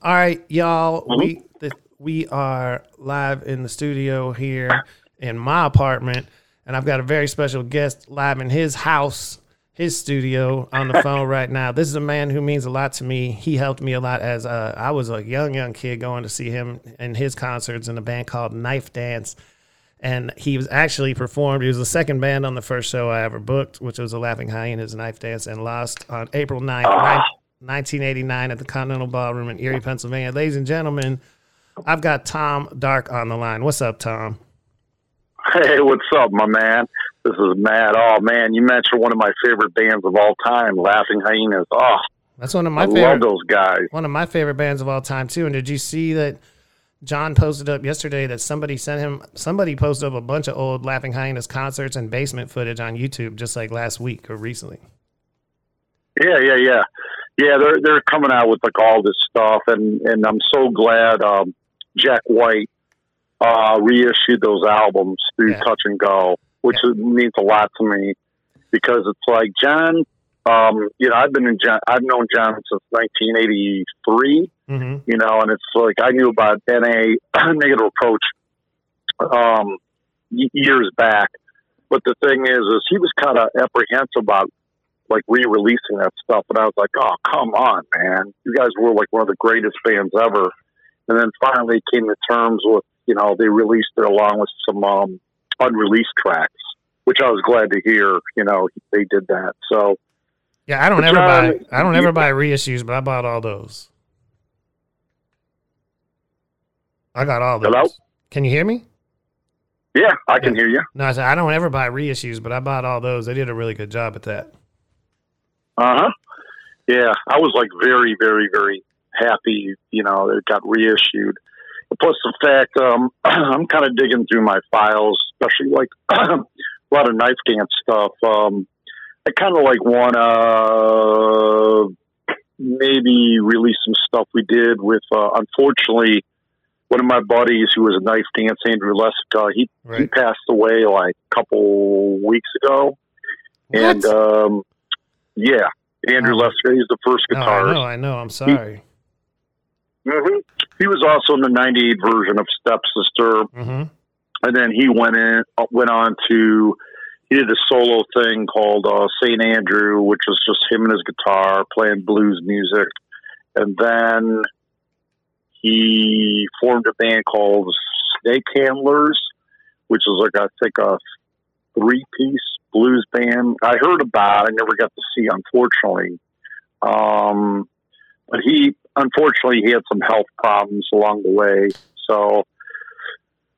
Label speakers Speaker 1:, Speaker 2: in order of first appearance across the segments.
Speaker 1: All right, y'all. We th- we are live in the studio here in my apartment, and I've got a very special guest live in his house, his studio, on the phone right now. This is a man who means a lot to me. He helped me a lot as uh, I was a young young kid going to see him in his concerts in a band called Knife Dance. And he was actually performed. He was the second band on the first show I ever booked, which was the Laughing Hyenas Knife Dance, and lost on April 9th, 1989 at the Continental Ballroom in Erie, Pennsylvania. Ladies and gentlemen, I've got Tom Dark on the line. What's up, Tom?
Speaker 2: Hey, what's up, my man? This is Matt. Oh man, you mentioned one of my favorite bands of all time, Laughing Hyenas. Oh,
Speaker 1: That's one of my
Speaker 2: I love those guys.
Speaker 1: one of my favorite bands of all time too. And did you see that John posted up yesterday that somebody sent him somebody posted up a bunch of old Laughing Hyenas concerts and basement footage on YouTube just like last week or recently.
Speaker 2: Yeah, yeah, yeah, yeah. They're they're coming out with like all this stuff, and and I'm so glad um, Jack White uh, reissued those albums through
Speaker 1: Yeah.
Speaker 2: Touch and Go, which is, means a lot to me because it's like John. Um, you know, I've been in John. I've known John since 1983.
Speaker 1: hmm
Speaker 2: you know, and it's like I knew about NA negative approach um, years back, but the thing is, is he was kind of apprehensive about like re-releasing that stuff, and I was like, oh come on, man, you guys were like one of the greatest bands ever, and then finally came to terms with you know they released it along with some um, unreleased tracks, which I was glad to hear. You know, they did that, so.
Speaker 1: Yeah, I don't ever buy I don't ever buy reissues, but I bought all those. I got all those.
Speaker 2: Hello?
Speaker 1: Can you hear me?
Speaker 2: Yeah, I can hear you.
Speaker 1: No, I said I don't ever buy reissues, but I bought all those. They did a really good job at that.
Speaker 2: Uh huh. Yeah, I was like very, very, very happy. You know, it got reissued. Plus the fact um, I'm kind of digging through my files, especially like a lot of knife dance stuff. Um, I kind of like want to maybe release some stuff we did with. Uh, unfortunately, one of my buddies who was a knife dance, Andrew Lessica, he he passed away like a couple weeks ago. And um, yeah, Andrew
Speaker 1: Oh.
Speaker 2: Lester, he's the first
Speaker 1: No, I know, I know. I'm sorry.
Speaker 2: hmm He was also in the '98 version of Stepsister,
Speaker 1: hmm
Speaker 2: and then he went in, went on to he did a solo thing called uh, Saint Andrew, which was just him and his guitar playing blues music, and then he formed a band called Snake Handlers, which is like I think a three piece blues band. I heard about, I never got to see, unfortunately. Um, but he unfortunately he had some health problems along the way, so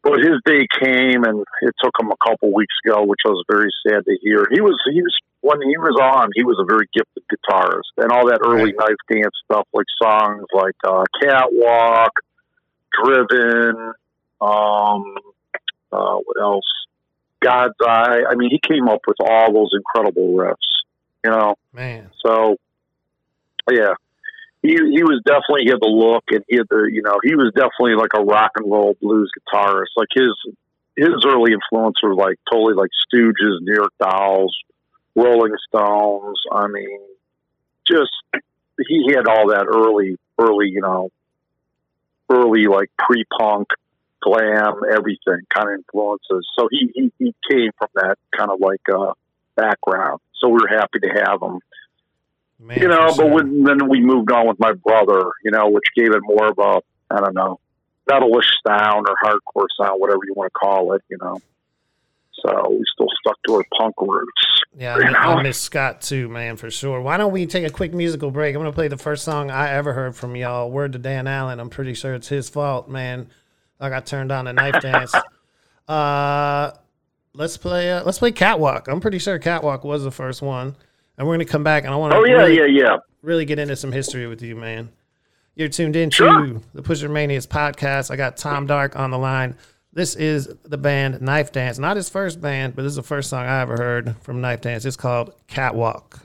Speaker 2: but his day came and it took him a couple weeks ago, which I was very sad to hear. He was he was when he was on, he was a very gifted guitarist, and all that early knife dance stuff, like songs like uh, "Catwalk," "Driven," um, uh, what else? "God's Eye." I mean, he came up with all those incredible riffs. You know,
Speaker 1: Man.
Speaker 2: so yeah, he he was definitely he had the look and he had the you know he was definitely like a rock and roll blues guitarist. Like his his early influence were like totally like Stooges, New York Dolls, Rolling Stones. I mean, just he had all that early early you know early like pre punk glam everything kind of influences. So he, he he came from that kind of like uh background. So we were happy to have him
Speaker 1: Man,
Speaker 2: you know, but when, then we moved on with my brother, you know, which gave it more of a, I don't know, metalish sound or hardcore sound, whatever you want to call it, you know. So we still stuck to our punk roots.
Speaker 1: Yeah, I, mi- I miss Scott too, man, for sure. Why don't we take a quick musical break? I'm gonna play the first song I ever heard from y'all. Word to Dan Allen. I'm pretty sure it's his fault, man. I got turned on to knife dance. Uh, let's play. Uh, let's play Catwalk. I'm pretty sure Catwalk was the first one, and we're gonna come back and I want to
Speaker 2: Oh, yeah,
Speaker 1: really,
Speaker 2: yeah, yeah.
Speaker 1: really get into some history with you, man. You're tuned in
Speaker 2: Sure.
Speaker 1: to the Pusher Manias podcast. I got Tom Dark on the line. This is the band Knife Dance. Not his first band, but this is the first song I ever heard from Knife Dance. It's called Catwalk.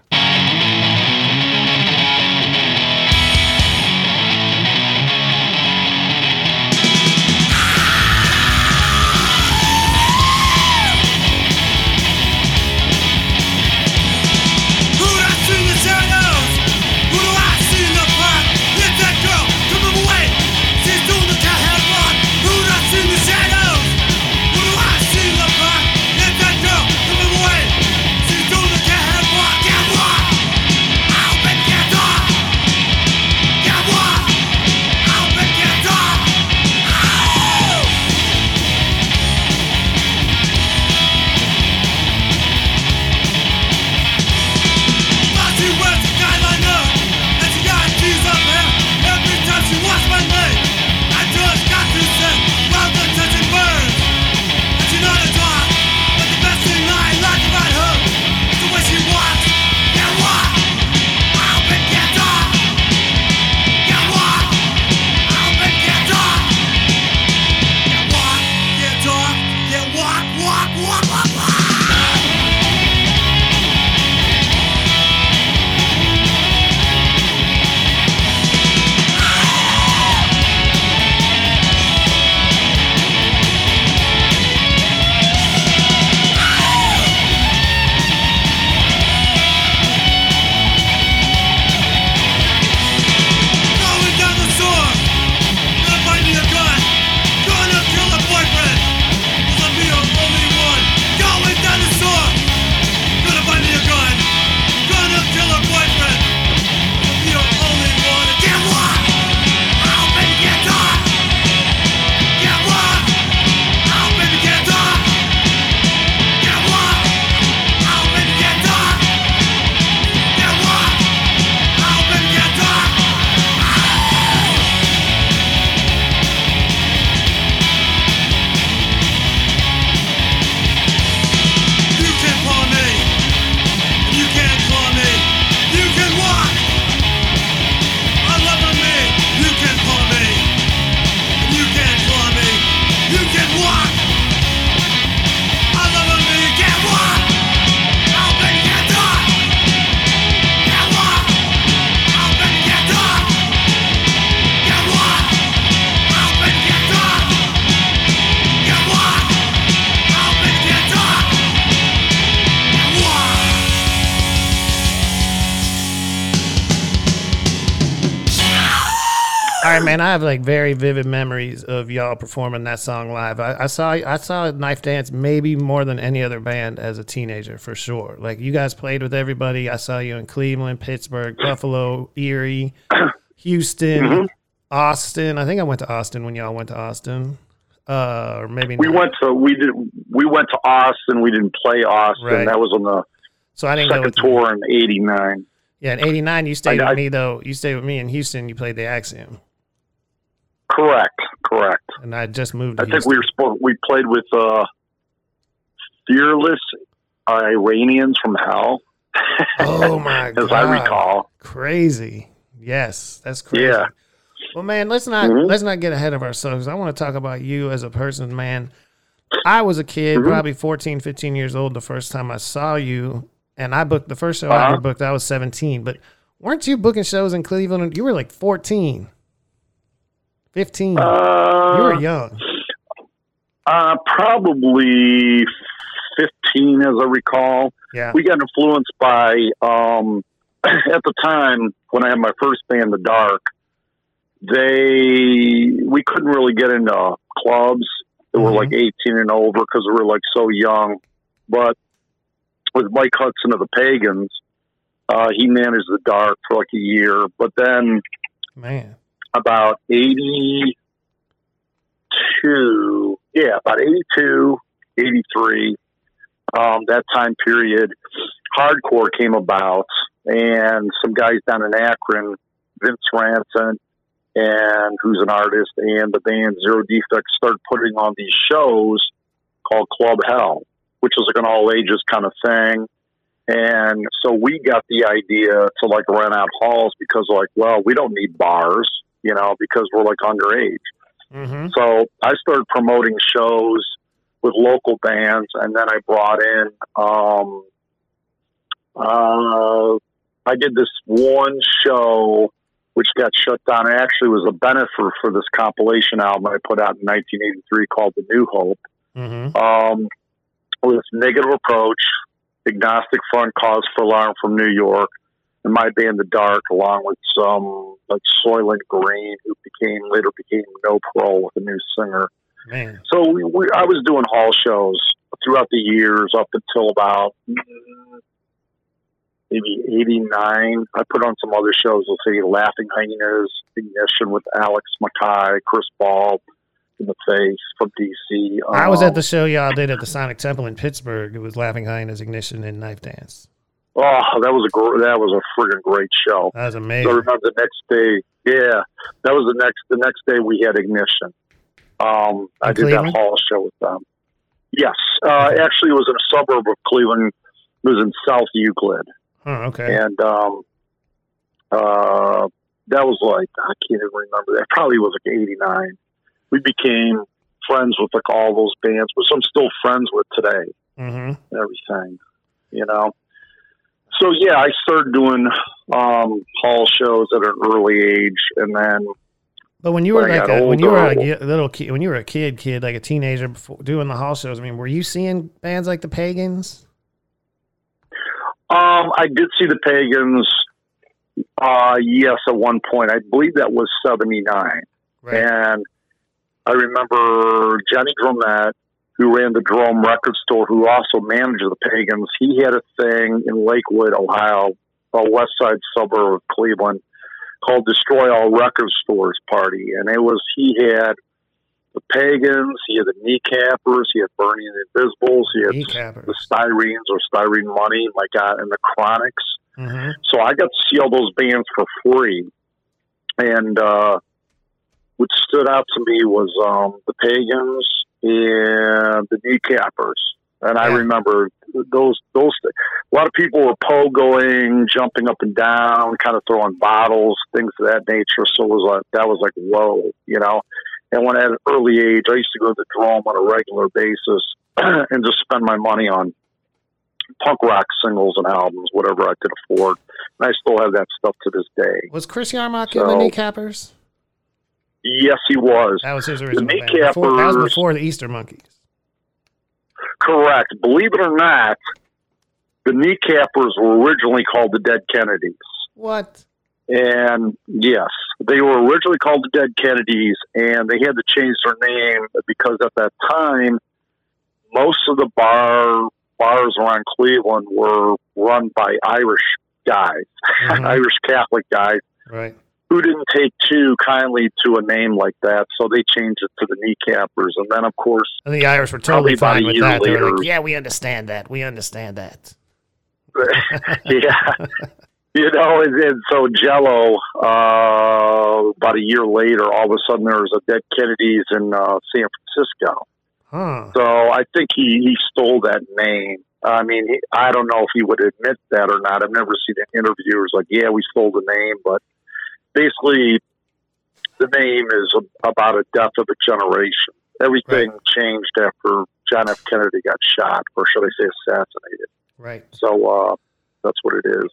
Speaker 1: Man. I have like very vivid memories of y'all performing that song live. I, I saw I saw Knife Dance maybe more than any other band as a teenager for sure. Like you guys played with everybody. I saw you in Cleveland, Pittsburgh, Buffalo, Erie, Houston,
Speaker 2: Mhm.
Speaker 1: Austin. I think I went to Austin when y'all went to Austin. Uh, or maybe
Speaker 2: We
Speaker 1: not.
Speaker 2: went to we did we went to Austin. We didn't play Austin.
Speaker 1: Right.
Speaker 2: That was on the
Speaker 1: So I didn't go
Speaker 2: second tour in '89.
Speaker 1: Yeah, in '89 you stayed
Speaker 2: I-
Speaker 1: with
Speaker 2: I-
Speaker 1: me though. You stayed with me in Houston. You played the Axiom,
Speaker 2: Correct, correct.
Speaker 1: and I just moved. To
Speaker 2: I think we were supposed. We played with uh, Fearless Iranians from Hell.
Speaker 1: Oh my god!
Speaker 2: as I recall.
Speaker 1: crazy. Yes, that's crazy.
Speaker 2: Yeah.
Speaker 1: Well, man, let's not
Speaker 2: Mhm.
Speaker 1: let's not get ahead of ourselves. I want to talk about you as a person, man. I was a kid,
Speaker 2: Mhm.
Speaker 1: probably 14, 15 years old the first time I saw you, and I booked the first show I
Speaker 2: Uh-huh.
Speaker 1: ever booked. I was 17, but weren't you booking shows in Cleveland? You were like 14, 15.
Speaker 2: Uh,
Speaker 1: you were young.
Speaker 2: uh, probably fifteen, as I recall.
Speaker 1: Yeah.
Speaker 2: We got influenced by um, at the time when I had my first band, The Dark. They we couldn't really get into clubs that were
Speaker 1: Mhm.
Speaker 2: like eighteen and over because we were like so young. But with Mike Hudson of the Pagans, uh, he managed The Dark for like a year. But then
Speaker 1: Man.
Speaker 2: About 82, yeah, about 82, 83, um, that time period, hardcore came about, and some guys down in Akron, Vince Ranson, and who's an artist, and the band Zero Defex started putting on these shows called Club Hell, which is like an all ages kind of thing. And so we got the idea to like rent out halls because like, well, we don't need bars, you know, because we're like underage.
Speaker 1: Mm-hmm.
Speaker 2: So I started promoting shows with local bands, and then I brought in. Um, uh, I did this one show which got shut down. It actually was a benefit for this compilation album I put out in 1983 called The New Hope.
Speaker 1: Mm-hmm.
Speaker 2: Um, with Negative Approach, Agnostic Front, Cause for Alarm from New York, and be in The Dark, along with some like Soylent Green, who became later became No Pro with a new singer.
Speaker 1: Man.
Speaker 2: So we, we, I was doing hall shows throughout the years up until about mm, maybe '89. I put on some other shows. Let's say Laughing Hyenas, Ignition with Alec MacKaye, Chris Ball in the face from DC.
Speaker 1: I was at
Speaker 2: Um,
Speaker 1: the show y'all did at the Sonic Temple in Pittsburgh. It was Laughing Hyenas, Ignition, and Knife Dance.
Speaker 2: Oh, that was a gr- that was a friggin' great show.
Speaker 1: That was
Speaker 2: So I remember the next day. Yeah, that was the next. The next day we had ignition. Um, I did
Speaker 1: Cleveland?
Speaker 2: that hall show with them. Yes, uh, actually, it was in a suburb of Cleveland. It was in South Euclid,
Speaker 1: Oh, okay.
Speaker 2: and um, uh, that was like I can't even remember. That probably was like '89. We became friends with like all those bands, which I'm still friends with today
Speaker 1: Mm-hmm.
Speaker 2: and everything, you know. So yeah, I started doing um, hall shows at an early age, and then
Speaker 1: But when you were like a, when you were
Speaker 2: older-
Speaker 1: a little kid, when you were a kid, kid like a teenager, before doing the hall shows, I mean, were you seeing bands like the Pagans?
Speaker 2: um, I did see the Pagans. Uh, yes, at one point, I believe that was '79,
Speaker 1: Right.
Speaker 2: and I remember Johnny Dromette, who ran the Drome Record Store, who also managed the Pagans. He had a thing in Lakewood, Ohio, a west side suburb of Cleveland, called Destroy All Record Stores Party, and it was he had the Pagans, he had the Kneecappers, he had Bernie and the Invisibles, he had the Styrenes or Styrene Money, my God, and the Chronics.
Speaker 1: Mm-hmm.
Speaker 2: So I got to see all those bands for free. And uh, what stood out to me was um, the Pagans and the Kneecappers. And I remember those those. A lot of people were pogoing, jumping up and down, kind of throwing bottles, things of that nature. So it was like that was like whoa, you know. And when at an early age, I used to go to the Drome on a regular basis and just spend my money on punk rock singles and albums, whatever I could afford. And I still have that stuff to this day.
Speaker 1: Was Chris Yarmock in
Speaker 2: So-
Speaker 1: the Kneecappers?
Speaker 2: Yes, he was.
Speaker 1: That was his original band.
Speaker 2: Kneecappers-
Speaker 1: Before, that was before the Easter Monkeys.
Speaker 2: Correct. Believe it or not, the Kneecappers were originally called the Dead Kennedys.
Speaker 1: What?
Speaker 2: And yes, they were originally called the Dead Kennedys, and they had to change their name because at that time, most of the bar bars around Cleveland were run by Irish guys,
Speaker 1: Mhm.
Speaker 2: Irish Catholic guys
Speaker 1: Right.
Speaker 2: Who didn't take too kindly to a name like that, so they changed it to the Kneecappers. And then, of course,
Speaker 1: And the Irish were totally fine with that.
Speaker 2: Later.
Speaker 1: like, yeah, we understand that. We understand that.
Speaker 2: yeah. You know, and, and so Jello, uh, about a year later, all of a sudden there was a dead Kennedys in uh, San Francisco.
Speaker 1: Huh.
Speaker 2: So I think he, he stole that name. I mean, he, I don't know if he would admit that or not. I've never seen an interview where like, yeah, we stole the name, but basically, the name is a, about a death of a generation. Everything changed after John F. Kennedy got shot, or should I say assassinated.
Speaker 1: Right.
Speaker 2: So uh, that's what it is.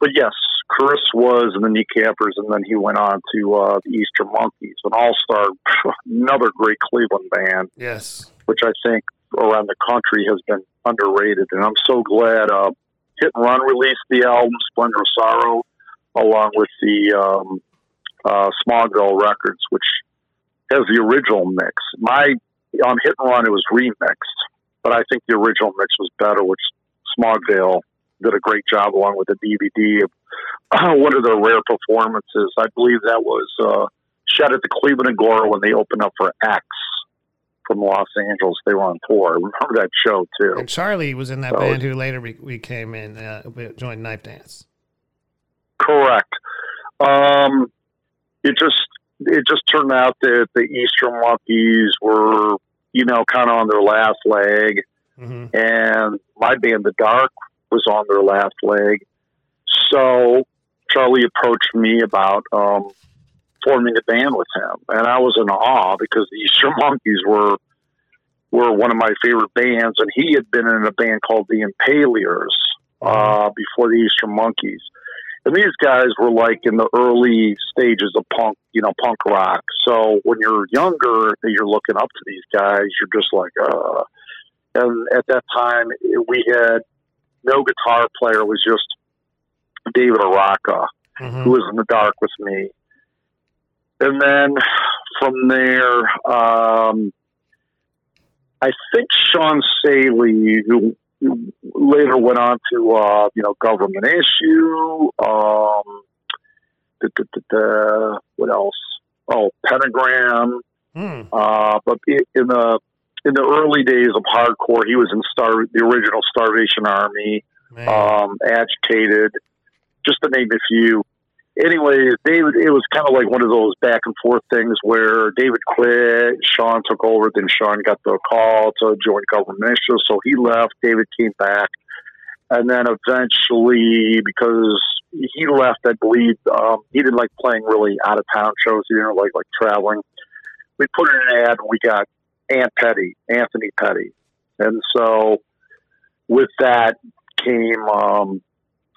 Speaker 2: But yes, Chris was in the Kneecappers, and then he went on to uh, the Easter Monkeys, an all-star, another great Cleveland band,
Speaker 1: Yes.
Speaker 2: which I think around the country has been underrated. And I'm so glad uh, Hit and Run released the album Splendor of Sorrow, along with the um, uh, Records, which has the original mix. My on Hit and Run, it was remixed, but I think the original mix was better, which Smog Veil did a great job along with the DVD of one of their rare performances. I believe that was uh, shot at the Cleveland Agora when they opened up for X from Los Angeles. They were on tour. I remember that show too.
Speaker 1: And Charlie was in that
Speaker 2: So-
Speaker 1: band who later we, we came in, uh, joined Knife Dance.
Speaker 2: Correct. Um, it just it just turned out that the Easter Monkeys were, you know, kind of on their last leg,
Speaker 1: hmm
Speaker 2: and my band, The Dark, was on their last leg. So Charlie approached me about um, forming a band with him, and I was in awe because the Easter Monkeys were were one of my favorite bands, and he had been in a band called the Impalers uh, before the Easter Monkeys. And these guys were like in the early stages of punk, you know, punk rock. So when you're younger and you're looking up to these guys, you're just like, uh. And at that time, we had no guitar player. It was just David Araka,
Speaker 1: hmm
Speaker 2: who was in the dark with me. And then from there, um, I think Sean Saley, who later went on to, uh, you know, government issue. Um, da, da, da, what else? Oh, Pentagram.
Speaker 1: Hmm.
Speaker 2: Uh, but in the in the early days of hardcore, he was in Star the original Starvation Army um, agitated, just to name a few. Anyways, David, it was kind of like one of those back and forth things where David quit, Sean took over, then Sean got the call to join government issue, so he left. David came back, and then eventually, because he left, I believe um, he didn't like playing really out of town shows. He didn't like like traveling. We put in an ad, and we got Aunt Petty, Anthony Petty, and so with that came um,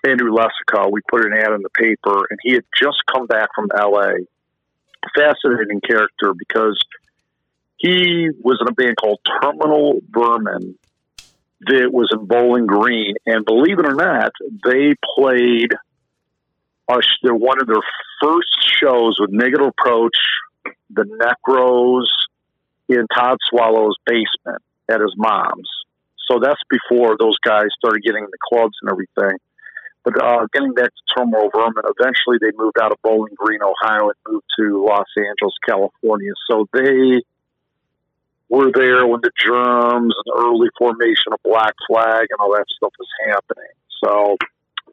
Speaker 2: Andrew Lessica. We put an ad in the paper, and he had just come back from L.A. Fascinating character because he was in a band called Terminal Vermin that was in Bowling Green, and believe it or not, they played their one of their first shows with Negative Approach, the Necros, in Todd Swalla's basement at his mom's. So that's before those guys started getting in the clubs and everything. But uh, getting back to Terminal Vermin, eventually they moved out of Bowling Green, Ohio, and moved to Los Angeles, California. So they were there when the germs and the early formation of Black Flag and all that stuff was happening. So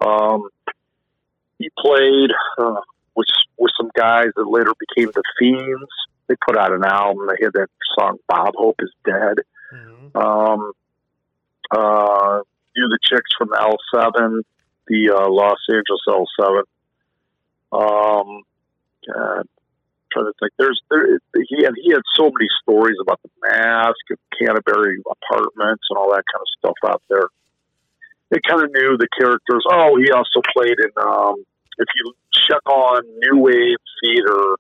Speaker 2: um, he played uh, with with some guys that later became the Fiends. They put out an album. They had that song "Bob Hope Is Dead."
Speaker 1: Mhm.
Speaker 2: Um, uh, you the chicks from L7, the uh, Los Angeles L7. Um, God, trying to think. There's there he had he had so many stories about the Masque and Canterbury apartments and all that kind of stuff out there. They kind of knew the characters. Oh, he also played in. Um, if you check on New Wave Theater,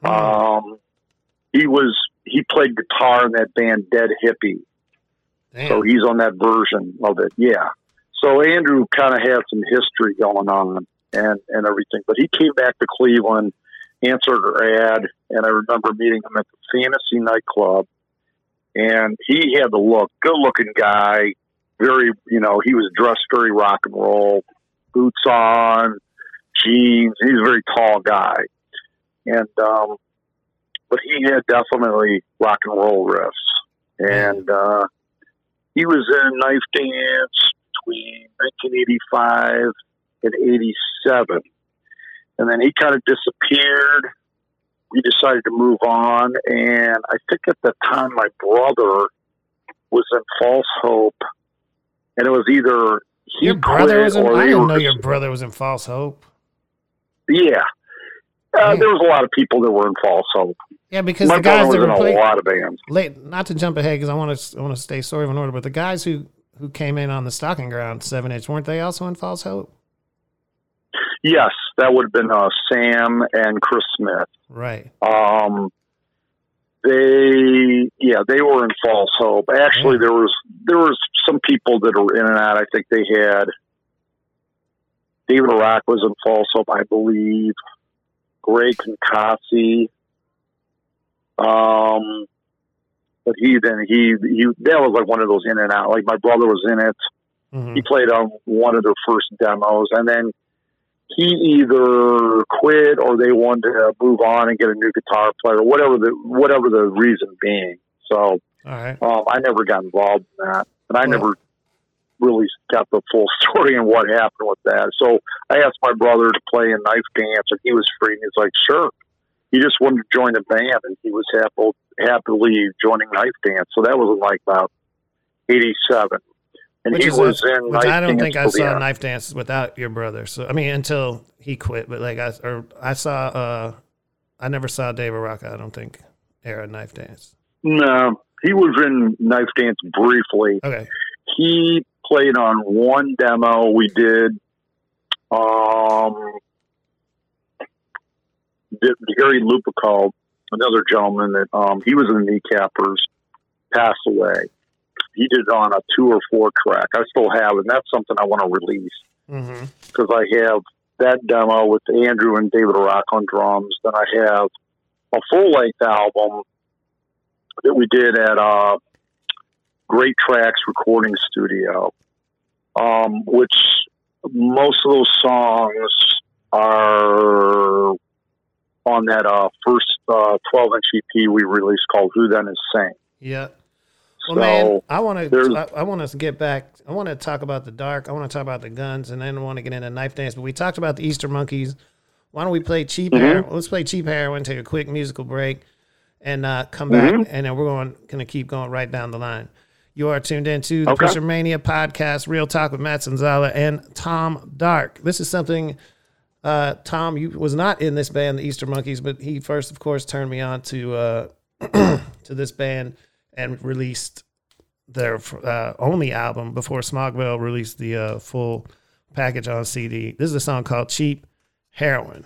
Speaker 1: Hmm.
Speaker 2: um, he was he played guitar in that band Dead Hippie.
Speaker 1: Damn.
Speaker 2: So he's on that version of it. Yeah. So Andrew kind of had some history going on. and and everything. But he came back to Cleveland, answered her ad, and I remember meeting him at the Fantasy nightclub. And he had the look, good looking guy, very you know he was dressed very rock and roll, boots on, jeans. He's a very tall guy, and um, but he had definitely rock and roll riffs, and uh, he was in Knife Dance between 1985 and 87, and then he kind of disappeared. We decided to move on, and I think at the time my brother was in False Hope, and it was either he
Speaker 1: Your brother was in.
Speaker 2: or
Speaker 1: I didn't know your brother was in False Hope.
Speaker 2: Yeah. Uh, there was a lot of people that were in False Hope.
Speaker 1: Yeah, because
Speaker 2: My
Speaker 1: the guys
Speaker 2: brother
Speaker 1: that
Speaker 2: was
Speaker 1: were
Speaker 2: in a lot of bands.
Speaker 1: late not to jump ahead because I want to I want to stay sort of in order, but the guys who who came in on the stocking ground seven inch weren't they also in False Hope?
Speaker 2: Yes, that would have been uh, Sam and Chris Smith.
Speaker 1: Right.
Speaker 2: Um, they, yeah, they were in False Hope. Actually,
Speaker 1: Yeah.
Speaker 2: there was there was some people that were in and out. I think they had David Rock was in False Hope, I believe. Greg Concassi. Um, but he then he he that was like one of those in and out. Like my brother was in it.
Speaker 1: Mhm.
Speaker 2: he played on one of their first demos and then he either quit or they wanted to move on and get a new guitar player whatever the whatever the reason being so
Speaker 1: right.
Speaker 2: um, i never got involved in that and i
Speaker 1: Well-
Speaker 2: never really got the full story and what happened with that so i asked my brother to play in knife dance and he was free and he's like sure he just wanted to join a band and he was happy, happily joining knife dance so that was like about 87 and
Speaker 1: Which
Speaker 2: he was
Speaker 1: a-
Speaker 2: in
Speaker 1: which I don't think I saw
Speaker 2: end.
Speaker 1: Knife Dance without your brother. So I mean until he quit, but like I or I saw uh I never saw David Rock. I don't think era Knife Dance.
Speaker 2: No, he was in Knife Dance briefly.
Speaker 1: Okay.
Speaker 2: He played on one demo we did. Um, did Gary Lupico, another gentleman that um, he was in the Kneecappers, passed away. He did on a two or four track. I still have, it, and that's something I want to release
Speaker 1: Mm-hmm.
Speaker 2: because I have that demo with Andrew and David Rock on drums. Then I have a full length album that we did at uh, Great Tracks Recording Studio, um, which most of those songs are on that uh, first uh, 12 inch EP we released called Who Then Is Saint.
Speaker 1: Yeah. Well,
Speaker 2: So
Speaker 1: man, I want to. I, I want us to get back. I want to talk about the dark. I want to talk about the guns, and then I want to get into knife dance. But we talked about the Easter monkeys. Why don't we play cheap
Speaker 2: Mm-hmm.
Speaker 1: hair? Let's play cheap heroin. Take a quick musical break, and uh, come
Speaker 2: Mm-hmm.
Speaker 1: back, and then we're going going to keep going right down the line. You are tuned into the
Speaker 2: Okay.
Speaker 1: Pusher Mania podcast, Real Talk with Matt Sanzala and Tom Dark. This is something. Uh, Tom, you was not in this band, the Easter Monkeys, but he first, of course, turned me on to uh, to this band and released their uh, only album before Smog Veil released the uh, full package on CD. This is a song called Cheap Heroin.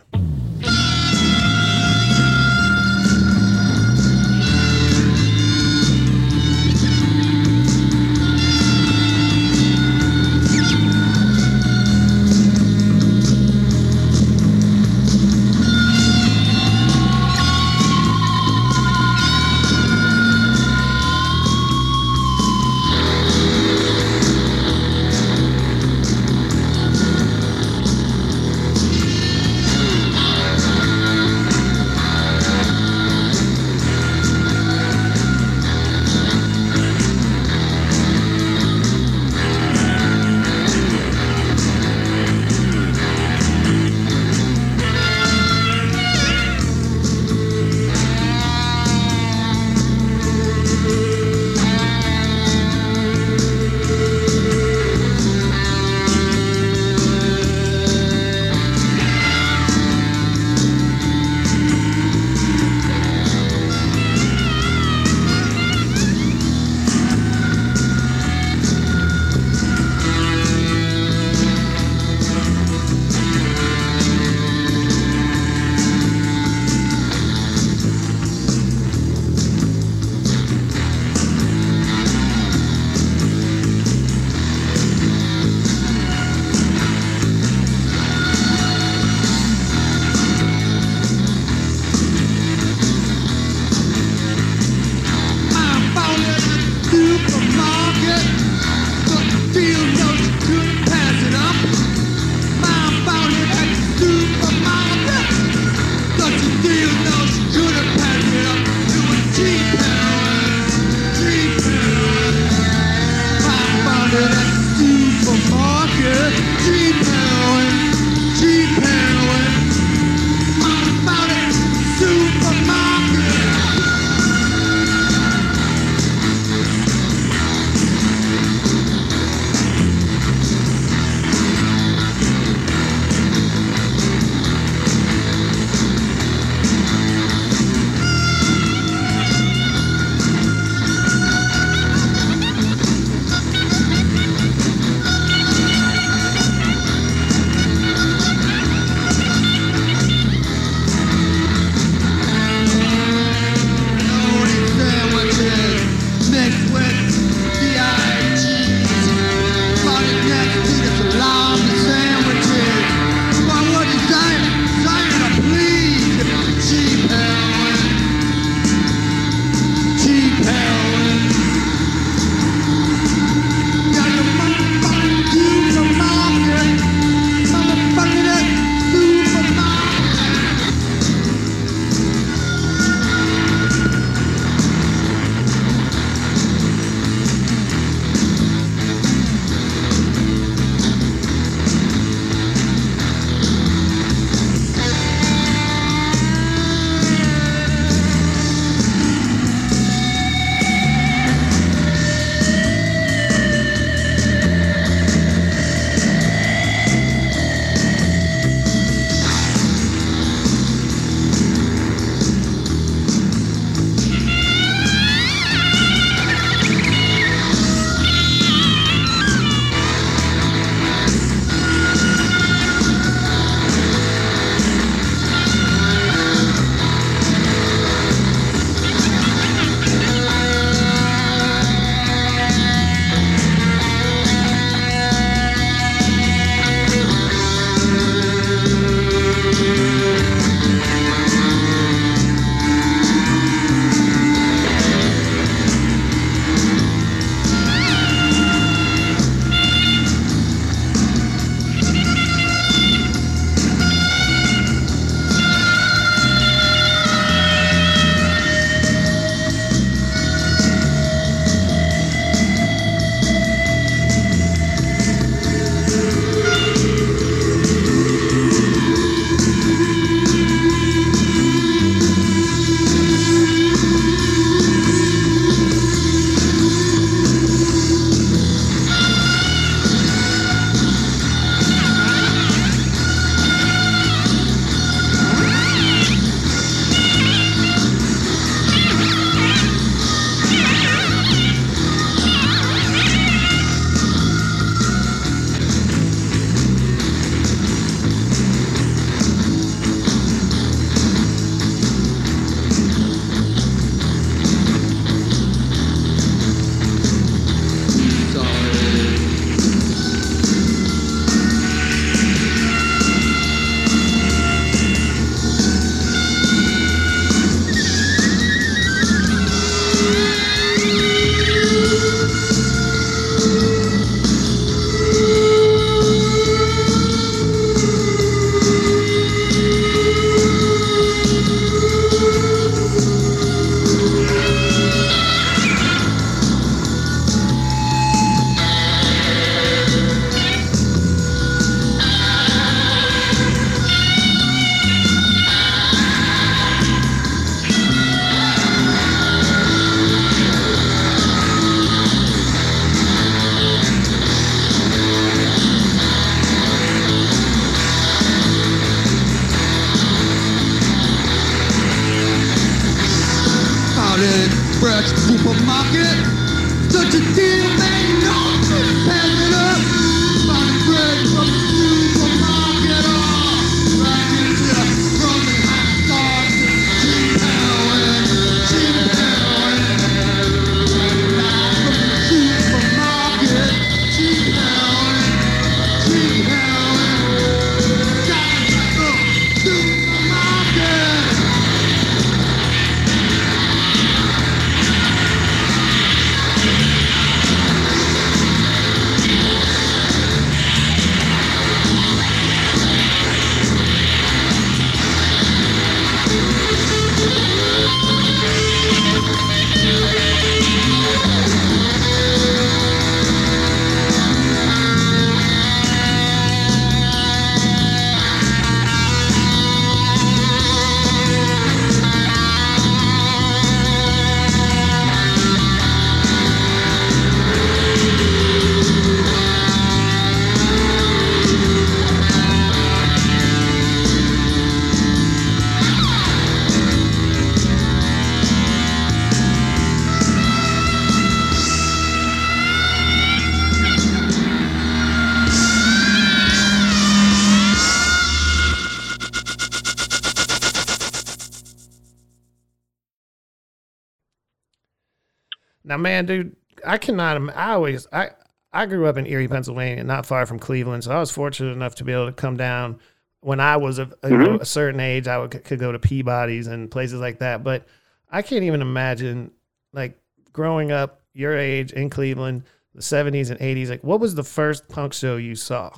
Speaker 3: Man,
Speaker 1: dude, I cannot. I always I I grew up in Erie, Pennsylvania, not far from Cleveland, so I was fortunate enough to be able to come down when I was a, a, know, mm-hmm. a certain age. I would, could go to Peabody's and places like that, but I can't even imagine like growing up your age in Cleveland, the seventies and eighties. Like, what was the first punk show you saw?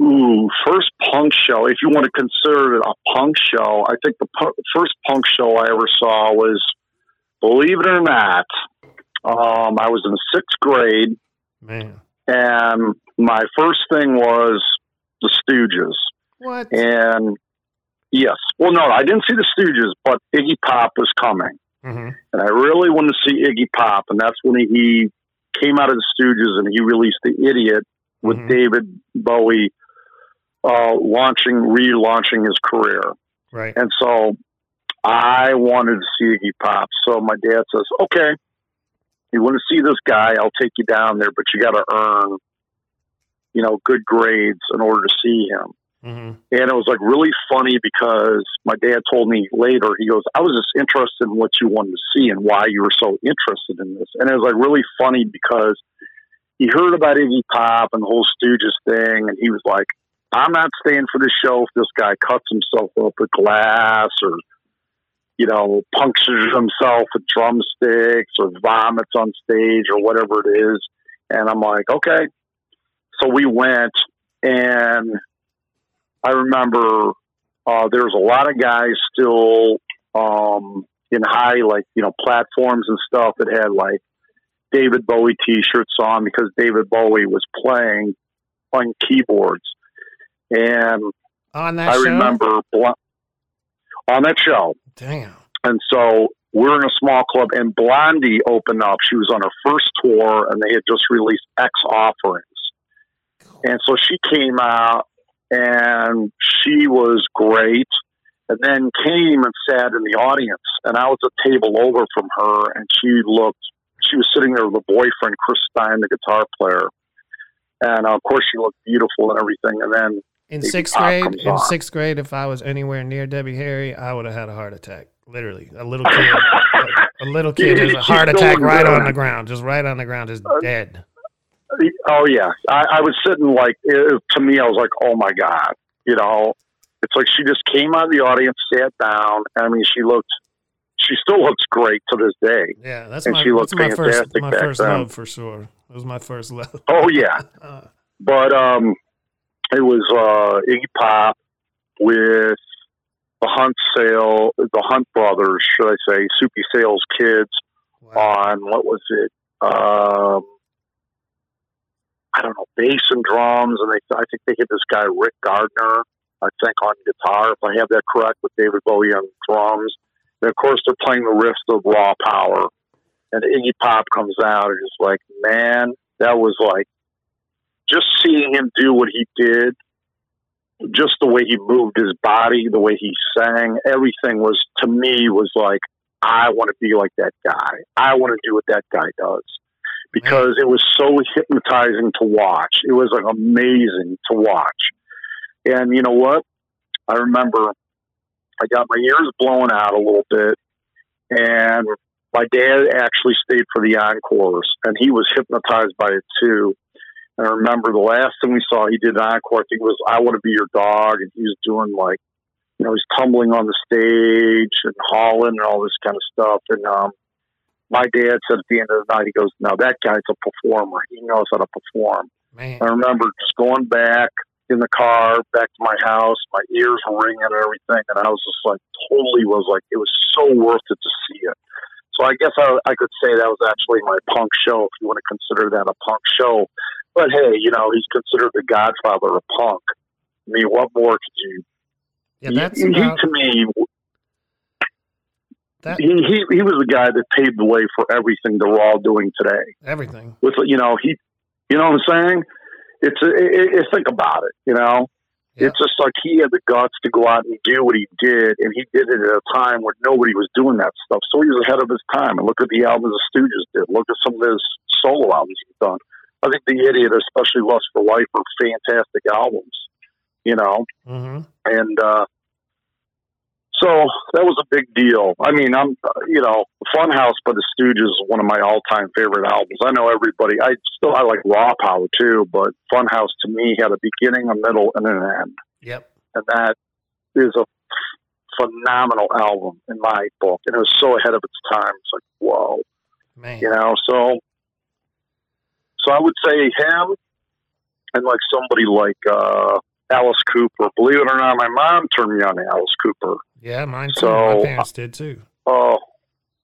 Speaker 2: Ooh, first punk show. If you want to consider it a punk show, I think the pu- first punk show I ever saw was, believe it or not, um, I was in sixth grade,
Speaker 1: Man,
Speaker 2: and my first thing was the Stooges.
Speaker 1: what?
Speaker 2: And yes, well, no, I didn't see the Stooges, but Iggy Pop was coming,
Speaker 1: hmm
Speaker 2: and I really wanted to see Iggy Pop, and that's when he came out of the Stooges and he released the Idiot with
Speaker 1: Mhm.
Speaker 2: David Bowie uh, launching, relaunching his career.
Speaker 1: Right.
Speaker 2: And so I wanted to see Iggy Pop. So my dad says, okay, you want to see this guy? I'll take you down there, but you got to earn, you know, good grades in order to see him.
Speaker 1: hmm
Speaker 2: And it was like really funny because my dad told me later, he goes, I was just interested in what you wanted to see and why you were so interested in this. And it was like really funny because he heard about Iggy Pop and the whole Stooges thing. And he was like, I'm not staying for this show if this guy cuts himself up with glass or, you know, punctures himself with drumsticks or vomits on stage or whatever it is. And I'm like, okay. So we went and I remember uh, there was a lot of guys still um, in high, like you know, platforms and stuff that had like David Bowie T-shirts on because David Bowie was playing on keyboards, and
Speaker 1: On that
Speaker 2: I
Speaker 1: show.
Speaker 2: remember on that show,
Speaker 1: Damn.
Speaker 2: and so we're in a small club, and Blondie opened up. She was on her first tour, and they had just released X Offender. And so she came out, and she was great. And then came and sat in the audience, and I was a table over from her, and she looked. She was sitting there with a boyfriend, Chris Stein, the guitar player, and of course she looked beautiful and everything. And then
Speaker 1: In sixth grade, in sixth grade, if I was anywhere near Debbie Harry, I would have had a heart attack. Literally, a little kid, a, a little kid, has a heart attack right
Speaker 2: down.
Speaker 1: on the ground, just right on the ground, just dead.
Speaker 2: Oh yeah, I, I was sitting like it, to me, I was like, oh my god, you know, it's like she just came out of the audience, sat down. I mean, she looked, she still looks great to this day.
Speaker 1: Yeah, that's
Speaker 2: And
Speaker 1: my
Speaker 2: she
Speaker 1: that's my first
Speaker 2: fantastic
Speaker 1: my
Speaker 2: back
Speaker 1: first
Speaker 2: then.
Speaker 1: love for sure. It was my first love.
Speaker 2: Oh yeah,
Speaker 1: Uh,
Speaker 2: but um, it was uh, Iggy Pop with the Hunt Sale, the Hunt Brothers, should I say, Soupy Sales Kids
Speaker 1: wow.
Speaker 2: on what was it? Um, I don't know, bass and drums, and they I think they hit this guy Rick Gardiner, I think on guitar, if I have that correct, with David Bowie on drums. And of course, they're playing the riffs of Raw Power, and Iggy Pop comes out, and it's like, man, that was like just seeing him do what he did just the way he moved his body, the way he sang, everything was to me was like, I want to be like that guy. I want to do what that guy does because it was so hypnotizing to watch. It was like amazing to watch. And you know what? I remember I got my ears blown out a little bit, and my dad actually stayed for the encores, and he was hypnotized by it too. I remember the last thing we saw, he did an encore. I think it was "I Want to Be Your Dog," and he was doing like, you know, he's tumbling on the stage and hauling and all this kind of stuff. And um, my dad said at the end of the night, he goes, "Now that guy's a performer. He knows how to perform."
Speaker 1: Man.
Speaker 2: I remember just going back in the car, back to my house, my ears were ringing and everything, and I was just like, totally was like, it was so worth it to see it. So I guess I, I could say that was actually my punk show, if you want to consider that a punk show. But hey, you know, he's considered the godfather of punk. I mean, what more could you?
Speaker 1: Yeah,
Speaker 2: he-
Speaker 1: that's
Speaker 2: he,
Speaker 1: about
Speaker 2: to me,
Speaker 1: that.
Speaker 2: he, he he was the guy that paved the way for everything that we're all doing today.
Speaker 1: Everything.
Speaker 2: With you know, he, you know what I'm saying? It's a, it, it, think about it. You know,
Speaker 1: Yeah.
Speaker 2: it's just like he had the guts to go out and do what he did, and he did it at a time where nobody was doing that stuff. So he was ahead of his time. And look at the albums the Stooges did. Look at some of his solo albums he's done. I think the Idiot, especially Lust for Life, are fantastic albums. You know,
Speaker 1: hmm
Speaker 2: and uh, so that was a big deal. I mean, I'm uh, you know, Funhouse by the Stooges is one of my all-time favorite albums. I know everybody. I still I like Raw Power too, but Funhouse to me had a beginning, a middle, and an end,
Speaker 1: Yep.
Speaker 2: and that is a phenomenal album in my book. And it was so ahead of its time. It's like whoa,
Speaker 1: Man.
Speaker 2: you know. So, so I would say him, and like somebody like. uh Alice Cooper. Believe it or not, my mom turned me on to Alice Cooper.
Speaker 1: Yeah, mine too.
Speaker 2: So-
Speaker 1: My parents did too.
Speaker 2: Oh,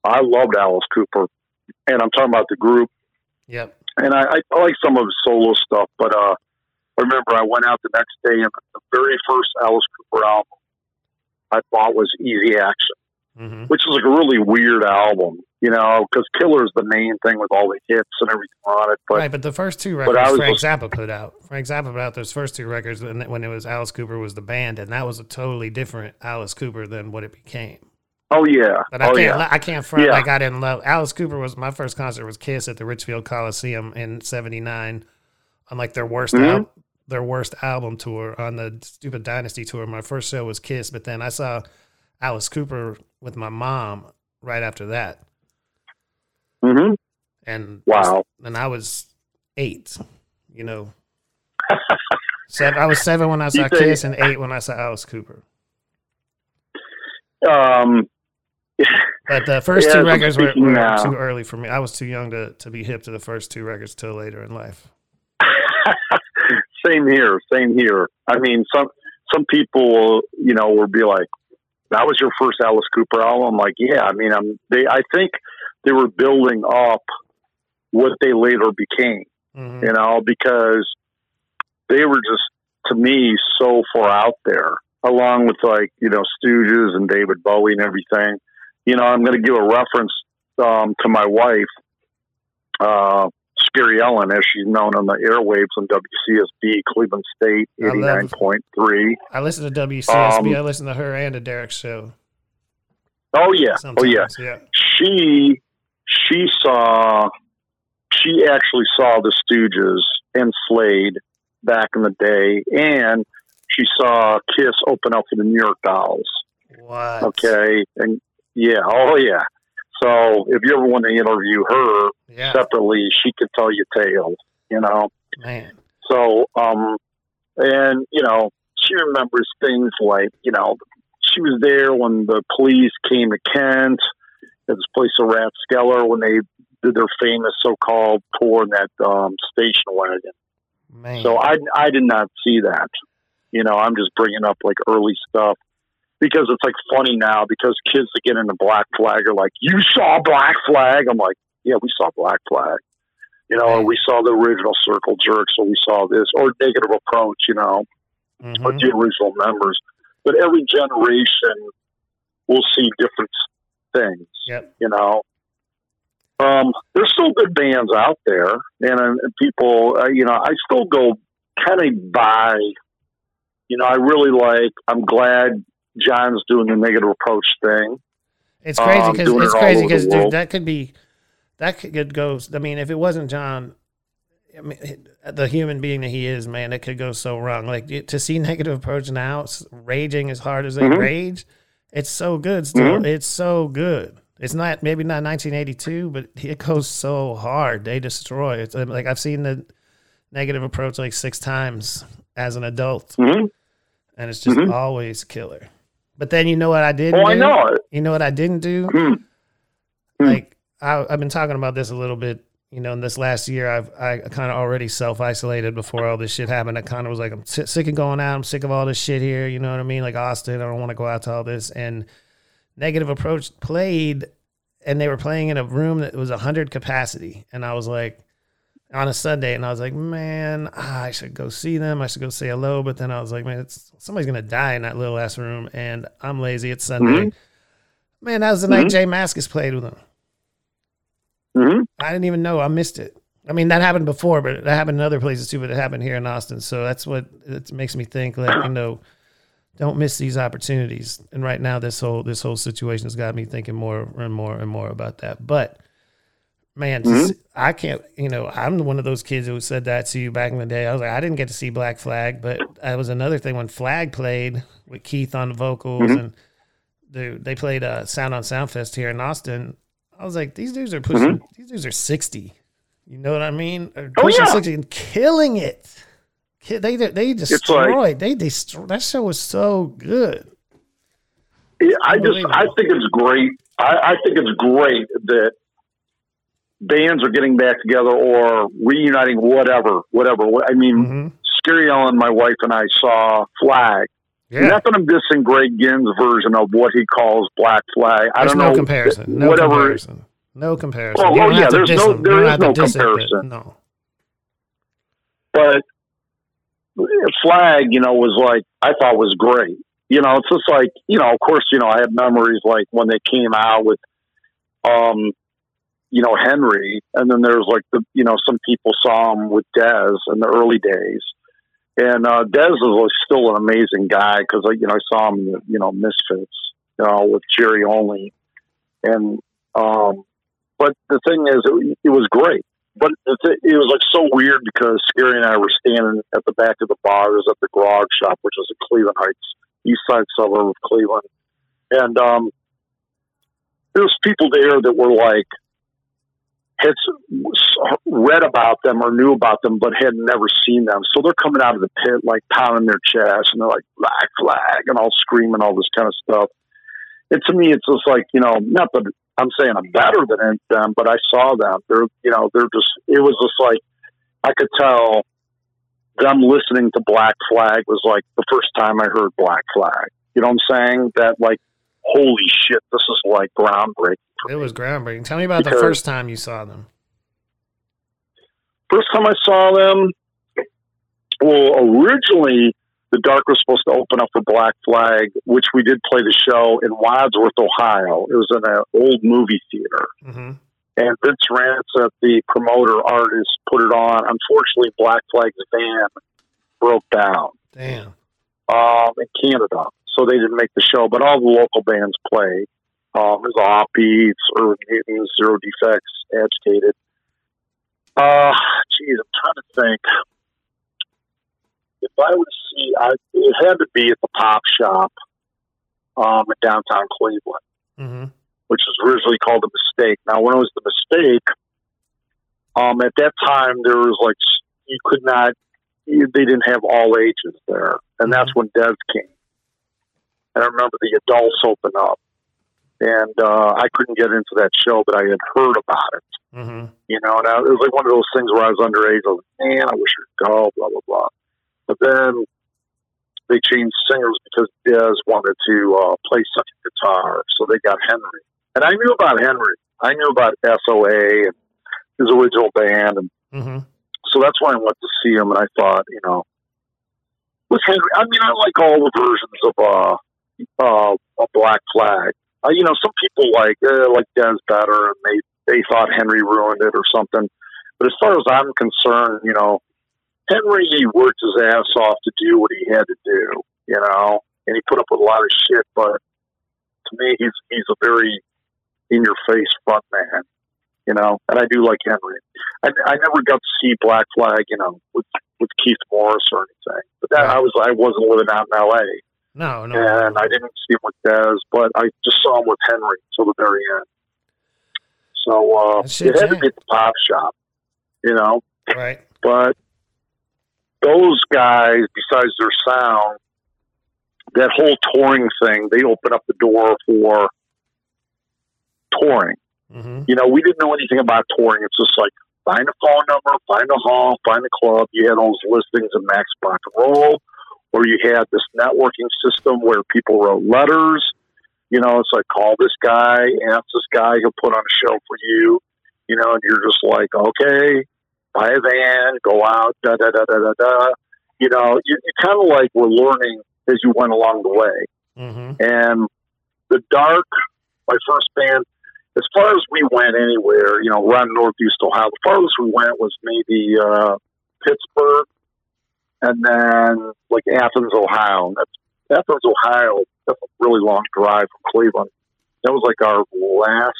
Speaker 2: I loved Alice Cooper, and I'm talking about the group.
Speaker 1: Yep.
Speaker 2: And I, I, I like some of his solo stuff, but uh, I remember I went out the next day, and the very first Alice Cooper album I bought was Easy Action,
Speaker 1: hmm
Speaker 2: which is like a really weird album, you know, because Killer's the main thing with all the hits and everything on it. But
Speaker 1: right, but the first two records Frank Zappa put out. Frank Zappa put out those first two records when, when it was Alice Cooper was the band, and that was a totally different Alice Cooper than what it became.
Speaker 2: oh yeah,
Speaker 1: But I
Speaker 2: oh
Speaker 1: can't,
Speaker 2: yeah,
Speaker 1: I can't front
Speaker 2: Yeah.
Speaker 1: like I didn't love Alice Cooper. Was my first concert was Kiss at the Richfield Coliseum in '79 on like their worst
Speaker 2: Mhm.
Speaker 1: al- their worst album tour on the Stupid Dynasty tour. My first show was Kiss, but then I saw Alice Cooper with my mom right after that,
Speaker 2: hmm
Speaker 1: and
Speaker 2: wow.
Speaker 1: and I was eight. You know, seven. I was seven when I saw Kiss, and eight when I saw Alice Cooper.
Speaker 2: Um,
Speaker 1: But the first
Speaker 2: Yeah,
Speaker 1: two records were, were too early for me. I was too young to, to be hip to the first two records till later in life.
Speaker 2: same here, same here. I mean, some some people, you know, will be like, "That was your first Alice Cooper album." I'm like, yeah. I mean, I'm they. I think they were building up what they later became,
Speaker 1: Mhm.
Speaker 2: you know, because they were just to me so far out there, along with like you know Stooges and David Bowie and everything. You know, I'm going to give a reference um, to my wife. Uh, Scary Ellen, as she's known on the airwaves on WCSB, Cleveland State,
Speaker 1: I
Speaker 2: 89.3.
Speaker 1: I listened to WCSB.
Speaker 2: Um,
Speaker 1: I listened to her and to Derek's show.
Speaker 2: Oh, yeah. Oh, yeah.
Speaker 1: yeah.
Speaker 2: She, she saw, she actually saw the Stooges and Slade back in the day, and she saw Kiss open up for the New York Dolls.
Speaker 1: What?
Speaker 2: Okay. And yeah, oh, yeah. So if you ever want to interview her
Speaker 1: Yeah.
Speaker 2: separately, she could tell you tales, you know?
Speaker 1: Man.
Speaker 2: So, um, and you know, she remembers things like, you know, she was there when the police came to Kent, at this place of Rathskeller, when they did their famous so-called tour in that um, station wagon.
Speaker 1: Man.
Speaker 2: So I, I did not see that. You know, I'm just bringing up like early stuff because it's like funny now because kids that get into Black Flag are like, "You saw Black Flag?" I'm like, "Yeah, we saw Black Flag." You know, or we saw the original Circle Jerks, or we saw this, or Negative Approach. You know,
Speaker 1: Mhm.
Speaker 2: or the original members. But every generation will see different things.
Speaker 1: Yep.
Speaker 2: You know, um, there's still good bands out there, and, and people, uh, you know, I still go kind of by You know, I really like. I'm glad John's doing the negative approach thing.
Speaker 1: It's crazy
Speaker 2: Um,
Speaker 1: because
Speaker 2: doing
Speaker 1: it's
Speaker 2: it
Speaker 1: crazy because dude, that could be that could go. I mean, if it wasn't John, I mean, the human being that he is, man, it could go so wrong. Like to see negative approach now, raging as hard as they
Speaker 2: Mhm.
Speaker 1: rage, it's so good. Still,
Speaker 2: Mhm.
Speaker 1: it's so good. It's not maybe not 1982, but it goes so hard. They destroy. It's uh, like I've seen the negative approach like six times as an adult,
Speaker 2: hmm
Speaker 1: and it's just
Speaker 2: Mhm.
Speaker 1: always killer. But then you know what I did?
Speaker 2: Oh, I know it.
Speaker 1: You know what I didn't do?
Speaker 2: Hmm.
Speaker 1: like I, I've been talking about this a little bit. You know, in this last year, I've I kind of already self isolated before all this shit happened. I kind of was like, I'm si- sick of going out. I'm sick of all this shit here. You know what I mean? Like Austin, I don't want to go out to all this. And Negative Approach played, and they were playing in a room that was hundred capacity, and I was like. On a Sunday, and I was like, "Man, ah, I should go see them. I should go say hello." But then I was like, "Man, it's somebody's gonna die in that little ass room," and I'm lazy. It's Sunday.
Speaker 2: Mhm.
Speaker 1: Man, that was the night J Mascis played with them.
Speaker 2: hmm
Speaker 1: I didn't even know. I missed it. I mean, that happened before, but that happened in other places too. But it happened here in Austin, so that's what it makes me think. Like you know, don't miss these opportunities. And right now, this whole this whole situation has got me thinking more and more and more about that. But man, mm-hmm. see- I can't. You know, I'm one of those kids who said that to you back in the day. I was like, I didn't get to see Black Flag, but that was another thing when Flag played with Keith on the vocals mm-hmm. and dude, they played uh, Sound on Soundfest here in Austin. I was like, these dudes are pushing. Mm-hmm. These dudes are sixty. You know what I mean? Or
Speaker 2: Oh,
Speaker 1: pushing
Speaker 2: yeah.
Speaker 1: sixty and killing it. They they destroyed. they destroyed. That show was so good.
Speaker 2: Yeah, I just I think it's great. I, I think it's great that bands are getting back together or reuniting, whatever, whatever. I mean,
Speaker 1: hmm
Speaker 2: Scary Ellen, my wife and I saw Flag.
Speaker 1: Yeah,
Speaker 2: Not that I'm dissing Greg Ginn's version of what he calls Black Flag. I
Speaker 1: there's
Speaker 2: don't
Speaker 1: no
Speaker 2: know
Speaker 1: comparison. No
Speaker 2: whatever.
Speaker 1: comparison. No comparison.
Speaker 2: Oh, oh, yeah, there's no- there is no
Speaker 1: diss it,
Speaker 2: comparison.
Speaker 1: No.
Speaker 2: but Flag, you know, was like I thought was great. You know, it's just like you know, of course, you know, I have memories like when they came out with, um, you know, Henry, and then there's like the you know some people saw him with Dez in the early days, and uh, Dez is still an amazing guy because you know I saw him, you know, Misfits, you know, with Jerry Only, and um, but the thing is, it, it was great. But th- it was like so weird because Scary and I were standing at the back of the bars at the Grog Shop, which is in Cleveland Heights, east side suburb of Cleveland, and um, was people there that were like had read about them or knew about them, but had never seen them. So they're coming out of the pit like pounding their chest, and they're like Black Flag and all screaming all this kind of stuff. And to me, it's just like you know, not that I'm saying I'm better than them, but I saw them. They're, you know, they're just. It was just like I could tell them listening to Black Flag was like the first time I heard Black Flag. You know what I'm saying? That like, holy shit, this is like groundbreaking.
Speaker 1: It was groundbreaking. Tell me about the first time you saw them.
Speaker 2: First time I saw them, well, originally the Dark was supposed to open up for Black Flag, which we did play the show in Wadsworth, Ohio. It was in an old movie theater.
Speaker 1: hmm
Speaker 2: and Vince Rancet, the promoter artist, put it on. Unfortunately, Black Flag's van broke down
Speaker 1: Damn.
Speaker 2: um, in Canada, so they didn't make the show. But all the local bands played. Um, there's Offbeats, Urban Mutants, Zero Defex, Agitated. Uh, geez, I'm trying to think. If I would see, I, it had to be at the Pop Shop um, in downtown Cleveland
Speaker 1: hmm
Speaker 2: which was originally called the mistake. Now, when it was the mistake, um, at that time there was like you could not, you, they didn't have all ages there, and that's when Dez came. And I remember the adults opened up, and uh, I couldn't get into that show, but I had heard about it.
Speaker 1: hmm
Speaker 2: You know, and I, it was like one of those things where I was underage. I was like, man, I wish I'd go, blah blah blah. But then they changed singers because Dez wanted to uh, play second guitar, so they got Henry. And I knew about Henry. I knew about SOA and his original band, and
Speaker 1: hmm
Speaker 2: so that's why I went to see him. And I thought, you know, with Henry, I mean, I like all the versions of uh, uh, a Black Flag. Uh, you know, some people like uh, like Dez better, and they they thought Henry ruined it or something. But as far as I'm concerned, you know, Henry he worked his ass off to do what he had to do, you know, and he put up with a lot of shit. But to me, he's he's a very in your face front man, you know. And I do like Henry. I, I never got to see Black Flag, you know, with with Keith Morris or anything. But that I was I wasn't living out in L.A.
Speaker 1: No, no.
Speaker 2: and I didn't see him with Dez, but I just saw him with Henry till the very end. So uh, it had to be at the pop shop, you know.
Speaker 1: right.
Speaker 2: But those guys, besides their sound, that whole touring thing, they open up the door for touring.
Speaker 1: hmm
Speaker 2: You know, we didn't know anything about touring. It's just like find a phone number, find a hall, find a club. You had all those listings of Max Rock and Roll, or you had this networking system where people wrote letters. You know, it's like call this guy, ask this guy, he'll put on a show for you. You know, and you're just like, okay, buy a van, go out, da da da da da da. You know, you, you kind of like were learning as you went along the way.
Speaker 1: hmm
Speaker 2: And the Dark, my first band, as far as we went anywhere, you know, around Northeast Ohio, the farthest we went was maybe uh, Pittsburgh and then like Athens, Ohio. That's Athens, Ohio. That's a really long drive from Cleveland. That was like our last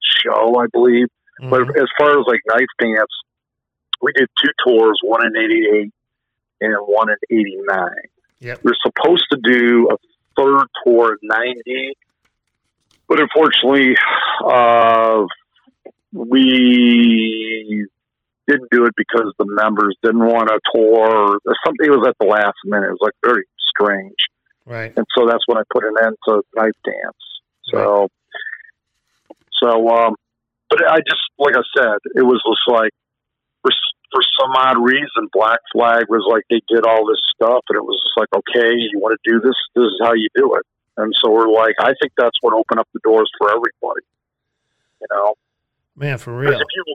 Speaker 2: show, I believe. But as far as like Knife Dance, we did two tours, one in '88 and one in '89.
Speaker 1: Yep.
Speaker 2: We were supposed to do a third tour in '90, but unfortunately, uh, we didn't do it because the members didn't want to tour. Or something it was at the last minute. It was like very strange
Speaker 1: Right.
Speaker 2: and so that's when I put an end to knife dance. So, so, um, but I just like I said, it was just like for for some odd reason, Black Flag was like they did all this stuff, and it was just like, okay, you want to do this? This is how you do it. And so we're like, I think that's what opened up the doors for everybody. You know,
Speaker 1: Man, for real.
Speaker 2: if you,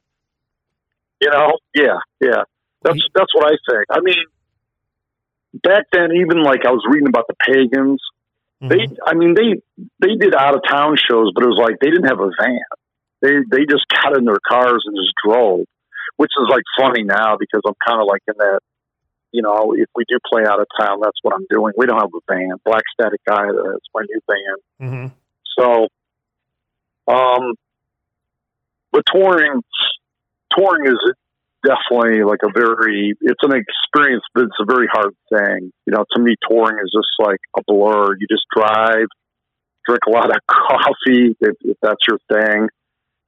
Speaker 2: you know, yeah, yeah, that's that's what I think. I mean, back then, even like I was reading about the pagans. They,
Speaker 1: Mhm.
Speaker 2: I mean, they they did out of town shows, but it was like they didn't have a van. They they just got in their cars and just drove, which is like funny now because I'm kind of like in that. You know, if we do play out of town, that's what I'm doing. We don't have a van. Black Static Guy, that's my new band.
Speaker 1: Mhm.
Speaker 2: So, um, but touring, touring is definitely like a very, it's an experience, but it's a very hard thing. You know, to me, touring is just like a blur. You just drive, drink a lot of coffee if, if that's your thing,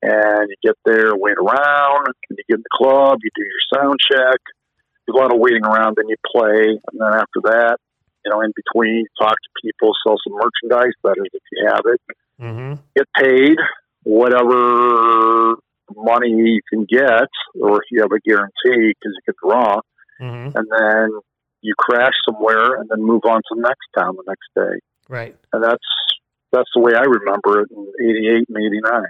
Speaker 2: and you get there, wait around, and you get in the club, you do your sound check. There's a lot of waiting around, then you play, and then after that, you know, in between, talk to people, sell some merchandise, that is, if you have it
Speaker 1: Mhm.
Speaker 2: get paid whatever money you can get, or if you have a guarantee because you could draw,
Speaker 1: Mhm.
Speaker 2: and then you crash somewhere and then move on to the next town the next day.
Speaker 1: Right.
Speaker 2: And that's that's the way I remember it in '88 and '89.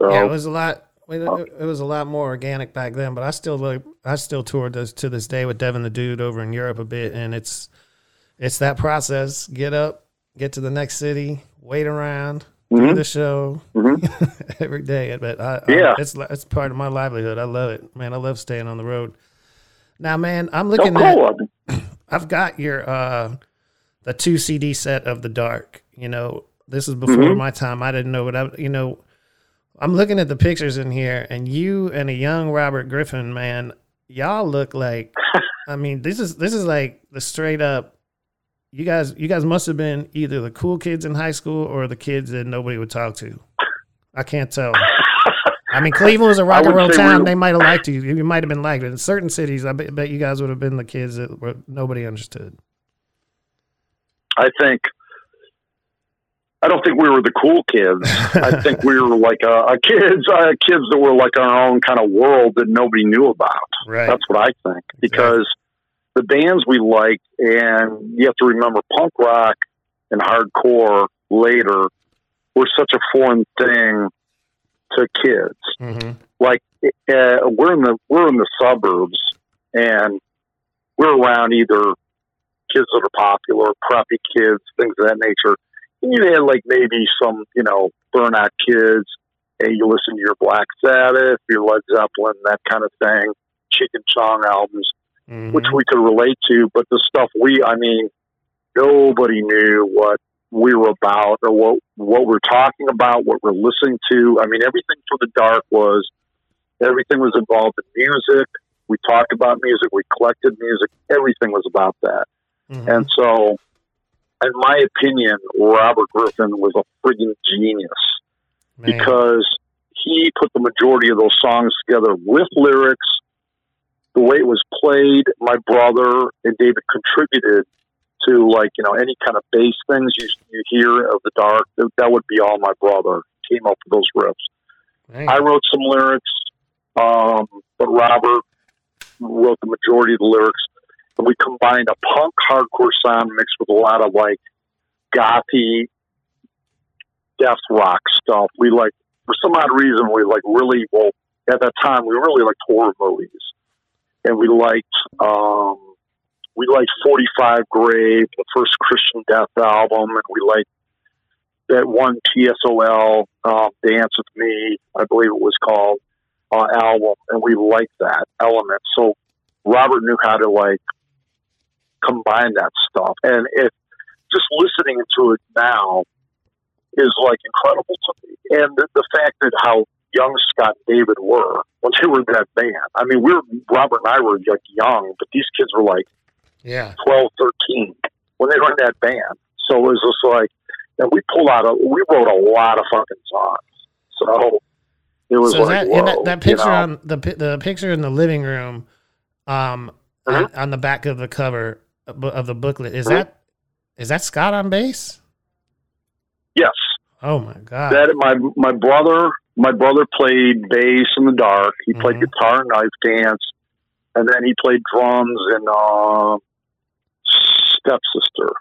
Speaker 2: So
Speaker 1: Yeah, it was a lot. It it was a lot more organic back then, but I still look. I still toured this to this day with Devin the Dude over in Europe a bit, and it's it's that process. Get up, get to the next city, wait around,
Speaker 2: Mhm.
Speaker 1: the show
Speaker 2: Mhm.
Speaker 1: every day. But I, I-
Speaker 2: Yeah.
Speaker 1: it's it's part of my livelihood. I love it, man. I love staying on the road. Now, man, I'm looking oh,
Speaker 2: cool.
Speaker 1: at. I've got your uh the two CD set of the dark. You know, this is before
Speaker 2: Mhm.
Speaker 1: my time. I didn't know what I. You know, I'm looking at the pictures in here, and you and a young Robert Griffin, man, y'all look like. I mean, this is this is like the straight up. You guys, you guys must have been either the cool kids in high school or the kids that nobody would talk to. I can't tell. I mean, Cleveland was a rock and roll town.
Speaker 2: we-
Speaker 1: They might have liked you. You might have been liked. In certain cities, I bet, you guys would have been the kids that were, nobody understood.
Speaker 2: I think. I don't think we were the cool kids. I think we were like uh, uh, kids, uh, kids that were like our own kind of world that nobody knew about.
Speaker 1: Right.
Speaker 2: That's what I think. Because the bands we liked, and you have to remember punk rock and hardcore later were such a foreign thing to kids.
Speaker 1: hmm
Speaker 2: Like uh, we're in the we're in the suburbs, and we're around either kids that are popular, preppy kids, things of that nature. And you had like maybe some, you know, burnout kids. Hey, you listen to your Black Sabbath, your Led Zeppelin, that kind of thing, Chicken Song albums.
Speaker 1: Mhm.
Speaker 2: which we could relate to, but the stuff we, I mean, nobody knew what we were about or what what we're talking about, what we're listening to. I mean, everything for the dark was everything was involved in music. We talked about music. We collected music. Everything was about that.
Speaker 1: Mhm.
Speaker 2: And so, in my opinion, Robert Griffin was a friggin' genius
Speaker 1: Man.
Speaker 2: because he put the majority of those songs together with lyrics. The way it was played, my brother and David contributed to like you know any kind of bass things you you hear of the dark. That, that would be all my brother came up with those riffs.
Speaker 1: Man.
Speaker 2: I wrote some lyrics, um, but Robert wrote the majority of the lyrics. And we combined a punk hardcore sound mixed with a lot of like gothy death rock stuff. We like for some odd reason we like really well at that time we really liked horror movies. And we liked um we liked Forty Five Grave, the first Christian Death album, and we liked that one TSOL um, Dance with Me, I believe it was called, uh, album, and we liked that element. So Robert knew how to like combine that stuff, and it just listening to it now is like incredible to me. And the, the fact that how young Scott David were when they were that band. I mean, we were Robert and I were like young, but these kids were like
Speaker 1: yeah.
Speaker 2: 12, 13 when they were in that band. So it was just like, and we pulled out a, we wrote a lot of fucking songs. So it was
Speaker 1: So
Speaker 2: like,
Speaker 1: that,
Speaker 2: whoa,
Speaker 1: that, that
Speaker 2: you
Speaker 1: picture
Speaker 2: know?
Speaker 1: on the the picture in the living room, um, on,
Speaker 2: Uh-huh.
Speaker 1: on the back of the cover of of the booklet is
Speaker 2: Uh-huh.
Speaker 1: that is that Scott on bass?
Speaker 2: yes,
Speaker 1: Oh my god!
Speaker 2: that my my brother my brother played bass in the dark. He played
Speaker 1: Mhm.
Speaker 2: guitar and knife dance, and then he played drums in uh, Stepsister.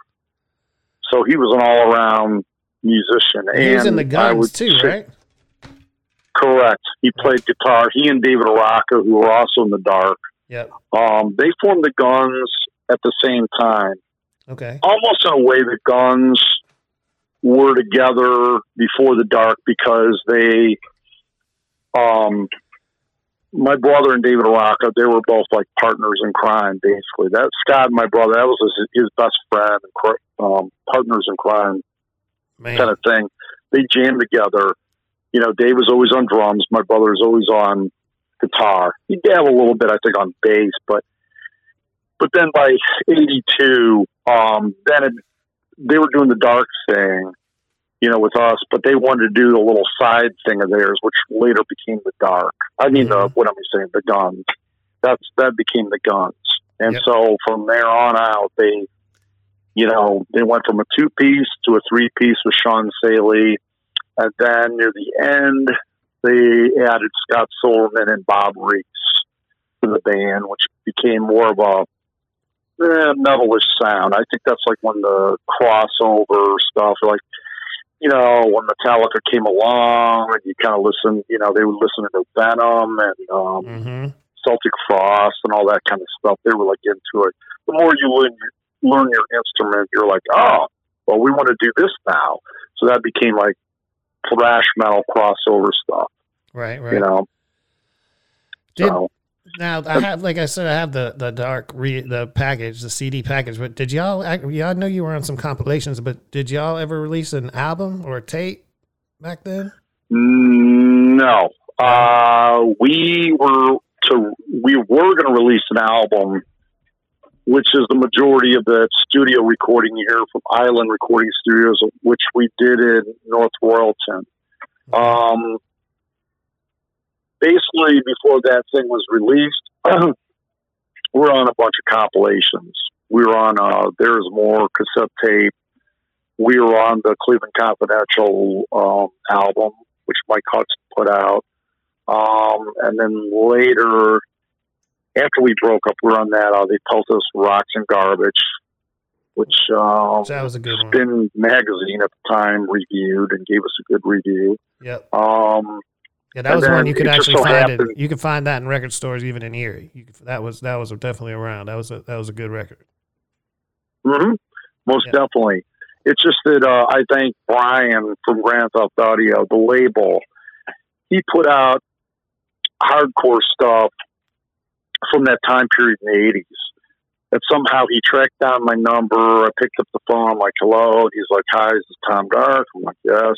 Speaker 2: So he was an all around musician.
Speaker 1: he was in the guns too,
Speaker 2: say-
Speaker 1: right?
Speaker 2: Correct. He played guitar. He and David Araka, who were also in the dark,
Speaker 1: Yep.
Speaker 2: um, they formed the Guns at the same time.
Speaker 1: Okay.
Speaker 2: Almost in a way, the Guns were together before the dark because they, um, my brother and David Araka, they were both like partners in crime, basically. That Scott, my brother, that was his, his best friend, um, partners in crime
Speaker 1: Man.
Speaker 2: kind of thing. They jammed together. You know, Dave was always on drums. My brother was always on guitar. He dabbled a little bit, I think, on bass, but but then by '82, um, then it, they were doing the dark thing, you know, with us. But they wanted to do a little side thing of theirs, which later became the dark. I mean, the,
Speaker 1: Mhm.
Speaker 2: what am I saying? The guns. That's that became the guns. And
Speaker 1: Yep.
Speaker 2: so from there on out, they you know, they went from a two piece to a three piece with Sean Saley. And then near the end, they added Scott Silverman and Bob Reese to the band, which became more of a eh, metalish sound. I think that's like when the crossover stuff, like, you know, when Metallica came along and you kind of listen, you know, they would listen to Venom and um,
Speaker 1: Mm-hmm.
Speaker 2: Celtic Frost and all that kind of stuff. They were like into it. The more you learn, learn your instrument, you're like, oh, well, we want to do this now. So that became like thrash metal crossover stuff,
Speaker 1: Right. Right.
Speaker 2: you know.
Speaker 1: Did-
Speaker 2: so
Speaker 1: Now I have, like I said, I have the the dark re, the package, the CD package. But did y'all? I, I know you were on some compilations, but did y'all ever release an album or a tape back then?
Speaker 2: no, uh, we were to we were going to release an album. Which is the majority of the studio recording here from Island Recording Studios, which we did in North Royalton. Um, basically, before that thing was released, we were on a bunch of compilations. We were on uh, There's More cassette tape. We were on the Cleveland Confidential um, album, which Mike Hudson put out. Um, and then later, after we broke up, we were on that. Uh, they pelted us Rocks and Garbage, which um,
Speaker 1: that was a good one.
Speaker 2: Spin Magazine at the time reviewed and gave us a good review.
Speaker 1: Yep.
Speaker 2: Um,
Speaker 1: Yeah, that
Speaker 2: And
Speaker 1: was one you could actually
Speaker 2: so
Speaker 1: find
Speaker 2: happened-
Speaker 1: it. You could find that in record stores, even in Erie. Could, that was that was definitely around. That was a that was a good record.
Speaker 2: hmm Most
Speaker 1: Yeah.
Speaker 2: definitely. It's just that uh, I thank Brian from Grand Theft Audio, the label. He put out hardcore stuff from that time period in the eighties. That somehow he tracked down my number. I picked up the phone. I'm like, "Hello." He's like, "Hi, this is Tom Dark." I'm like, "Yes."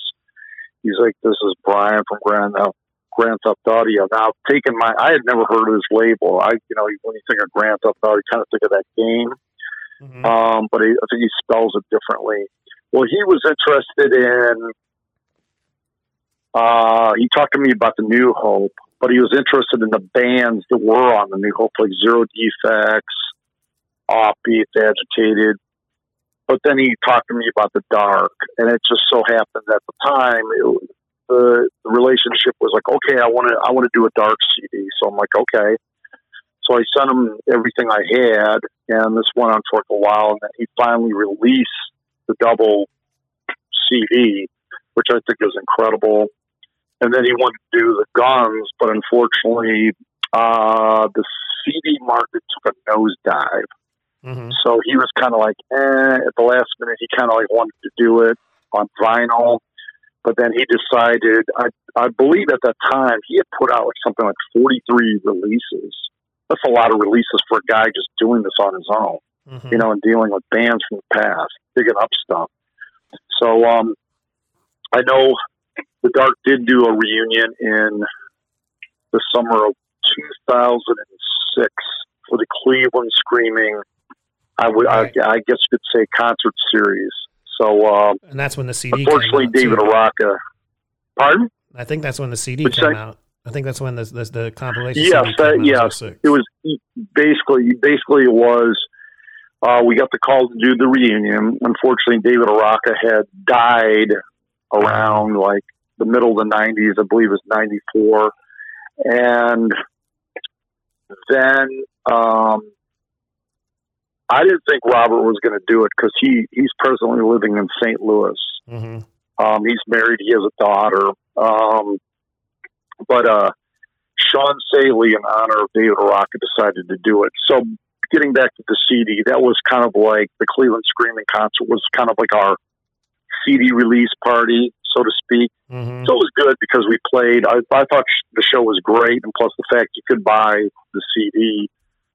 Speaker 2: He's like, "This is Brian from Grand Theft, Grand Theft Audio." Now, taking my, I had never heard of this label. I, you know, when you think of Grand Theft Audio, you kind of think of that game,
Speaker 1: Mhm.
Speaker 2: um, but he, I think he spells it differently. Well, he was interested in. Uh, he talked to me about the New Hope, but he was interested in the bands that were on the New Hope, like Zero Defex, Offbeat, Agitated. But then he talked to me about the Dark, and it just so happened at the time it, the, the relationship was like, okay, I want to, I want to do a Dark CD. So I'm like, okay. So I sent him everything I had, and this went on for a while, and then he finally released the double CD, which I think is incredible. And then he wanted to do the guns, but unfortunately, uh, the CD market took a nosedive.
Speaker 1: Mhm.
Speaker 2: So he was kind of like, eh, at the last minute, he kind of like wanted to do it on vinyl. But then he decided, I, I believe at that time, he had put out like something like 43 releases. That's a lot of releases for a guy just doing this on his own
Speaker 1: Mhm.
Speaker 2: you know, and dealing with bands from the past, digging up stuff. So um, I know the Dark did do a reunion in the summer of 2006 for the Cleveland Screaming. I would,
Speaker 1: Right.
Speaker 2: I, I guess you could say concert series. So um,
Speaker 1: and that's when the CD.
Speaker 2: unfortunately,
Speaker 1: came out,
Speaker 2: David
Speaker 1: too.
Speaker 2: Araka. Pardon?
Speaker 1: I think that's when the CD
Speaker 2: What'd
Speaker 1: came
Speaker 2: say?
Speaker 1: out. I think that's when the the, the compilation.
Speaker 2: Yes, that-
Speaker 1: came out,
Speaker 2: yes. it was basically basically it was uh, we got the call to do the reunion. Unfortunately, David Araka had died around like the middle of the '90s. I believe it was '94, and then um, I didn't think Robert was going to do it because he he's presently living in St. Louis.
Speaker 1: Mhm.
Speaker 2: Um, he's married. He has a daughter. Um, but uh, Sean Saley, in honor of David Araka, decided to do it. So, getting back to the CD, that was kind of like the Cleveland Screaming concert was kind of like our CD release party, so to speak.
Speaker 1: Mhm.
Speaker 2: So it was good because we played. I, I thought sh- the show was great, and plus the fact you could buy the CD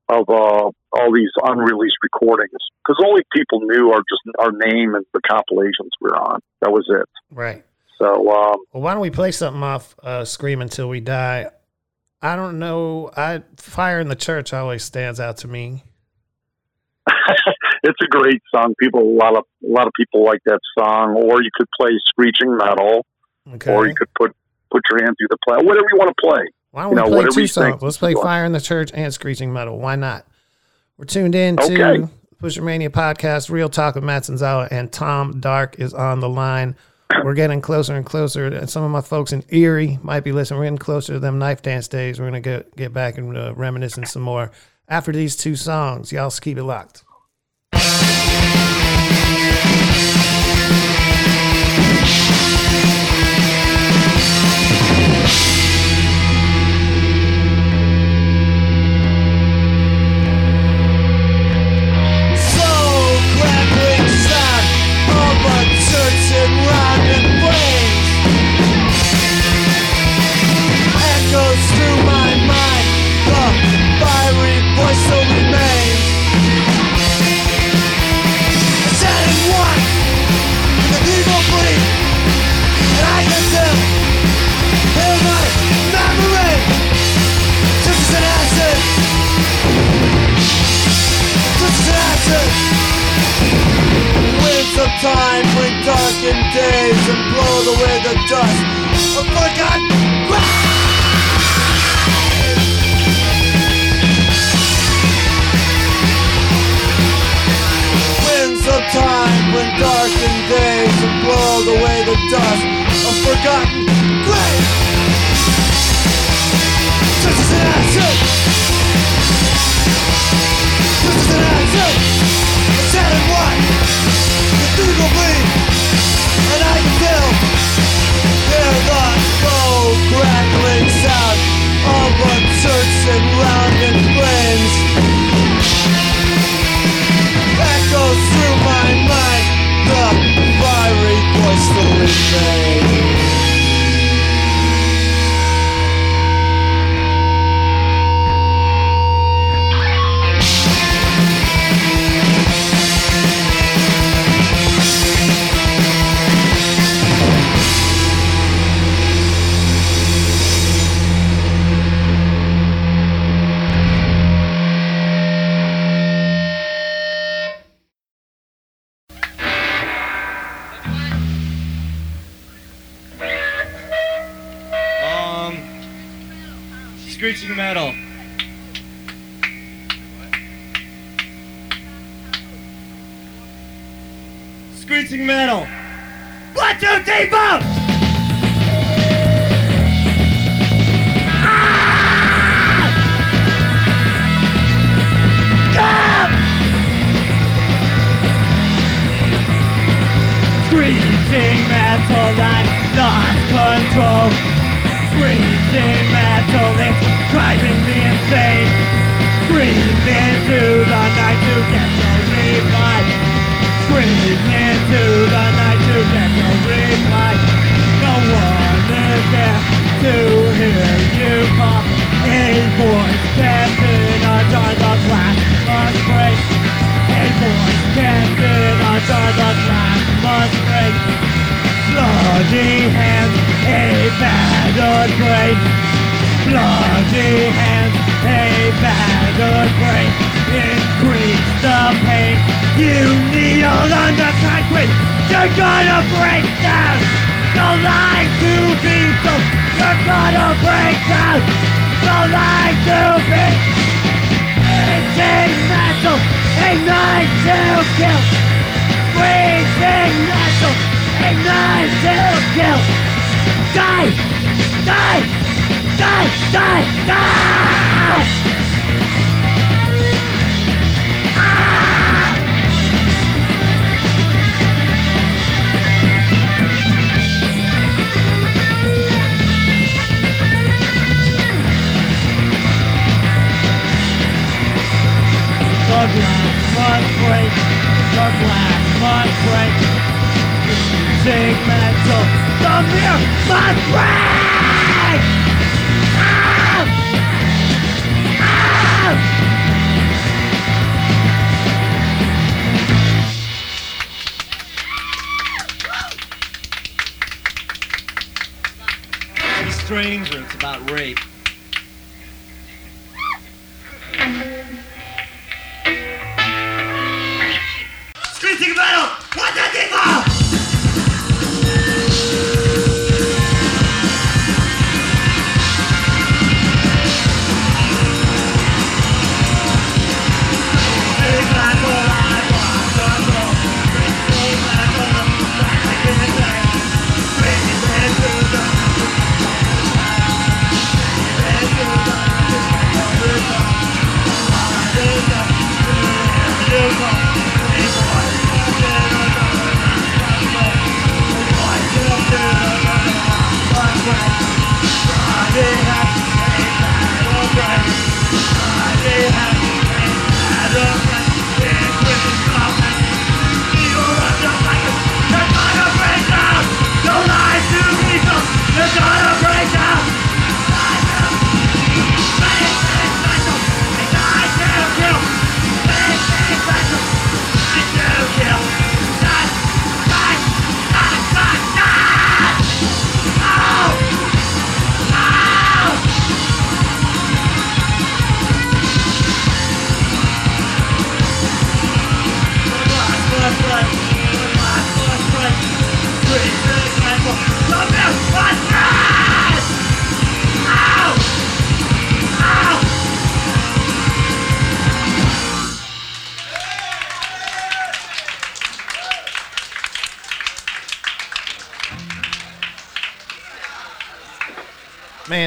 Speaker 2: of uh, all these unreleased recordings because only people knew our just our name and the compilations we are on. That was it.
Speaker 1: Right.
Speaker 2: So um,
Speaker 1: Well, why don't we play something off uh, "Scream Until We Die"? I don't know. I "Fire in the Church" always stands out to me.
Speaker 2: it's a great song. People, a lot of a lot of people like that song. Or you could play "Screeching Metal,"
Speaker 1: Okay.
Speaker 2: or you could put put your hand through the play. Whatever you want to play.
Speaker 1: Why don't
Speaker 2: you
Speaker 1: we
Speaker 2: know,
Speaker 1: play two songs?
Speaker 2: think.
Speaker 1: Let's play "Fire in the Church" and "Screeching Metal." Why not? We're tuned in to
Speaker 2: Okay.
Speaker 1: Pusher Mania podcast. Real talk with Matt Sanzala and Tom Dark is on the line. We're getting closer and closer. And some of my folks in Erie might be listening. We're getting closer to them knife dance days. We're gonna get get back and uh, reminiscing some more after these two songs. Y'all keep it locked.
Speaker 3: Away of forgotten graves. Just as an acid. Just as an acid. A shattered one. Cathedral bleed. And I can still hear the cold crackling sound of a church and flames. My mind.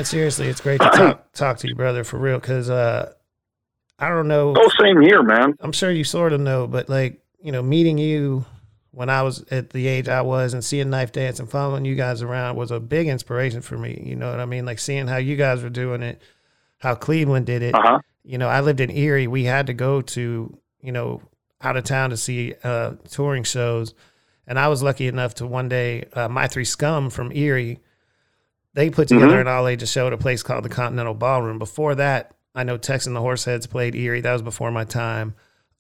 Speaker 1: Man, seriously, it's great to talk talk to you, brother, for real. Because uh, I don't know.
Speaker 2: Oh, same here, man.
Speaker 1: I'm sure you sort of know, but like you know, meeting you when I was at the age I was and seeing Knife Dance and following you guys around was a big inspiration for me. You know what I mean? Like seeing how you guys were doing it, how Cleveland did it.
Speaker 2: Uh huh.
Speaker 1: You know, I lived in Erie. We had to go to you know out of town to see uh, touring shows, and I was lucky enough to one day uh, my three scum from Erie. They put together
Speaker 2: Mhm.
Speaker 1: an all ages show at a place called the Continental Ballroom. Before that, I know Tex and the Horseheads played Erie. That was before my time.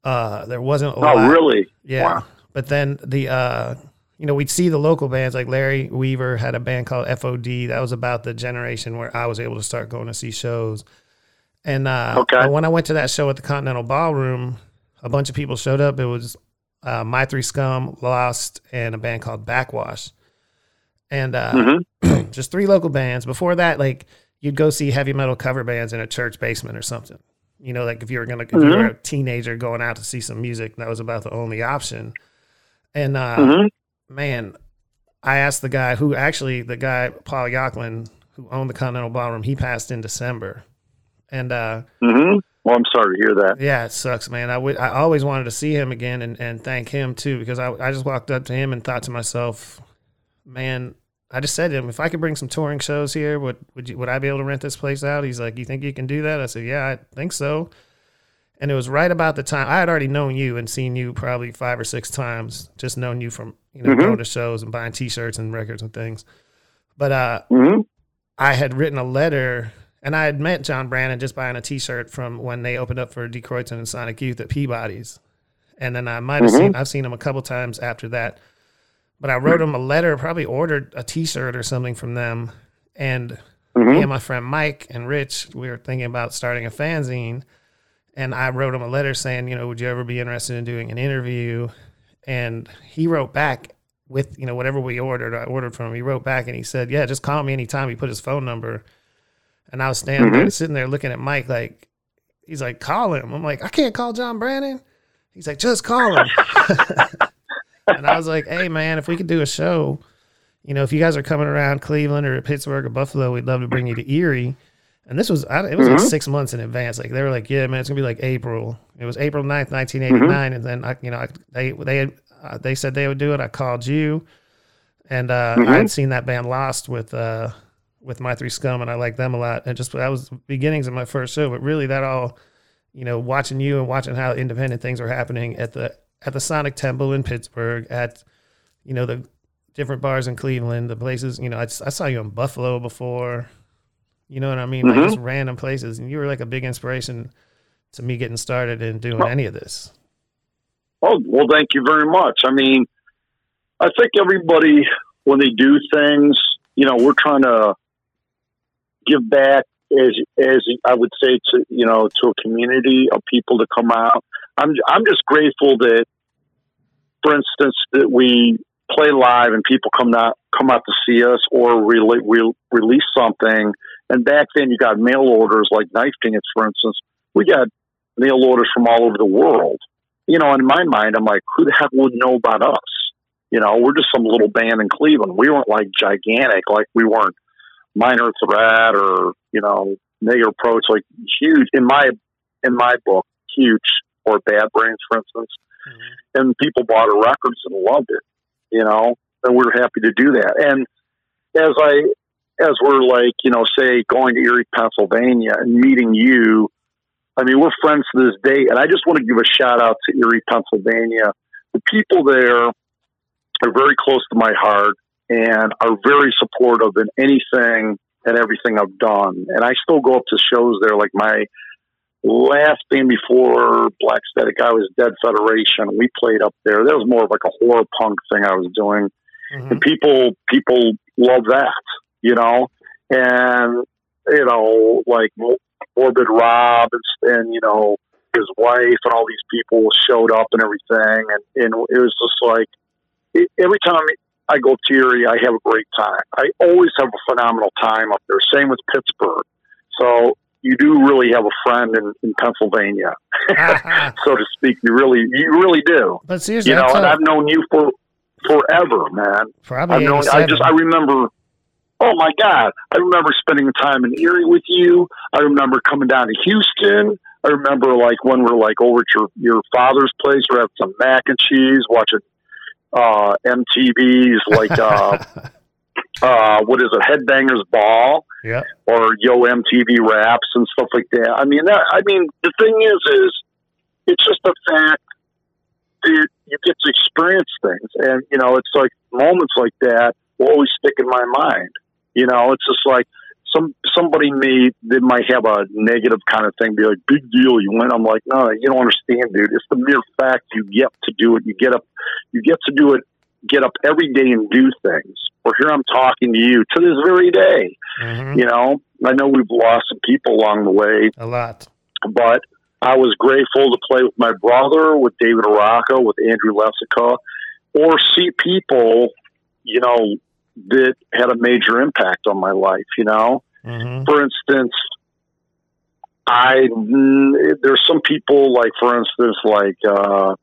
Speaker 1: Uh, there wasn't a
Speaker 2: Oh,
Speaker 1: lot.
Speaker 2: really?
Speaker 1: Yeah.
Speaker 2: Wow.
Speaker 1: But then the uh you know, we'd see the local bands like Larry Weaver had a band called FOD. That was about the generation where I was able to start going to see shows. And uh
Speaker 2: Okay.
Speaker 1: when I went to that show at the Continental Ballroom, a bunch of people showed up. It was uh, My Three Scum, Lost, and a band called Backwash. And uh
Speaker 2: Mhm.
Speaker 1: just three local bands. Before that, like you'd go see heavy metal cover bands in a church basement or something. You know, like if you were gonna if you were a teenager going out to see some music, that was about the only option. And uh,
Speaker 2: Mhm.
Speaker 1: man, I asked the guy who actually the guy Paul Yocklin who owned the Continental Ballroom. He passed in December, and uh,
Speaker 2: hmm Well, I'm sorry to hear that.
Speaker 1: yeah, it sucks, man. I would I always wanted to see him again and, and thank him too because I I just walked up to him and thought to myself, man. I just said to him, if I could bring some touring shows here, would would you would I be able to rent this place out? He's like, you think you can do that? I said, yeah, I think so. And it was right about the time I had already known you and seen you probably five or six times, just known you from you know
Speaker 2: Mhm.
Speaker 1: going to shows and buying T-shirts and records and things. But uh,
Speaker 2: hmm
Speaker 1: I had written a letter, and I had met John Brannon just buying a T-shirt from when they opened up for Die Kreuzen and Sonic Youth at Peabody's, and then I might have
Speaker 2: Mhm.
Speaker 1: seen I've seen him a couple times after that. But I wrote him a letter, probably ordered a T-shirt or something from them, and
Speaker 2: hmm
Speaker 1: me and my friend Mike and Rich, we were thinking about starting a fanzine, and I wrote him a letter saying, you know, would you ever be interested in doing an interview? And he wrote back with, you know, whatever we ordered, I ordered from him. He wrote back and he said, yeah, just call me anytime. He put his phone number, and I was standing there, sitting there looking at Mike like, he's like, call him. I'm like, I can't call John Brannon. He's like, just call him. and I was like, hey man, if we could do a show, you know, if you guys are coming around Cleveland or Pittsburgh or Buffalo, we'd love to bring you to Erie. And this was, I, it was like
Speaker 2: Mhm.
Speaker 1: six months in advance. Like they were like, yeah, man, it's gonna be like April. It was April 9th, 1989. And then I, you know, I, they, they, had, uh, they said they would do it. I called you and, uh, I had seen that band Lost with, uh, with my three scum and I like them a lot. And just, that was the beginnings of my first show, but really that all, you know, watching you and watching how independent things were happening at the, at the Sonic Temple in Pittsburgh, at, you know, the different bars in Cleveland, the places, you know, I, I saw you in Buffalo before, you know what I mean?
Speaker 2: Mhm.
Speaker 1: Like just random places. And you were like a big inspiration to me getting started and doing
Speaker 2: Well-
Speaker 1: any of this.
Speaker 2: Oh, well, thank you very much. I mean, I think everybody, when they do things, you know, we're trying to give back as, as I would say to, you know, to a community of people to come out. I'm, I'm just grateful that, for instance, that we play live and people come out, come out to see us or re- re- release something. And back then you got mail orders like Knife Dance, for instance. We got mail orders from all over the world you know, in my mind, I'm like, who the heck would know about us? You know, we're just some little band in Cleveland. We weren't like gigantic, like we weren't minor threat or you know negative approach, like huge in my in my book, huge or bad brains, for instance. Mm-hmm. And people bought our records and loved it, you know, and we were happy to do that. And as I as we're like, you know, say going to Erie, Pennsylvania, and meeting you I mean, we're friends to this day, and I just want to give a shout out to Erie, Pennsylvania. The people there are very close to my heart and are very supportive in anything and everything I've done. And I still go up to shows there. Like my last band before Black Static, I was Dead Federation. We played up there. That was more of like a horror punk thing I was doing
Speaker 1: Mhm.
Speaker 2: and people people love that, you know, and you know, like Morbid Rob and, and you know his wife and all these people showed up and everything, and and it was just like it, every time I go to Erie, I have a great time. I always have a phenomenal time up there. Same with Pittsburgh. So you do really have a friend in, in Pennsylvania, so to speak. You really, you really do.
Speaker 1: but seriously,
Speaker 2: You know, and I've known you for forever, man.
Speaker 1: probably
Speaker 2: I've known. I just I remember. Oh my God! I remember spending time in Erie with you. I remember coming down to Houston. I remember like when we're like over at your your father's place, we're having some mac and cheese, watching uh, MTV's like uh, uh, what is it, Headbangers Ball
Speaker 1: yeah.
Speaker 2: or Yo MTV Raps and stuff like that. I mean, that, I mean, the thing is, is it's just the fact that you get to experience things, and you know, it's like moments like that will always stick in my mind. You know, it's just like some somebody may they might have a negative kind of thing, be like, "Big deal, you win." I'm like, no, you don't understand, dude. It's the mere fact you get to do it. You get up, you get to do it. Get up every day and do things. Or here I'm talking to you to this very day.
Speaker 1: Mhm.
Speaker 2: You know, I know we've lost some people along the way,
Speaker 1: A lot.
Speaker 2: but I was grateful to play with my brother, with David Araka, with Andrew Lessica, or see people, you know, that had a major impact on my life, you know.
Speaker 1: hmm
Speaker 2: For instance, I mm, there's some people like, for instance, like uh,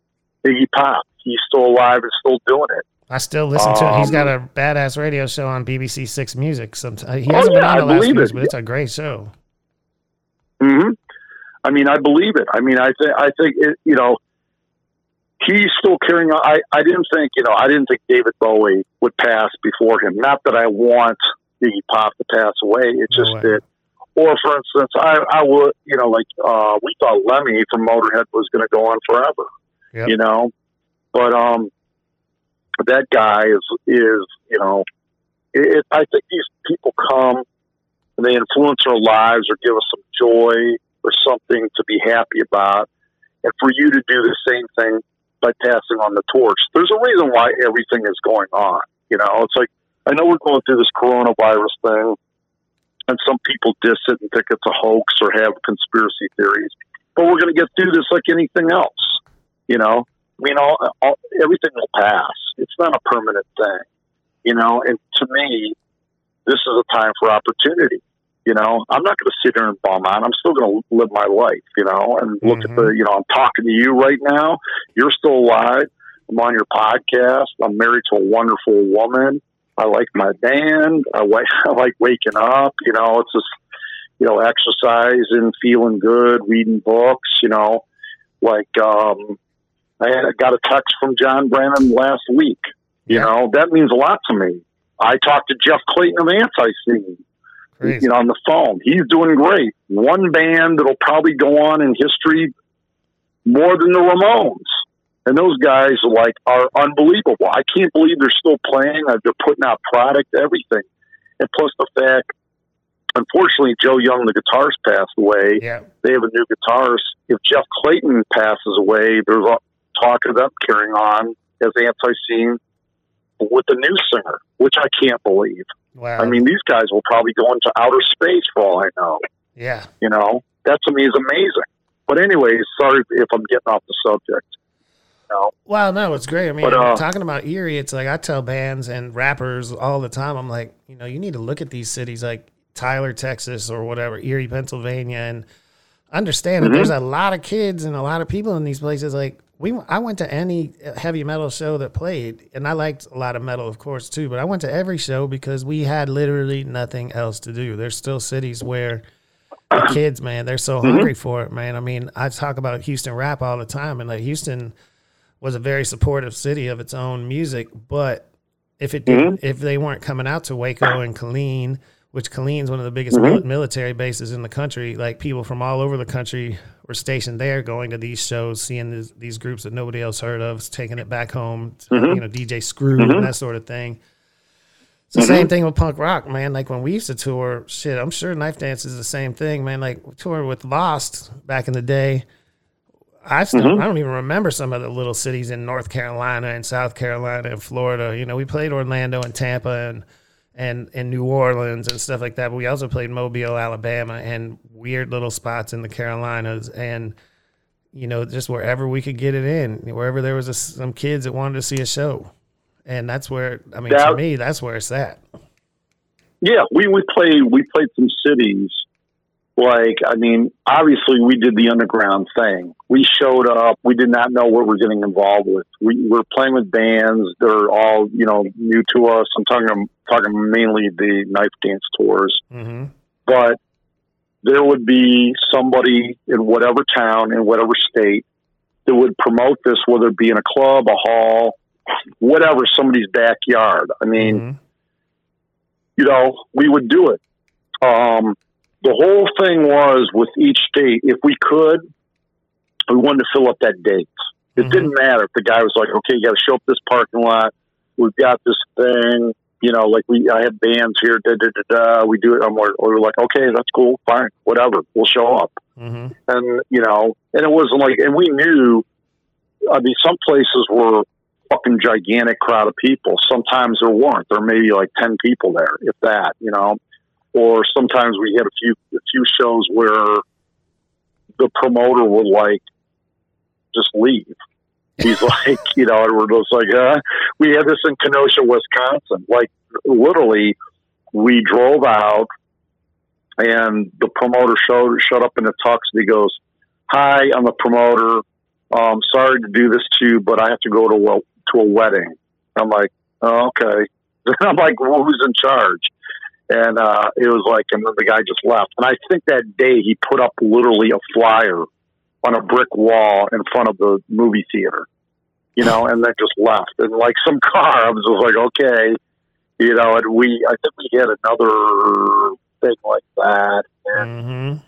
Speaker 2: Iggy Pop. He's still alive and still doing it.
Speaker 1: I still listen to it. He's got a badass radio show on BBC Six Music. Sometimes he
Speaker 2: Oh,
Speaker 1: hasn't been
Speaker 2: yeah,
Speaker 1: on
Speaker 2: I
Speaker 1: the last few
Speaker 2: it.
Speaker 1: years, but it's a great show.
Speaker 2: hmm I mean, I believe it. I mean, I think I think it, you know he's still carrying on. I I didn't think you know I didn't think David Bowie would pass before him. Not that I want Iggy Pop to pass away. It's just
Speaker 1: way.
Speaker 2: that. Or for instance, I I would you know like uh, we thought Lemmy from Motorhead was going to go on forever.
Speaker 1: Yep.
Speaker 2: You know, but um, that guy is is you know, it, I think these people come and they influence our lives or give us some joy or something to be happy about. And for you to do the same thing by passing on the torch, there's a reason why everything is going on. You know, it's like, I know we're going through this coronavirus thing, and some people diss it and think it's a hoax or have conspiracy theories, but we're going to get through this like anything else. You know, I mean, all, all, everything will pass. It's not a permanent thing. You know, and to me, this is a time for opportunity. You know, I'm not going to sit here and bum out. I'm still going to live my life. You know, and look at the. You know, I'm talking to you right now. You're still alive. I'm on your podcast. I'm married to a wonderful woman. I like my band. I like I like waking up. You know, it's just you know exercising, feeling good, reading books. You know, like um, I had, got a text from John Brannon last week. You
Speaker 1: Yeah.
Speaker 2: know, that means a lot to me. I talked to Jeff Clayton of Anti Scene you know, on the phone. He's doing great. One band that'll probably go on in history more than the Ramones. And those guys are like are unbelievable. I can't believe they're still playing. They're putting out product, everything. And plus the fact, unfortunately, Joe Young, the guitarist, passed away.
Speaker 1: yeah.
Speaker 2: They have a new guitarist. If Jeff Clayton passes away, there's a talk them carrying on as Antiseen with the new singer, which I can't believe.
Speaker 1: Wow.
Speaker 2: I mean, these guys will probably go into outer space for all I know.
Speaker 1: yeah.
Speaker 2: You know, that to me is amazing. But anyways, sorry if I'm getting off the subject. You know?
Speaker 1: Well, no, it's great. I mean,
Speaker 2: But, uh,
Speaker 1: talking about Erie, it's like I tell bands and rappers all the time. I'm like, you know, you need to look at these cities like Tyler, Texas, or whatever, Erie, Pennsylvania, and understand
Speaker 2: Mm-hmm.
Speaker 1: that there's a lot of kids and a lot of people in these places. Like we, I went to any heavy metal show that played, and I liked a lot of metal, of course, too. But I went to every show because we had literally nothing else to do. There's still cities where the kids, man, they're so
Speaker 2: Mm-hmm.
Speaker 1: hungry for it, man. I mean, I talk about Houston rap all the time, and like Houston was a very supportive city of its own music, but if it didn't,
Speaker 2: Mm-hmm.
Speaker 1: if they weren't coming out to Waco and Killeen, which Killeen's one of the biggest
Speaker 2: Mm-hmm.
Speaker 1: military bases in the country, like people from all over the country were stationed there, going to these shows, seeing these, these groups that nobody else heard of, taking it back home, to,
Speaker 2: Mm-hmm.
Speaker 1: you know, DJ Screw and that sort of thing. It's the same thing with punk rock, man. Like when we used to tour, shit, I'm sure Knife Dance is the same thing, man. Like we toured with Lost back in the day. I still
Speaker 2: Mm-hmm.
Speaker 1: I don't even remember some of the little cities in North Carolina and South Carolina and Florida. You know, we played Orlando and Tampa and and and New Orleans and stuff like that. But we also played Mobile, Alabama, and weird little spots in the Carolinas and you know just wherever we could get it in, wherever there was a, some kids that wanted to see a show, and that's where I mean to me that's where it's at.
Speaker 2: Yeah, we we played we played some cities. Like, I mean, obviously we did the underground thing. We showed up. We did not know what we're getting involved with. We were playing with bands. They're all, you know, new to us. I'm talking talking mainly the knife dance tours.
Speaker 1: hmm
Speaker 2: but there would be somebody in whatever town in whatever state that would promote this, whether it be in a club, a hall, whatever, somebody's backyard. I mean,
Speaker 1: hmm
Speaker 2: you know, we would do it. Um, the whole thing was with each state, if we could, we wanted to fill up that date. It
Speaker 1: Mhm.
Speaker 2: didn't matter if the guy was like, okay, you got to show up this parking lot. We've got this thing. You know, like we, I have bands here. Da da da da. We do it. I'm like, we're like, okay, that's cool, fine, whatever. We'll show up.
Speaker 1: hmm
Speaker 2: And you know, and it wasn't like, and we knew. I mean, some places were fucking gigantic crowd of people. Sometimes there weren't. There may be like ten people there, if that. You know, or sometimes we had a few a few shows where the promoter would like just leave. He's like, you know, and we're just like, we had this in Kenosha, Wisconsin. Like, literally, we drove out and the promoter showed showed up in the tux and he goes, "Hi, I'm the promoter. Um, sorry to do this to you, but I have to go to a to a wedding." I'm like, oh, "Okay." I'm like, well, "Who's in charge?" And uh, it was like, and then the guy just left. And I think that day he put up literally a flyer on a brick wall in front of the movie theater, you know, and then just left. And like some car, I was just like, okay, you know, and we, I think we had another thing like that. And
Speaker 1: hmm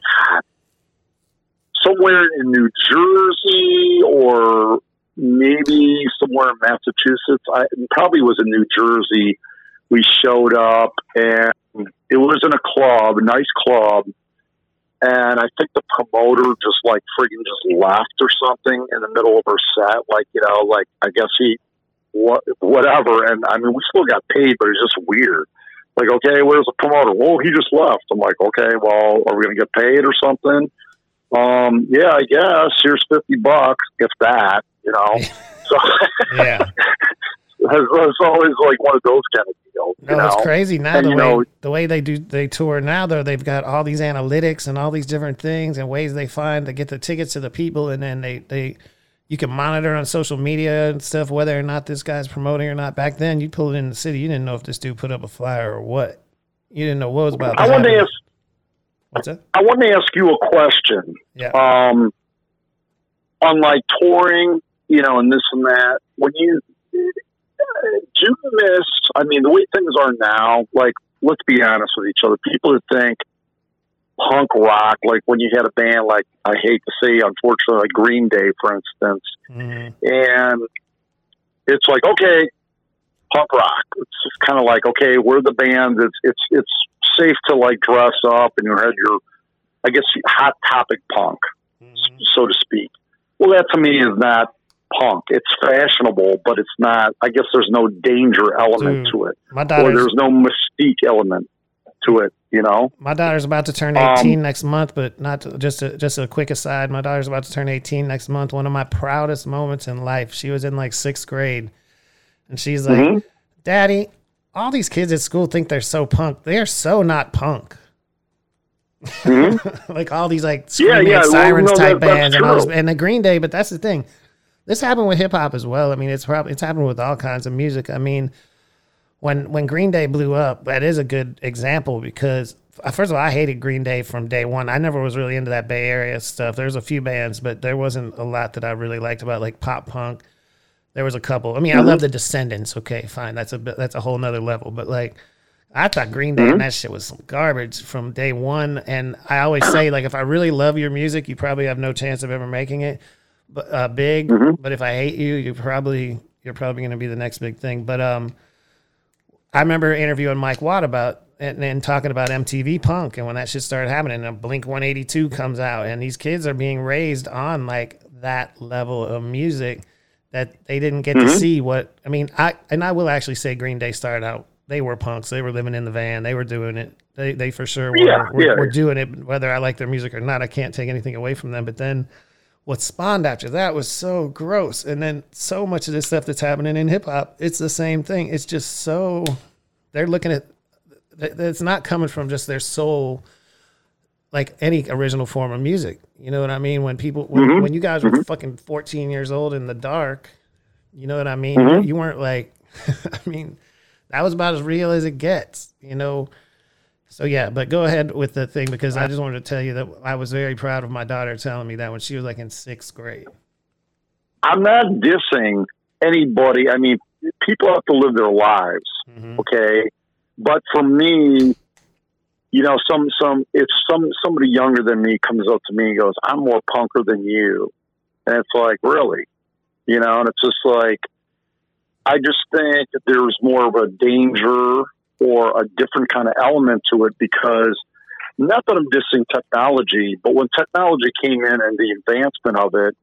Speaker 2: somewhere in New Jersey or maybe somewhere in Massachusetts. I probably was in New Jersey. We showed up and it was in a club, a nice club. And I think the promoter just like friggin' just left or something in the middle of her set. Like, you know, like I guess he, what, whatever. And I mean, we still got paid, but it's just weird. Like, okay, where's the promoter? Well, he just left. I'm like, okay, well, are we going to get paid or something? Um, yeah, I guess here's 50 bucks, if that, you know? so
Speaker 1: Yeah.
Speaker 2: it's, it's always like one of those kind of deals, you
Speaker 1: No,
Speaker 2: know?
Speaker 1: it's crazy now
Speaker 2: And,
Speaker 1: the way
Speaker 2: know-
Speaker 1: the way they do they tour now though they've got all these analytics and all these different things and ways they find to get the tickets to the people and then they they you can monitor on social media and stuff whether or not this guy's promoting or not. Back then, you pull it in the city, you didn't know if this dude put up a flyer or what. You didn't know what was about.
Speaker 2: I wanted to ask,
Speaker 1: What's that?
Speaker 2: I want to ask you a question.
Speaker 1: Yeah.
Speaker 2: um, on like touring, you know, and this and that. When you do you miss? I mean, the way things are now, like let's be honest with each other. People that think punk rock, like when you had a band like I hate to say, unfortunately, like Green Day, for instance,
Speaker 1: Mhm.
Speaker 2: and it's like okay, punk rock. It's just kind of like okay, we're the band. It's it's it's safe to like dress up and you had your, I guess, hot topic punk
Speaker 1: Mhm.
Speaker 2: so to speak. Well, that to me is not punk. It's fashionable, but it's not. I guess there's no danger element
Speaker 1: Dude,
Speaker 2: to it,
Speaker 1: My
Speaker 2: or there's no mystique element to it. You know?
Speaker 1: My daughter's about to turn
Speaker 2: Um,
Speaker 1: 18 next month, but not to, just a, just a quick aside. My daughter's about to turn 18 next month. One of my proudest moments in life. She was in like sixth grade, and she's like,
Speaker 2: Mhm.
Speaker 1: "Daddy, all these kids at school think they're so punk. They are so not punk. like all these like
Speaker 2: Mm-hmm. Yeah,
Speaker 1: screaming
Speaker 2: yeah, well,
Speaker 1: sirens
Speaker 2: no,
Speaker 1: type
Speaker 2: that-
Speaker 1: bands and all this, and the Green Day. But that's the thing. This happened with hip hop as well. I mean, it's probably it's happened with all kinds of music. I mean, when when Green Day blew up, that is a good example because uh, first of all, I hated Green Day from day one. I never was really into that Bay Area stuff. There's a few bands, but there wasn't a lot that I really liked about like pop punk. There was a couple. I mean, I love the Descendents. Okay, fine, that's a that's a whole nother level. But like, I thought Green Day and that shit was some garbage from day one. And I always say like, if I really love your music, you probably have no chance of ever making it, but uh, big. But if I hate you, you probably you're probably going to be the next big thing. But um, I remember interviewing Mike Watt about and, and talking about MTV Punk and when that shit started happening, and Blink 182 comes out, and these kids are being raised on like that level of music that they didn't get to see. What I mean, I and I will actually say Green Day started out. They were punks. They were living in the van. They were doing it. They they for sure were,
Speaker 2: Yeah,
Speaker 1: were,
Speaker 2: yeah.
Speaker 1: were doing it. Whether I like their music or not, I can't take anything away from them. But then what spawned after that was so gross. And then so much of this stuff that's happening in hip hop, it's the same thing. It's just so they're looking at it's not coming from just their soul like any original form of music. You know what I mean? When people when, mm-hmm. when you guys were mm-hmm. fucking 14 years old in the dark, you know what I mean? Mm-hmm. You weren't like I mean, that was about as real as it gets, you know. So yeah, but go ahead with the thing because I just wanted to tell you that I was very proud of my daughter telling me that when she was like in sixth grade.
Speaker 2: I'm not dissing anybody. I mean, people have to live their lives,
Speaker 1: Mhm.
Speaker 2: okay? But for me, you know, some some if some somebody younger than me comes up to me and goes, "I'm more punker than you," and it's like, really, you know, and it's just like, I just think that there's more of a danger or a different kind of element to it because. Not that I'm dissing technology, but when technology came in and the advancement of it,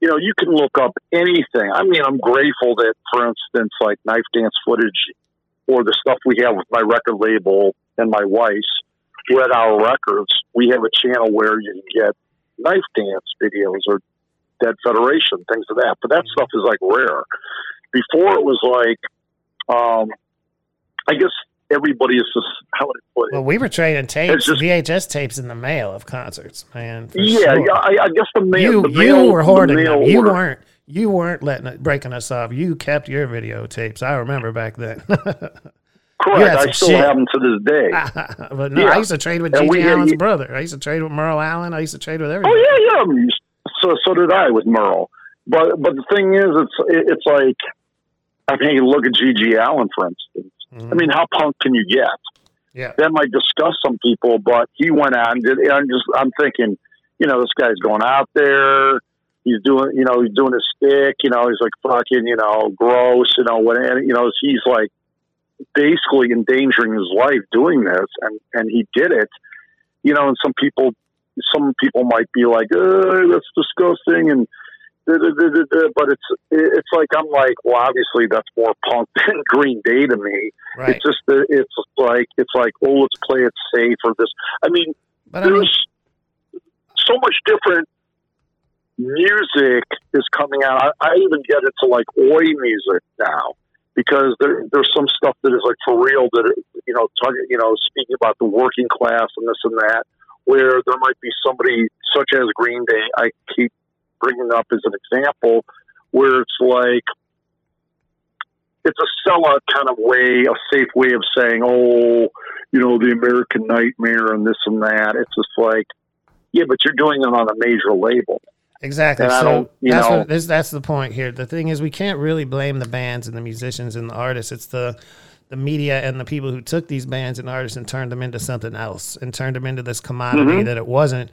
Speaker 2: you know, you can look up anything. I mean, I'm grateful that, for instance, like knife dance footage or the stuff we have with my record label and my wife's Red Hour Records, we have a channel where you can get knife dance videos or Dead Federation, things of that. But that stuff is like rare. Before it was like, um, I guess everybody is just how would I put it?
Speaker 1: Well, we were trading tapes,
Speaker 2: just-
Speaker 1: VHS tapes in the mail of concerts, man.
Speaker 2: yeah,
Speaker 1: sure.
Speaker 2: yeah. I, I guess the mail.
Speaker 1: you
Speaker 2: the
Speaker 1: you
Speaker 2: mail,
Speaker 1: were
Speaker 2: the
Speaker 1: hoarding
Speaker 2: mail
Speaker 1: them. You
Speaker 2: order.
Speaker 1: weren't. You weren't letting it, breaking us off. You kept your videotapes. I remember back then.
Speaker 2: correct. I still
Speaker 1: shit.
Speaker 2: have them to this day.
Speaker 1: but no, I used to trade with
Speaker 2: And
Speaker 1: Gigi
Speaker 2: had-
Speaker 1: Allin's brother. I used to trade with Merle Allin. I used to trade with oh, everybody.
Speaker 2: Oh yeah, yeah. So so did I with Merle. But but the thing is, it's it's like I mean, look at G.G. Allin for instance.
Speaker 1: Mhm.
Speaker 2: I mean, how punk can you get?
Speaker 1: yeah.
Speaker 2: That might disgust some people, but he went out and did. And I'm just I'm thinking, you know, this guy's going out there. He's doing, you know, he's doing his stick. You know, he's like fucking, you know, gross. You know, what? And you know, he's like basically endangering his life doing this, and and he did it. You know, and some people, some people might be like, "That's disgusting," and but it's it's like I'm like, well, obviously that's more punk than Green Day to me.
Speaker 1: Right.
Speaker 2: It's just it's like it's like, oh, let's play it safe or this. I mean,
Speaker 1: But I mean,
Speaker 2: there's so much different music is coming out. I, I even get into like oi music now because there, there's some stuff that is like for real that you know, talking, you know, speaking about the working class and this and that, where there might be somebody such as Green Day. I keep bringing up as an example where it's like it's a sellout kind of way, a safe way of saying, oh, you know, the American Nightmare and this and that. It's just like, yeah, but you're doing it on a major label.
Speaker 1: Exactly.
Speaker 2: And I
Speaker 1: so
Speaker 2: don't- you
Speaker 1: that's
Speaker 2: know-
Speaker 1: what, this, that's the point here. The thing is, we can't really blame the bands and the musicians and the artists. It's the the media and the people who took these bands and artists and turned them into something else and turned them into this commodity
Speaker 2: Mm-hmm.
Speaker 1: that it wasn't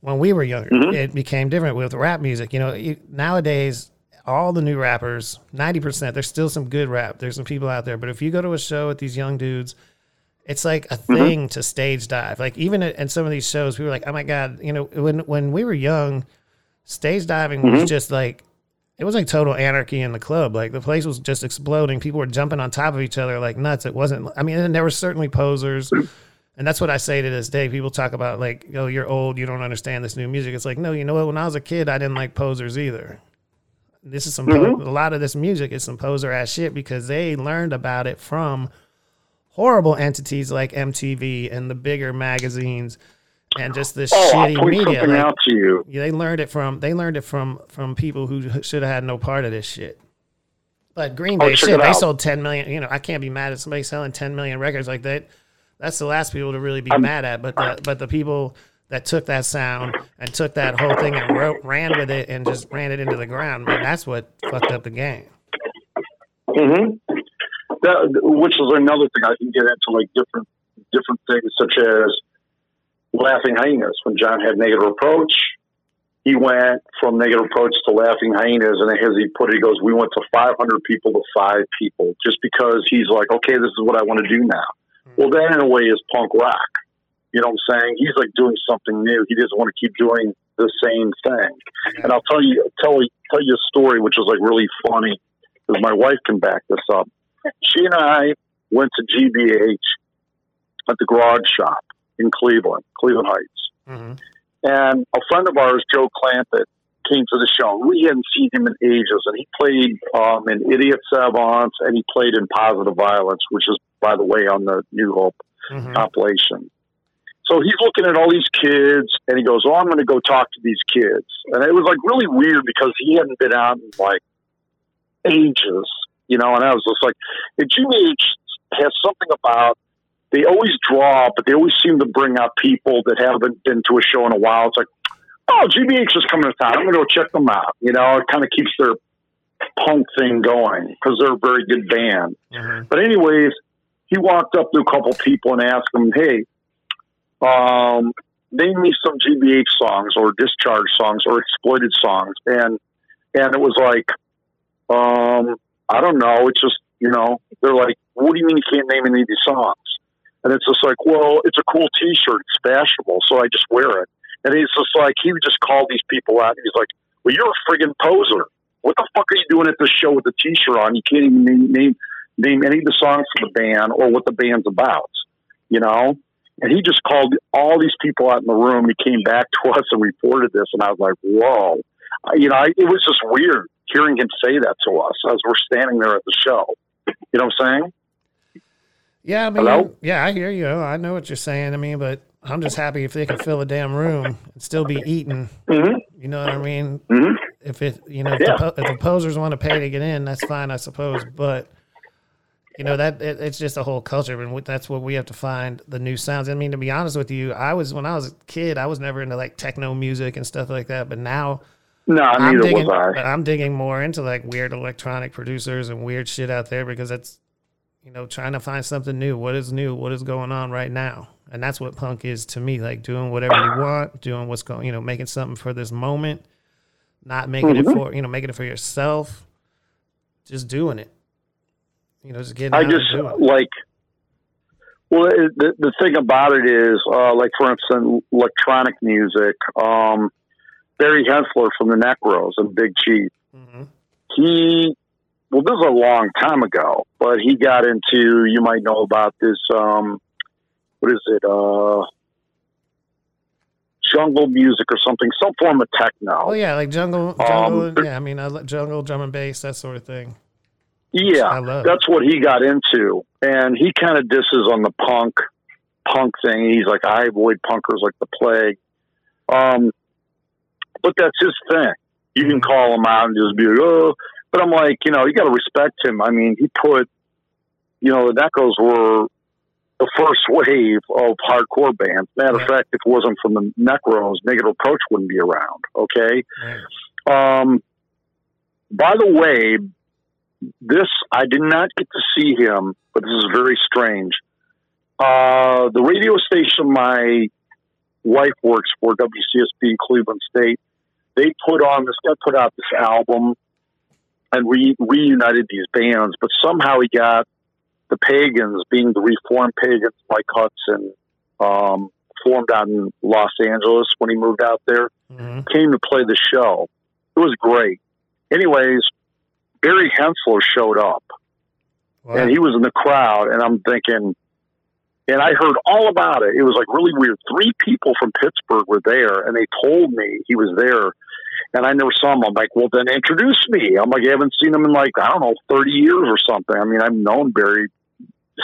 Speaker 1: when we were younger. It became different with rap music. You know, you, nowadays all the new rappers, ninety percent, there's still some good rap. There's some people out there, but if you go to a show with these young dudes. It's like a
Speaker 2: Mm-hmm.
Speaker 1: thing to stage dive. Like even at, at some of these shows, we were like, "Oh my god!" You know, when when we were young, stage diving
Speaker 2: Mm-hmm.
Speaker 1: was just like it was like total anarchy in the club. Like the place was just exploding. People were jumping on top of each other like nuts. It wasn't. I mean, and there were certainly posers, and that's what I say to this day. People talk about like, "Oh, you're old. You don't understand this new music." It's like, no, you know what? When I was a kid, I didn't like posers either. This is some po- mm-hmm. a lot of this music is some poser ass shit because they learned about it from horrible entities like MTV and the bigger magazines and just this
Speaker 2: Oh,
Speaker 1: shitty media. Like,
Speaker 2: out to you.
Speaker 1: yeah, they learned it from they learned it from from people who should have had no part of this shit. But Green
Speaker 2: Oh,
Speaker 1: Day,
Speaker 2: check
Speaker 1: shit, they
Speaker 2: out.
Speaker 1: sold ten million. You know, I can't be mad at somebody selling ten million records like that. That's the last people to really be mad at. But the, but the people that took that sound and took that whole thing and wrote, ran with it and just ran it into the ground, man, that's what fucked up the game.
Speaker 2: Mm-hmm. That, which is another thing I can get into, like different different things, such as Laughing Hyenas. When John had Negative Approach, he went from Negative Approach to Laughing Hyenas, and as he put it, he goes, "We went to 500 people to five people," just because he's like, "Okay, this is what I want to do now." Well, that in a way is punk rock. You know what I'm saying? He's like doing something new. He doesn't want to keep doing the same thing. And I'll tell you, tell you, tell you a story, which is like really funny, because my wife can back this up. She and I went to GBH at the Grog Shop in Cleveland, Cleveland Heights,
Speaker 1: hmm
Speaker 2: and a friend of ours, Joe Clampett, came to the show. We hadn't seen him in ages, and he played um, in Idiot Savants, and he played in Positive Violence, which is, by the way, on the New Hope
Speaker 1: hmm
Speaker 2: compilation. So he's looking at all these kids and he goes, Oh, I'm going to go talk to these kids. And it was like really weird because he hadn't been out in like ages, you know, and I was just like, GBH has something about they always draw, but they always seem to bring out people that haven't been to a show in a while. It's like, oh, GBH is coming to town. I'm going to go check them out. You know, it kind of keeps their punk thing going because they're a very good band.
Speaker 1: hmm
Speaker 2: But anyways, he walked up to a couple people and asked them, "Hey, um, name me some GBH songs or Discharge songs or exploited songs." And and it was like, um, I don't know. It's just you know, they're like, "What do you mean you can't name any of these songs?" And it's just like, well, it's a cool T-shirt. It's fashionable, so I just wear it. And he's just like, he would just call these people out. And He's like, well, you're a friggin' poser. What the fuck are you doing at the show with the T-shirt on? You can't even name, name name any of the songs for the band or what the band's about, you know? And he just called all these people out in the room. He came back to us and reported this, and I was like, whoa. I- You know, I, it was just weird hearing him say that to us as we're standing there at the show. You know what I'm saying?
Speaker 1: Yeah, I mean,
Speaker 2: Hello?
Speaker 1: yeah, I hear you. I know what you're saying. I mean, but I'm just happy if they can fill a damn room and still be eating.
Speaker 2: hmm
Speaker 1: You know what I mean?
Speaker 2: hmm
Speaker 1: If it, you know, if,
Speaker 2: Yeah.
Speaker 1: the, if the posers want to pay to get in, that's fine, I suppose. But you know that it, it's just a whole culture, and that's what we have to find the new sounds. I mean, to be honest with you, I was when I was a kid, I was never into like techno music and stuff like that. But now
Speaker 2: No,
Speaker 1: I'm
Speaker 2: neither
Speaker 1: digging,
Speaker 2: was I.
Speaker 1: I'm digging more into like weird electronic producers and weird shit out there because it's, you know, trying to find something new. What is new? What is going on right now? And that's what punk is to me. Like doing whatever you want, doing what's going, you know, making something for this moment, not making it
Speaker 2: Mhm.
Speaker 1: for, you know, making it for yourself, just doing it. You know, just getting.
Speaker 2: I just like. Well, it, the the thing about it is, uh, like for instance, electronic music. Um, Barry Henssler from the Necros and Big Chief.
Speaker 1: Mhm.
Speaker 2: He, well, this is a long time ago, but he got into. You might know about this. Um, what is it? Uh, jungle music or something, some form of techno.
Speaker 1: Oh yeah, like jungle, jungle.
Speaker 2: Um,
Speaker 1: yeah, I mean, jungle, drum and bass, that sort of thing.
Speaker 2: Yeah, that's what he got into, and he kind of disses on the punk punk thing. He's like, I avoid punkers like the plague. Um, but that's his thing. You can call him out and just be like, oh, but I'm like, you know, you got to respect him. I mean, he put, you know, the Necros were the first wave of hardcore bands. Matter of fact, if it wasn't from the Necros, Negative Approach wouldn't be around. Okay.
Speaker 1: Right.
Speaker 2: Um, by the way, this I did not get to see him, but this is very strange. Uh, the radio station my wife works for, WCSB in Cleveland State, they put on this guy put out this album and re- reunited these bands, but somehow he got the Pagans, being the Reformed Pagans, Mike Hudson, um, formed out in Los Angeles when he moved out there
Speaker 1: Mhm.
Speaker 2: came to play the show. It was great. Anyways, Barry Henssler showed up
Speaker 1: Wow.
Speaker 2: and he was in the crowd, and I'm thinking, and I heard all about it. It was like really weird. Three people from Pittsburgh were there, and they told me he was there, and I never saw him. I'm like, well, then introduce me. I'm like, I haven't seen him in like I don't know, 30 years or something. I mean, I've known Barry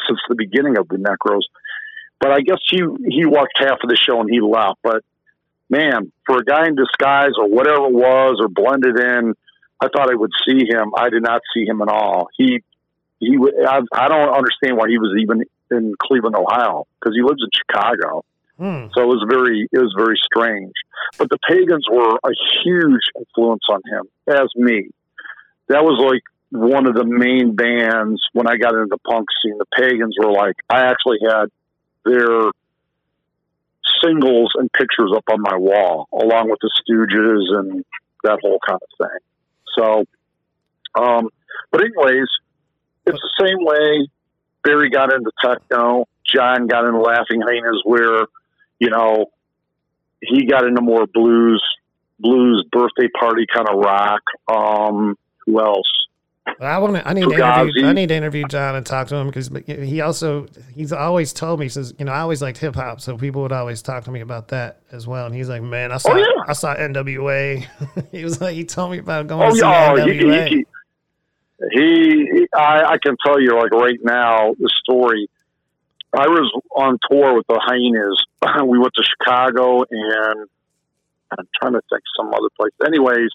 Speaker 2: since the beginning of the Necros, but I guess he he walked half of the show and he left. But man, for a guy in disguise or whatever it was or blended in, I thought I would see him. I did not see him at all. He he I don't understand why he was even in Cleveland, Ohio, because he lives in Chicago.
Speaker 1: Hmm.
Speaker 2: So it was very it was very strange. But the Pagans were a huge influence on him, as me. That was like one of the main bands when I got into the punk scene. The Pagans were like I actually had their singles and pictures up on my wall, along with the Stooges and that whole kind of thing. So, um, but anyways, it's the same way Barry got into techno, John got into Laughing Hyenas, where you know he got into more blues, blues birthday party kind of rock. Um, who else?
Speaker 1: I want to. I need to interview. I need to interview John and talk to him because he also he's always told me he says you know I always liked hip hop, so people would always talk to me about that as well. And he's like, man, I oh, saw
Speaker 2: Oh, yeah.
Speaker 1: I saw NWA. he was like, he told me about going
Speaker 2: Oh
Speaker 1: to see
Speaker 2: yeah, oh,
Speaker 1: NWA.
Speaker 2: he, he, he I, I can tell you like right now the story. I was on tour with the Hyenas. we went to Chicago and I'm trying to think some other place. Anyways,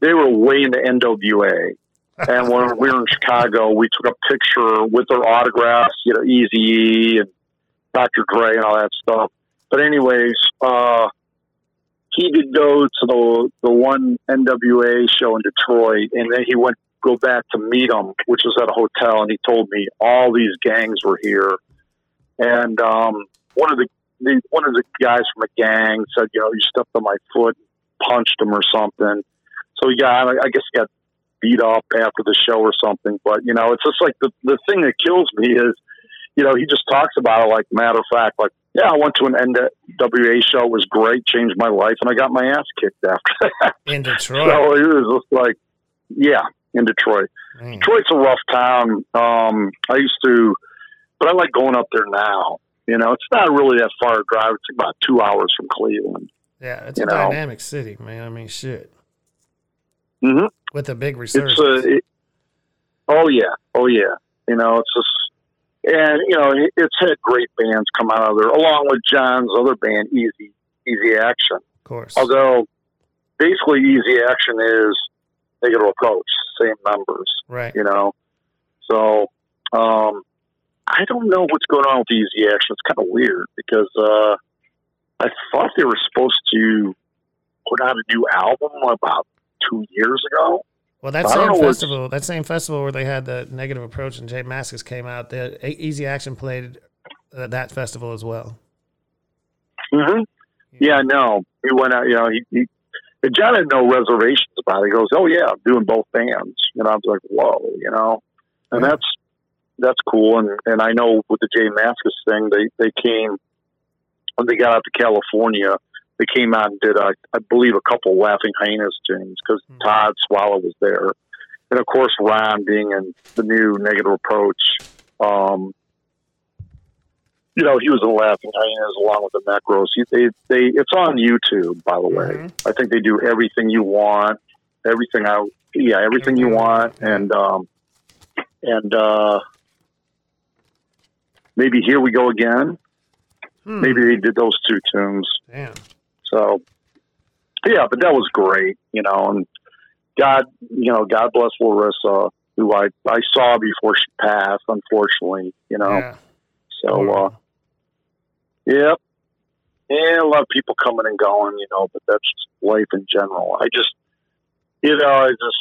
Speaker 2: they were way into NWA. and when we were in Chicago, we took a picture with their autographs, you know, Eazy and Dr. Dre and all that stuff. But anyways, uh, he did go to the the one NWA show in Detroit, and then he went go back to meet them, which was at a hotel, and he told me all these gangs were here, and um, one of the, the one of the guys from a gang said, you know, you stepped on my foot, punched him or something. So yeah, I, I guess he got beat up after the show or something. But you know, it's just like the the thing that kills me is, you know, he just talks about it like matter of fact, like yeah, I went to an NWA show, it was great, changed my life, and I got my ass kicked after that.
Speaker 1: in Detroit.
Speaker 2: so it was just like, yeah, in Detroit.
Speaker 1: Man.
Speaker 2: Detroit's a rough town. Um, I used to, but I like going up there now. You know, it's not really that far a drive. It's about two hours from Cleveland.
Speaker 1: Yeah, it's a
Speaker 2: know.
Speaker 1: dynamic city, man. I mean, shit,
Speaker 2: hmm
Speaker 1: with a big
Speaker 2: It's
Speaker 1: resurgence.
Speaker 2: uh, it, oh yeah, oh yeah. You know, it's just and you know it's had great bands come out of there, along with John's other band, Easy Easy Action.
Speaker 1: Of course.
Speaker 2: Although basically Easy Action is negative approach, same members,
Speaker 1: right.
Speaker 2: you know. So um, I don't know what's going on with Easy Action. It's kind of weird because uh, I thought they were supposed to put out a new album about two years ago.
Speaker 1: Well, that same festival, that same festival where they had the negative approach and J Mascis came out, the Easy Action played uh, that festival as well.
Speaker 2: Mm-hmm. Yeah, no, he went out. You know, he, he and John had no reservations about it. He goes, "Oh yeah, I'm doing both bands." You know, I was like, "Whoa," you know, and
Speaker 1: Yeah.
Speaker 2: that's that's cool. And and I know with the J Mascis thing, they they came when they got out to California. They came out and did, uh, I believe, a couple Laughing Hyenas tunes because
Speaker 1: Mhm.
Speaker 2: Todd Swalla was there, and of course Ron being in the new Negative Approach. Um, you know, he was in Laughing Hyenas along with the Necros. He, they, they, it's on YouTube, by the way.
Speaker 1: Mhm.
Speaker 2: I think they do everything you want, everything I, yeah, everything you want, and um, and uh, maybe here we go again.
Speaker 1: Hmm.
Speaker 2: Maybe they did those two tunes.
Speaker 1: Damn.
Speaker 2: So, yeah, but that was great, you know. And God, you know, God bless Larissa, who I I saw before she passed, unfortunately, you know.
Speaker 1: Yeah.
Speaker 2: So, uh, yep. Yeah, a lot of people coming and going, you know, but that's life in general. I just, you know, I just,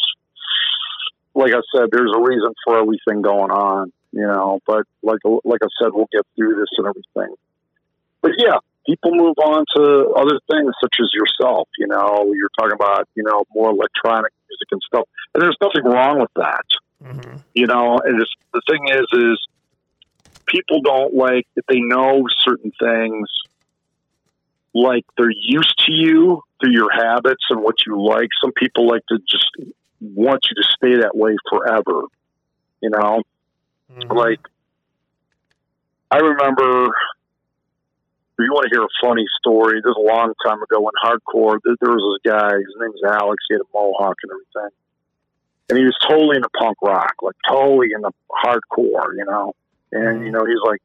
Speaker 2: like I said, there's a reason for everything going on, you know, but like, like I said, we'll get through this and everything. But yeah, people move on to other things such as yourself, you know, you're talking about, you know, more electronic music and stuff. And there's nothing wrong with that
Speaker 1: Mhm.
Speaker 2: you know and it's, the thing is is people don't like if they know certain things like they're used to you through your habits and what you like some people like to just want you to stay that way forever you know
Speaker 1: Mhm.
Speaker 2: like i remember if you want to hear a funny story this is a long time ago when hardcore there, was this guy his name's alex he had a mohawk and everything and he was totally into punk rock, like totally into hardcore, you know. And mm. you know, he's like,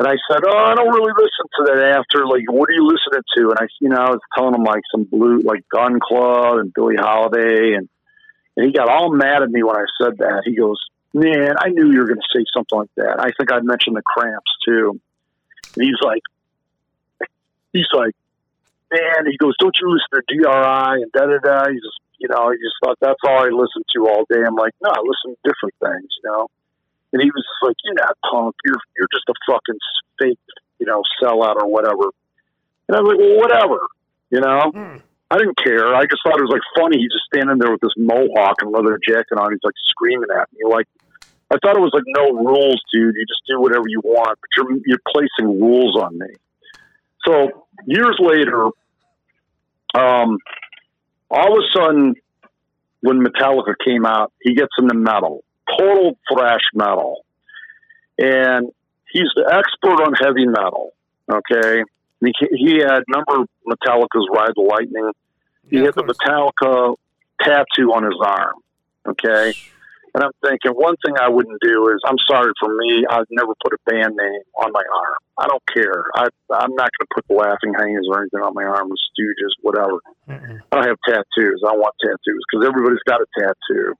Speaker 2: and I said, "Oh, I don't really listen to that after. Like, what are you listening to?" And I, you know, I was telling him like some blue, like Gun Club and Billie Holiday, and and he got all mad at me when I said that. He goes, "Man, I knew you were going to say something like that." I think I mentioned the Cramps too. And he's like, he's like, man, he goes, don't you listen to DRI and da da da? He just, you know, he just thought that's all I listened to all day. I'm like, no, I listen to different things, you know. And he was just like, you're not punk. You're you're just a fucking fake, you know, sellout or whatever. And I was like, well, whatever, you know.
Speaker 1: Hmm.
Speaker 2: I didn't care. I just thought it was like funny. He's just standing there with this mohawk and leather jacket on. He's like screaming at me. Like I thought it was like no rules, dude. You just do whatever you want, but you're you're placing rules on me. So years later, um, all of a sudden, when Metallica came out, he gets into metal, total thrash metal, and he's the expert on heavy metal. Okay, he he had a number of Metallica's Ride the Lightning. He
Speaker 1: Yeah,
Speaker 2: had the. Metallica tattoo on his arm. Okay. And I'm thinking one thing I wouldn't do is I'm sorry for me, I'd never put a band name on my arm. I don't care. I I'm not gonna put the Laughing Hyenas or anything on my arm, the stooges, whatever.
Speaker 1: Mm-mm.
Speaker 2: I don't have tattoos. I want tattoos because everybody's got a tattoo.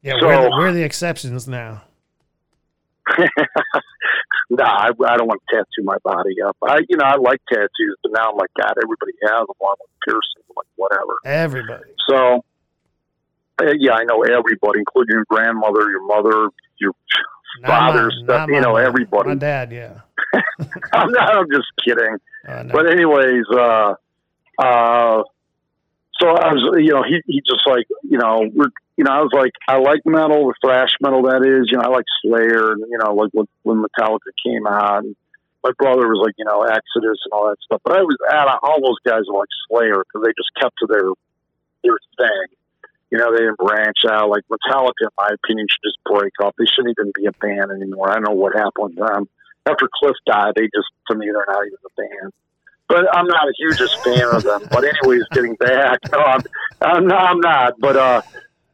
Speaker 1: Yeah,
Speaker 2: So-
Speaker 1: we're, the, we're the exceptions now.
Speaker 2: nah, I, I don't want to tattoo my body up. I, you know, I like tattoos, but now I'm like, God, everybody has them along with piercings, I'm like whatever.
Speaker 1: Everybody.
Speaker 2: So, yeah, I know everybody, including your grandmother, your mother, your
Speaker 1: Not
Speaker 2: father,
Speaker 1: mine,
Speaker 2: stuff. You know, everybody.
Speaker 1: My dad, yeah.
Speaker 2: I'm not. I'm just kidding.
Speaker 1: Uh, no.
Speaker 2: But anyways, uh, uh, so I was, you know, he he just like, you know, we're, you know, I was like, I like metal, the thrash metal that is, you know, I like Slayer, and you know, like when, when Metallica came out, and my brother was like, you know, Exodus and all that stuff. But I was, out of all those guys were like Slayer because they just kept to their their thing. You know, they didn't branch out. Like Metallica, in my opinion, should just break up. They shouldn't even be a band anymore. I don't know what happened with them. After Cliff died, they just, to me, they're not even a band but I'm not a hugest fan of them. But anyways, getting back, no, I'm, I'm not. I'm not. But uh,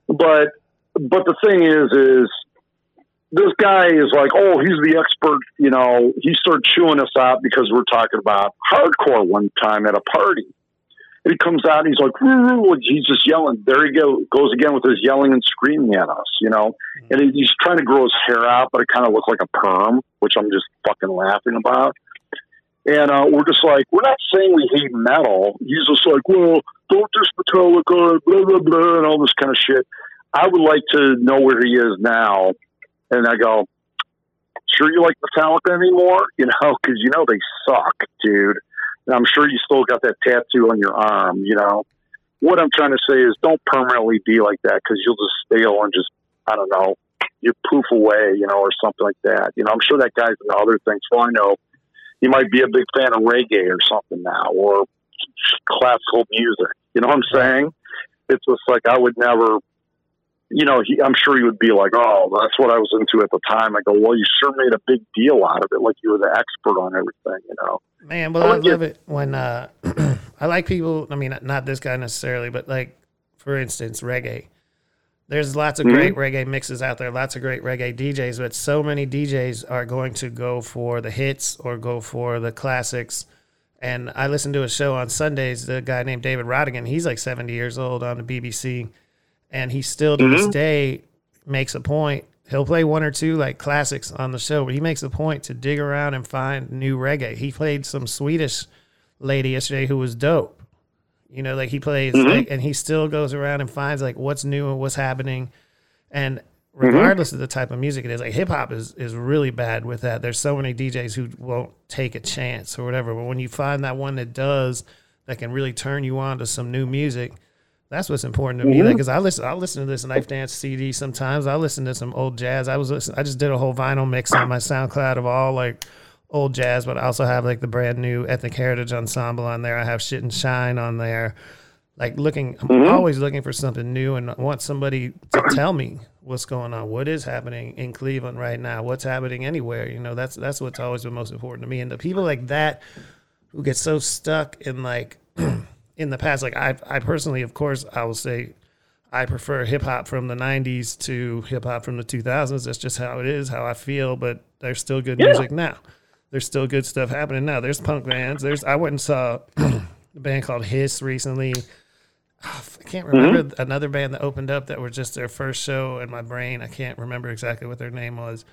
Speaker 2: but but the thing is, is this guy is like, oh, he's the expert. You know, he started chewing us out because we're talking about hardcore one time at a party. And he comes out and he's like, he's just yelling. There he go, goes again with his yelling and screaming at us, you know. And he- he's trying to grow his hair out, but it kind of looks like a perm, which I'm just fucking laughing about. And uh, we're just like, we're not saying we hate metal. He's just like, well, don't just Metallica, blah, blah, blah, and all this kind of shit. I would like to know where he is now. And I go, sure you like Metallica anymore? You know, because you know they suck, dude. And I'm sure you still got that tattoo on your arm, you know. What I'm trying to say is don't permanently be like that because you'll just stale and just, I don't know, you poof away, you know, or something like that. You know, I'm sure that guy's into other things. All I know, he might be a big fan of reggae or something now, or classical music. You know what I'm saying? It's just like I would never, you know, he, I'm sure he would be like, oh, that's what I was into at the time. I go, well, you sure made a big deal out of it, like you were the expert on everything, you know?
Speaker 1: Man, well,
Speaker 2: I
Speaker 1: I love it when uh, I like people. I mean, not this guy necessarily, but like, for instance, reggae. There's lots of great reggae mixes out there, lots of great reggae DJs, but so many DJs are going to go for the hits or go for the classics. And I listened to a show on Sundays, the guy named David Rodigan, he's like 70 years old on the BBC, and he still to this mm-hmm. day makes a point. He'll play one or two like classics on the show, but he makes a point to dig around and find new reggae. He played some Swedish lady yesterday who was dope. You know, like he plays, mm-hmm. like, and he still goes around and finds like what's new and what's happening. And mm-hmm. regardless of the type of music it is, like hip hop is is really bad with that. There's so many DJs who won't take a chance or whatever. But when you find that one that does, that can really turn you on to some new music, that's what's important to me. Mm-hmm. Like, cause I listen, I listen to this Knife Dance CD sometimes. I listen to some old jazz. I was listen, I just did a whole vinyl mix on my SoundCloud of all like old jazz, but I also have like the brand new Ethnic Heritage Ensemble on there. I have Shit and Shine on there. Like looking, I'm mm-hmm. always looking for something new and I want somebody to tell me what's going on, what is happening in Cleveland right now, what's happening anywhere. You know, that's that's what's always been most important to me. And the people like that who get so stuck in like in the past, like I, I personally, of course, I will say I prefer hip hop from the '90s to hip hop from the 2000s. That's just how it is, how I feel. But there's still good music now. There's still good stuff happening now. There's punk bands. There's I went and saw a band called Hiss recently. Ah, I can't remember another band that opened up that was just their first show in my brain. I can't remember exactly what their name was.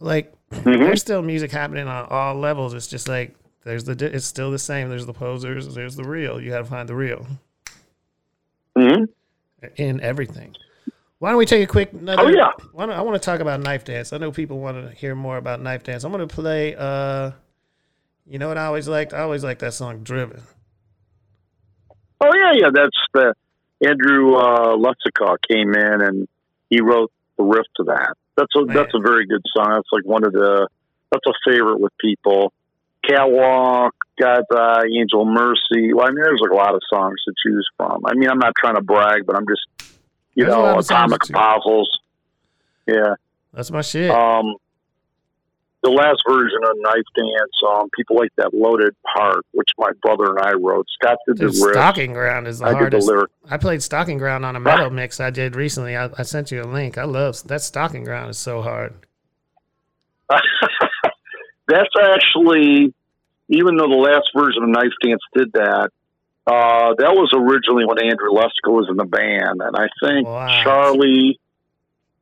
Speaker 1: Like there's still music happening on all levels. It's just like there's the it's still the same. There's the posers. There's the real. You got to find the real
Speaker 2: hmm
Speaker 1: in everything. Why don't we take a quick another?
Speaker 2: Oh, yeah.
Speaker 1: Why don't, I want to talk about knife dance. I know people want to hear more about knife dance. I'm going to play. uh You know what I always liked? I always liked that song "Driven."
Speaker 2: Oh yeah, yeah. That's the Andrew uh, Luxica came in and he wrote the riff to that. That's a
Speaker 1: Man.
Speaker 2: that's a very good song. That's like one of the that's a favorite with people. Catwalk, got uh, Angel Mercy. Well, I mean, there's like a lot of songs to choose from. I mean, I'm not trying to brag, but I'm just you
Speaker 1: There's
Speaker 2: know Atomic. Apostles. Yeah.
Speaker 1: That's my shit.
Speaker 2: Um, the last version of Knife Dance, um, people like that loaded part, which my brother and I wrote. Scott did the
Speaker 1: Dude,
Speaker 2: riff.
Speaker 1: Stalking Ground is the
Speaker 2: I did the
Speaker 1: hardest.
Speaker 2: lyric.
Speaker 1: I played Stalking Ground on a metal mix I did recently. I, I sent you a link. I love that Stalking Ground is so hard.
Speaker 2: That's actually, even though the last version of Knife Dance did that, uh, that was originally when Andrew Leska was in the band, and I think
Speaker 1: Wow.
Speaker 2: Charlie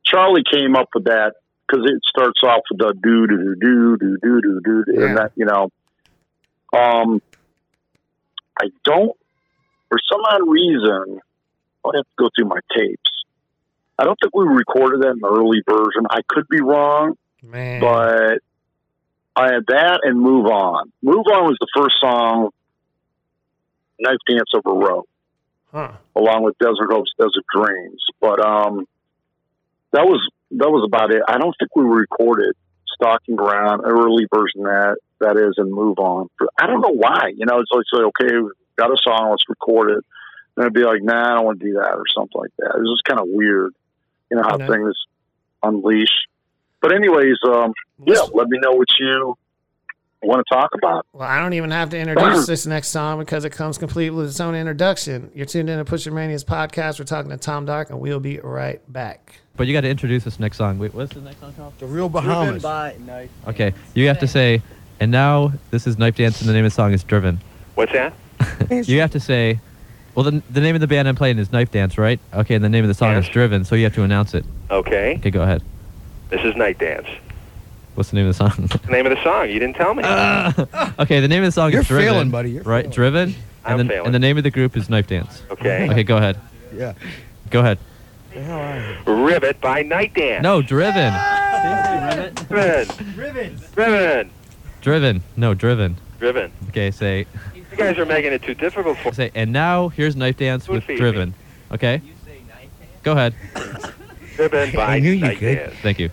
Speaker 2: Charlie came up with that because it starts off with the do do do do do do do,
Speaker 1: Yeah.
Speaker 2: and that you know, um, I don't for some odd reason I'd have to go through my tapes. I don't think we recorded that in the early version. I could be wrong
Speaker 1: Man,
Speaker 2: but I had that and Move On. Move On was the first song Knife Dance ever wrote,
Speaker 1: huh?
Speaker 2: along with Desert Hopes, Desert Dreams. But um, that was that was about it. I don't think we recorded Stalking Ground, early version that that is, and Move On. I don't know why. You know, it's like say, okay, we've got a song, let's record it. And I'd be like, nah, I don't want to do that, or something like that. It was just kind of weird. You know how things unleash. But anyways, um, yeah, let me know what you want to talk about.
Speaker 1: Well, I don't even have to introduce this next song because it comes complete with its own introduction. You're tuned in to Push Your Mania's podcast. We're talking to Tom Dark, and we'll be right back.
Speaker 4: but you got to introduce this next song. Wait, what's the next song called?
Speaker 5: The real Bahamas.
Speaker 4: Okay, you have to say, and now this is Knife Dance, and the name of the song is Driven.
Speaker 6: What's that?
Speaker 4: you have to say, well, the, the name of the band I'm playing is Knife Dance, right? Okay, and the name of the song
Speaker 6: Yes.
Speaker 4: is Driven, so you have to announce it.
Speaker 6: Okay.
Speaker 4: Okay, go ahead.
Speaker 6: This is Night Dance.
Speaker 4: What's the name of the song?
Speaker 6: The name of the song. You didn't tell me. Ah.
Speaker 4: okay, the name of the song is
Speaker 5: You're
Speaker 4: is Driven.
Speaker 5: failing, buddy. You're
Speaker 4: right,
Speaker 5: failing.
Speaker 4: Driven.
Speaker 6: I'm
Speaker 4: and, the,
Speaker 6: failing.
Speaker 4: and the name of the group is Knife Dance.
Speaker 6: Okay.
Speaker 4: Okay, go ahead.
Speaker 5: Yeah.
Speaker 4: Go ahead.
Speaker 5: The hell are you?
Speaker 6: Rivet by Night Dance.
Speaker 4: No, Driven.
Speaker 6: Driven. Driven.
Speaker 4: Driven. No, Driven.
Speaker 6: Driven.
Speaker 4: Okay, say
Speaker 6: You guys are making it too difficult for
Speaker 4: say. And now here's Knife Dance with
Speaker 6: feed me.
Speaker 4: Driven. Okay. Go ahead.
Speaker 6: Driven by
Speaker 5: I knew you
Speaker 6: Night
Speaker 5: could.
Speaker 6: Dance.
Speaker 4: Thank you.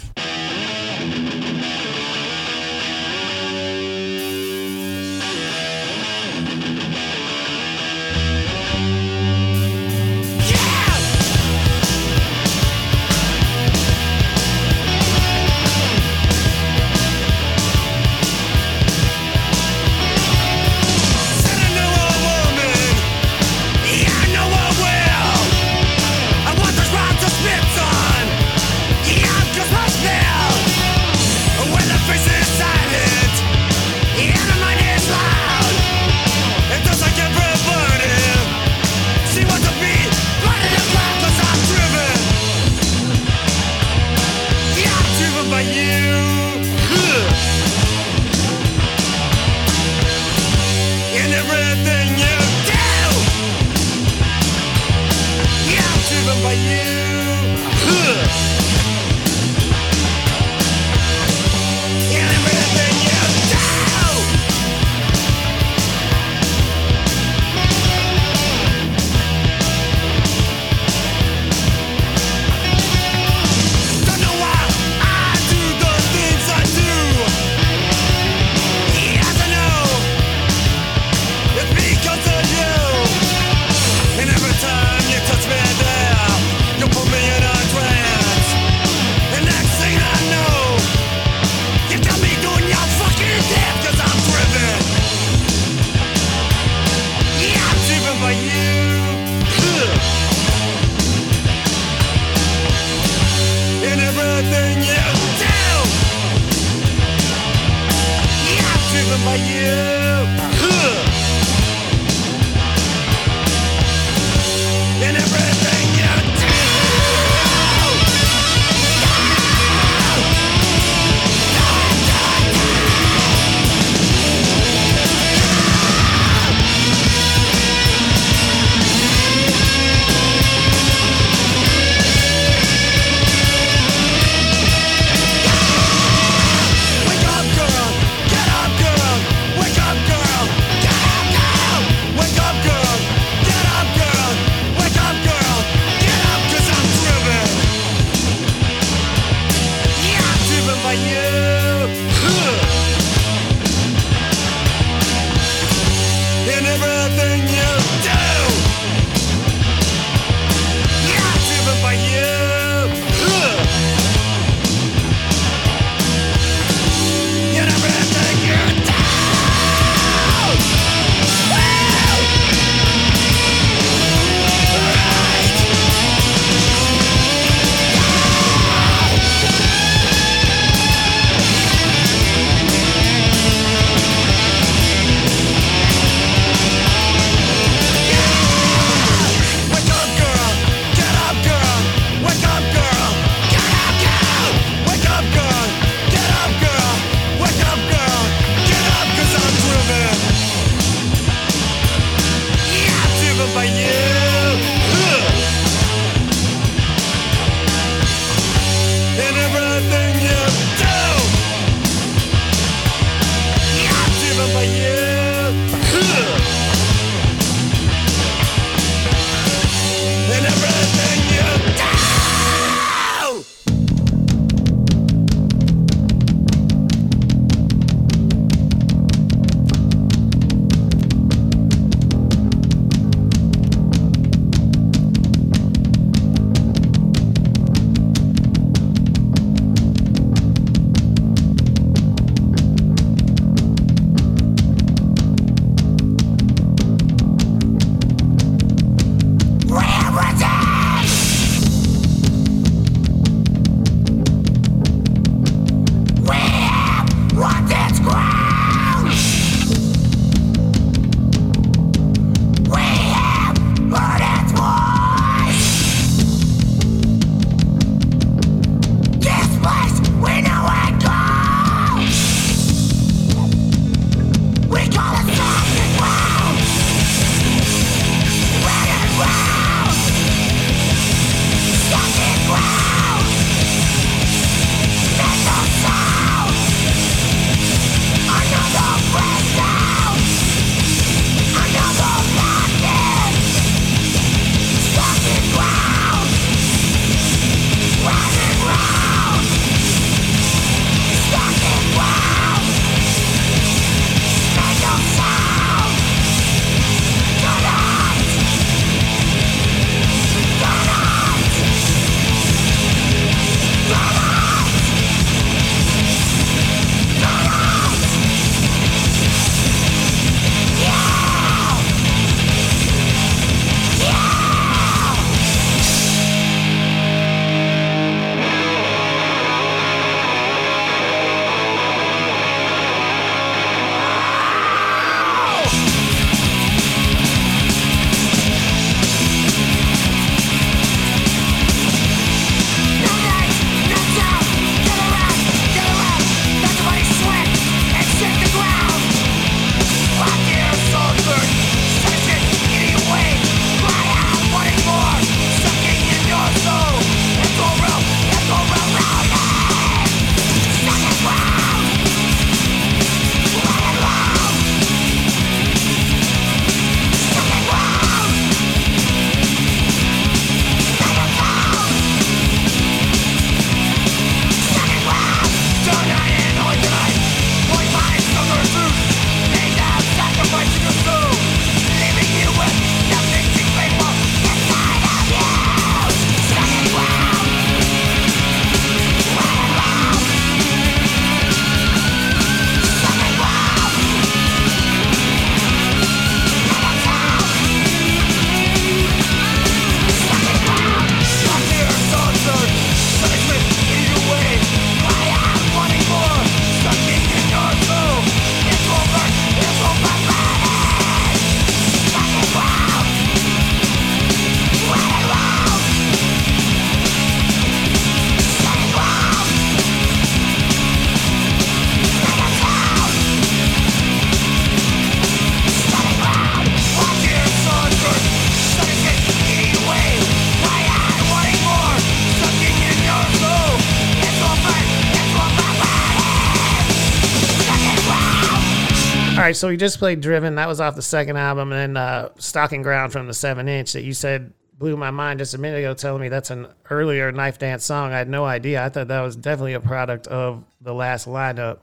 Speaker 1: Right, so we just played Driven. That was off the second album, and then uh, Stalking Ground from the seven inch that you said blew my mind just a minute ago, telling me that's an earlier Knife Dance song. I had no idea. I thought that was definitely a product of the last lineup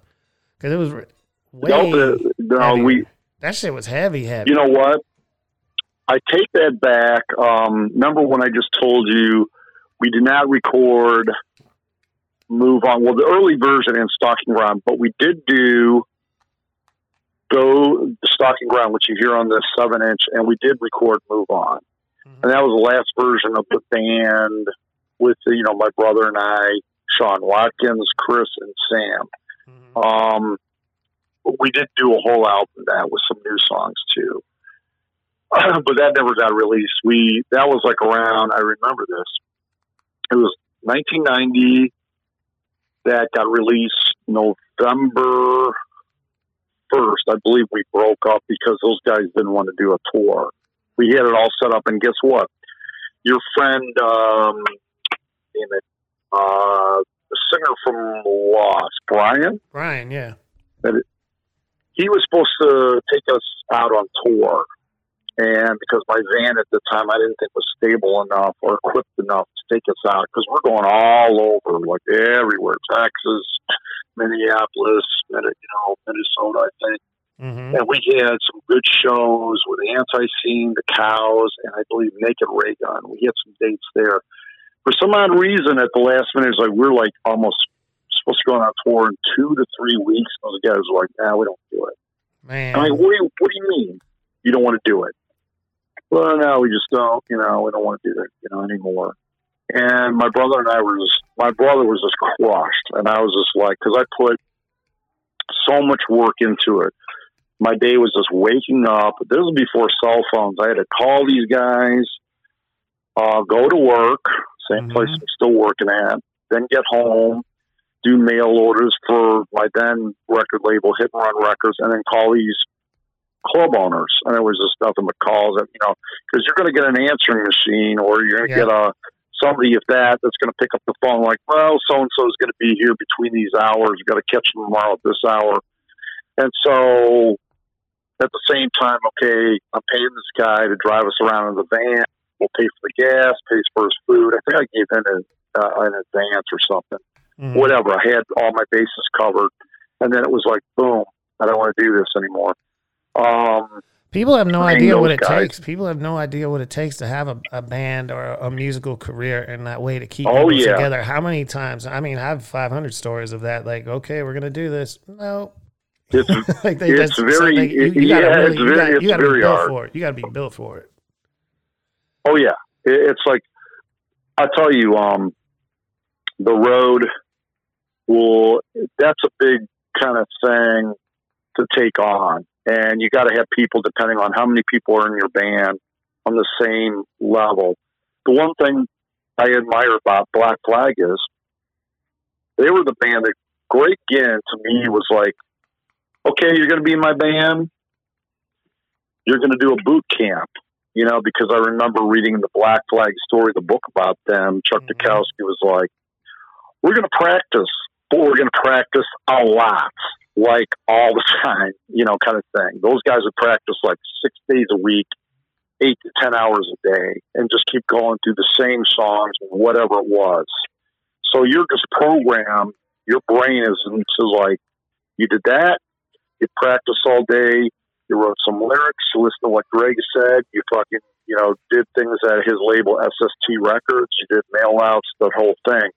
Speaker 1: because it was way.
Speaker 2: No, the, no, we.
Speaker 1: that shit was heavy, heavy.
Speaker 2: You know what? I take that back. Um, remember when I just told you we did not record "Move On"? Well, the early version in Stalking Ground, but we did do go Stalking Ground, which you hear on the seven inch, and we did record "Move On,"
Speaker 1: Mhm.
Speaker 2: and that was the last version of the band with you know my brother and I, Sean Watkins, Chris, and Sam.
Speaker 1: Mhm.
Speaker 2: Um, we did do a whole album that with some new songs too, but that never got released. We that was like around. I remember this. It was 1990. That got released November first. I believe we broke up because those guys didn't want to do a tour. We had it all set up, and guess what? Your friend, um, damn it, uh, the singer from Lost, Brian
Speaker 1: Brian, yeah.
Speaker 2: he was supposed to take us out on tour. And because my van at the time I didn't think was stable enough or equipped enough take us out, because we're going all over, like everywhere, Texas, Minneapolis, you know, Minnesota, I think.
Speaker 1: hmm
Speaker 2: And we had some good shows with Anti Scene, The Cows, and I believe Naked Raygun. We had some dates there. For some odd reason, at the last minute, it's like we're like almost supposed to go on a tour in two to three weeks. Those guys were like, "Nah, we don't do it."
Speaker 1: Man.
Speaker 2: I'm like, what do you what do you mean you don't want to do it? Well, no, we just don't. You know, we don't want to do it. You know anymore. And my brother and I were just my brother was just crushed, and I was just like, because I put so much work into it. My day was just waking up. This was before cell phones. I had to call these guys, uh, go to work, same
Speaker 1: Mhm.
Speaker 2: place I'm still working at, then get home, do mail orders for my then record label, Hit and Run Records, and then call these club owners. And it was just nothing but calls, that, you know, because you're going to get an answering machine or you're going to
Speaker 1: Yeah.
Speaker 2: get a somebody, if that, that's going to pick up the phone like, well, so and so is going to be here between these hours. You've got to catch them tomorrow at this hour. And so at the same time, okay, I'm paying this guy to drive us around in the van. We'll pay for the gas, pays for his food. I think I gave him an, uh, an advance or something
Speaker 1: Mhm.
Speaker 2: whatever. I had all my bases covered, and then it was like, boom, I don't want to do this anymore. Um,
Speaker 1: People have no idea what it
Speaker 2: guys.
Speaker 1: takes. People have no idea what it takes to have a, a band or a, musical career and that way to keep
Speaker 2: Oh,
Speaker 1: people
Speaker 2: yeah.
Speaker 1: together. How many times? I mean, I have 500 stories of that. Like, okay, we're gonna do this. No,
Speaker 2: it's
Speaker 1: like they
Speaker 2: It's very-
Speaker 1: you, you gotta
Speaker 2: yeah,
Speaker 1: really,
Speaker 2: it's
Speaker 1: you
Speaker 2: very-
Speaker 1: gotta,
Speaker 2: it's
Speaker 1: you gotta be
Speaker 2: very
Speaker 1: built
Speaker 2: hard.
Speaker 1: for it. You gotta be built for it.
Speaker 2: oh yeah, it, it's like I tell you, um, the road will. That's a big kind of thing to take on, and you got to have people depending on how many people are in your band on the same level. The one thing I admire about Black Flag is they were the band that Greg Ginn to me was like, okay, you're going to be in my band. You're going to do a boot camp, you know, because I remember reading the Black Flag story, the book about them. Chuck
Speaker 1: Mhm.
Speaker 2: Dukowski was like, we're going to practice, but we're going to practice a lot, like all the time, you know, kind of thing. Those guys would practice like six days a week, eight to 10 hours a day, and just keep going through the same songs, whatever it was. So you're just programmed, your brain is into like, you did that, you practice all day, you wrote some lyrics, you listened to what Greg said, you fucking, you know, did things at his label SST Records, you did mail outs, the whole thing.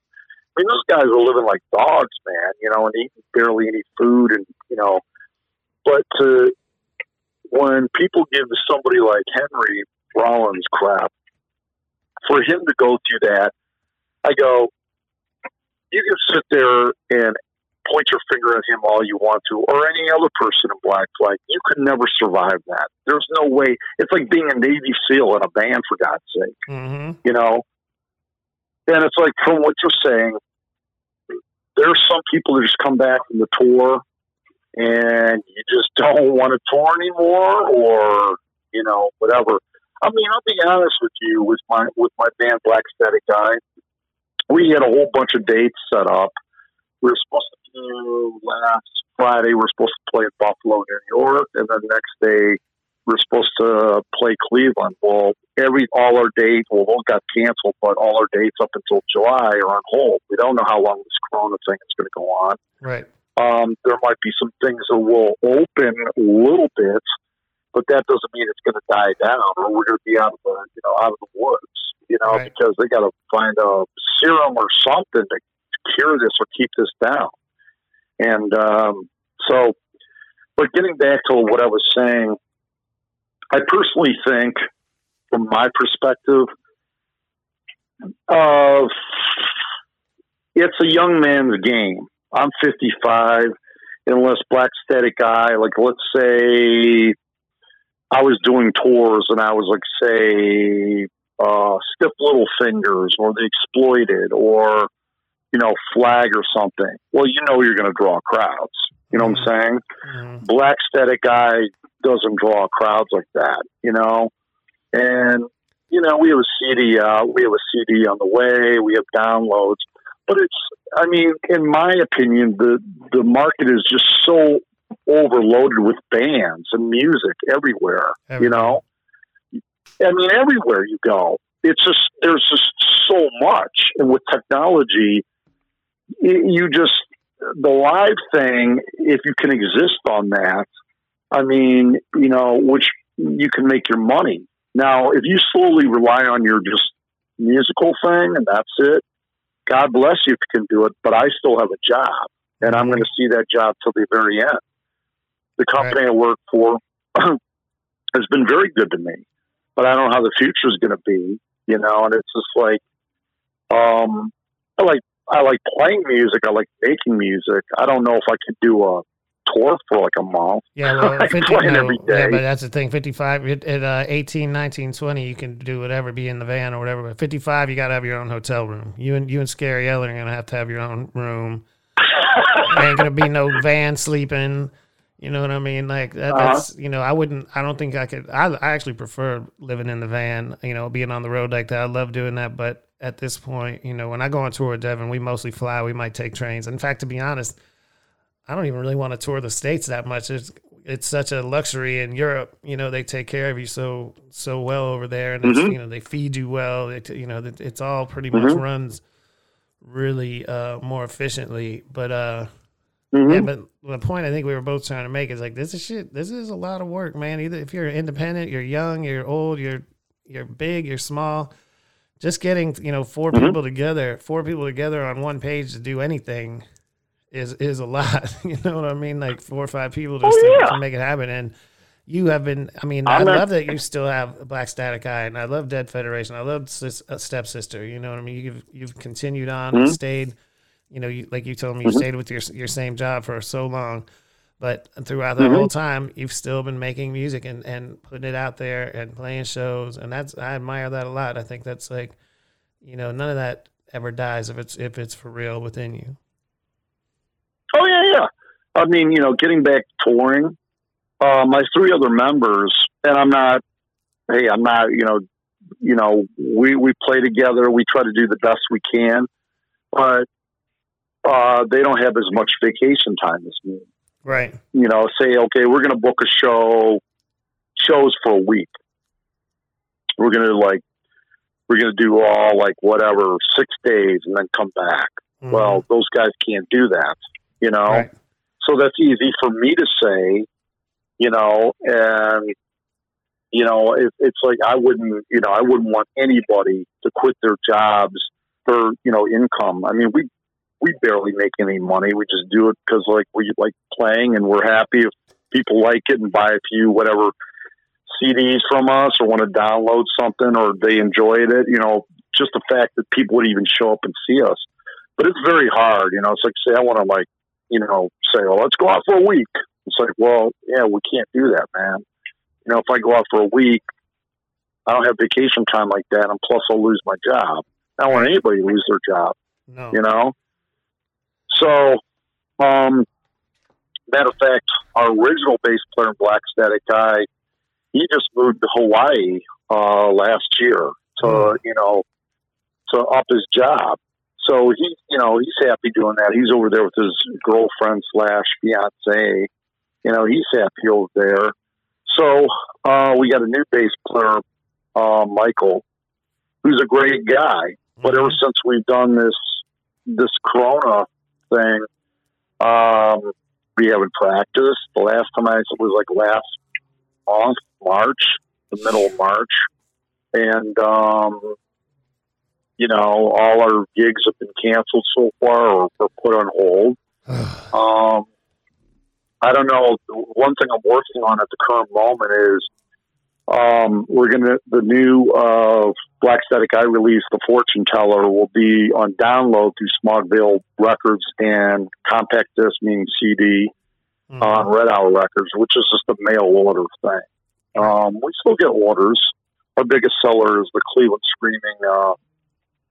Speaker 2: I mean, those guys were living like dogs, man, you know, and eating barely any food and, you know, but to, when people give somebody like Henry Rollins crap, for him to go through that, I go, you can sit there and point your finger at him all you want to, or any other person in Black Flag. You could never survive that. There's no way. It's like being a Navy SEAL in a band, for God's sake,
Speaker 1: hmm
Speaker 2: you know? And it's like, from what you're saying, there's some people that just come back from the tour and you just don't want to tour anymore or, you know, whatever. I mean, I'll be honest with you, with my, with my band Black Static Eye, we had a whole bunch of dates set up. We were supposed to do last Friday we're supposed to play in Buffalo, New York, and then the next day we're supposed to play Cleveland. Well, every all our dates, well, those got canceled, but all our dates up until July are on hold. We don't know how long this Corona thing is going to go on.
Speaker 1: Right.
Speaker 2: Um, there might be some things that will open a little bit, but that doesn't mean it's going to die down or we're going to be out of the you know out of the woods. You know,
Speaker 1: Right.
Speaker 2: because they got to find a serum or something to cure this or keep this down. And um, so, but getting back to what I was saying, I personally think, from my perspective, of it's a young man's game. I'm 55. Unless Black Static Eye, like let's say I was doing tours and I was like, say, uh, Stiff Little Fingers or The Exploited or, you know, Flag or something. Well, you know you're going to draw crowds. You know what I'm saying?
Speaker 1: Mhm.
Speaker 2: Black Static Eye doesn't draw crowds like that, you know? And, you know, we have a CD out, uh, we have a CD on the way, we have downloads. But it's, I mean, in my opinion, the, the market is just so overloaded with bands and music everywhere, you know? I mean, everywhere you go, it's just, there's just so much. And with technology, you just, the live thing, if you can exist on that, I mean, you know, which you can make your money. Now, if you slowly rely on your just musical thing and that's it, God bless you if you can do it, but I still have a job and I'm going to see that job till the very end. The company I work for has been very good to me, but I don't know how the future is going to be, you know, and it's just like, um, I like, I like playing music. I like making music. I don't know if I could do a tour for like a month.
Speaker 1: Yeah, well,
Speaker 2: Like
Speaker 1: 50,
Speaker 2: playing
Speaker 1: no,
Speaker 2: every
Speaker 1: yeah, but that's the thing. 55, at uh, 18, 19, 20, you can do whatever, be in the van or whatever. But 55, you got to have your own hotel room. You and you and Scary Ellen are going to have to have your own room. There ain't going to be no van sleeping. You know what I mean? Like that,
Speaker 2: Uh-huh.
Speaker 1: that's you know, I wouldn't. I don't think I could. I, I actually prefer living in the van. You know, being on the road like that. I love doing that. But at this point, you know, when I go on tour with Devin, we mostly fly. We might take trains. In fact, to be honest, I don't even really want to tour the states that much. It's it's such a luxury in Europe. You know, they take care of you so so well over there, and it's,
Speaker 2: Mhm.
Speaker 1: you know they feed you well. It, you know, it's all pretty much
Speaker 2: Mhm.
Speaker 1: runs really uh, more efficiently. But uh,
Speaker 2: Mhm.
Speaker 1: yeah, but the point I think we were both trying to make is like this is shit. This is a lot of work, man. Either if you're independent, you're young, you're old, you're you're big, you're small. Just getting you know 4
Speaker 2: Mhm.
Speaker 1: people together, four people together on one page to do anything is is a lot. You know what I mean? Like four or five people just
Speaker 2: Oh,
Speaker 1: to,
Speaker 2: yeah.
Speaker 1: to make it happen. And you have been. I mean, i
Speaker 2: I'm not-
Speaker 1: love that you still have a Black Static Eye, and I love Dead Federation. I love Sis, uh, Stepsister. You know what I mean? You've you've continued on and
Speaker 2: Mhm.
Speaker 1: stayed. You know, you, like you told me, you
Speaker 2: Mhm.
Speaker 1: stayed with your your same job for so long, but throughout the
Speaker 2: Mhm.
Speaker 1: whole time, you've still been making music and and putting it out there and playing shows, and that's I admire that a lot. I think that's like, you know, none of that ever dies if it's if it's for real within you.
Speaker 2: Oh yeah, yeah. I mean, you know, getting back touring, uh, my three other members, and I'm not. Hey, I'm not. You know, you know, we we play together. We try to do the best we can, but uh, they don't have as much vacation time as me.
Speaker 1: Right.
Speaker 2: You know, say okay, we're going to book a show, shows for a week. We're going to like, we're going to do all like whatever six days and then come back.
Speaker 1: Mhm.
Speaker 2: Well, those guys can't do that. You know.
Speaker 1: right.
Speaker 2: So that's easy for me to say, you know, and you know, it, it's like I wouldn't, you know, I wouldn't want anybody to quit their jobs for, you know, income. I mean, we we barely make any money. We just do it because like we like playing and we're happy if people like it and buy a few whatever CDs from us or want to download something or they enjoyed it. You know, just the fact that people would even show up and see us. But it's very hard, you know. It's like say I want to like you know, say, well, let's go out for a week." It's like, well, yeah, we can't do that, man. You know, if I go out for a week, I don't have vacation time like that, and plus I'll lose my job. I don't want anybody to lose their job,
Speaker 1: No.
Speaker 2: you know. So, um, matter of fact, our original bass player, Black Static Eye, he just moved to Hawaii uh, last year to,
Speaker 1: Hmm.
Speaker 2: you know, to up his job. So he, you know, he's happy doing that. He's over there with his girlfriend slash fiance. You know, he's happy over there. So uh, we got a new bass player, uh, Michael, who's a great guy. But ever since we've done this this Corona thing, um, we haven't practiced. The last time I it was like last month, March, the middle of March, and um, you know, all our gigs have been canceled so far or, or put on hold. um, I don't know. One thing I'm working on at the current moment is um, we're gonna the new uh, Black Static Eye release, The Fortune Teller, will be on download through Smog Veil Records and compact disc, meaning CD,
Speaker 1: Mhm.
Speaker 2: on Red Hour Records, which is just a mail order thing. Um, we still get orders. Our biggest seller is the Cleveland Screaming uh,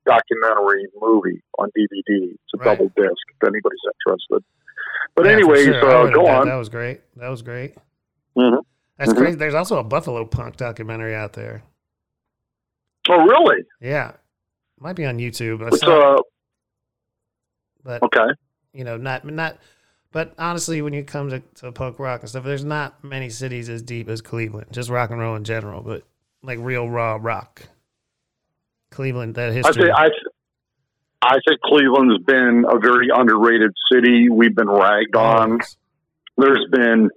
Speaker 2: documentary movie on DVD. It's a
Speaker 1: Right.
Speaker 2: double disc if anybody's interested. But
Speaker 1: Yeah,
Speaker 2: anyways,
Speaker 1: sure.
Speaker 2: Uh, go on.
Speaker 1: That was great. That was great.
Speaker 2: Mhm.
Speaker 1: That's
Speaker 2: Mhm.
Speaker 1: crazy. There's also a Buffalo Punk documentary out there.
Speaker 2: Oh, really?
Speaker 1: Yeah, might be on YouTube.
Speaker 2: It's uh
Speaker 1: but
Speaker 2: okay.
Speaker 1: you know, not not. But honestly, when you come to, to punk rock and stuff, there's not many cities as deep as Cleveland. Just rock and roll in general, but like real raw rock. Cleveland, that
Speaker 2: I
Speaker 1: history.
Speaker 2: think I, I think Cleveland's been a very underrated city. We've been ragged on. There's been,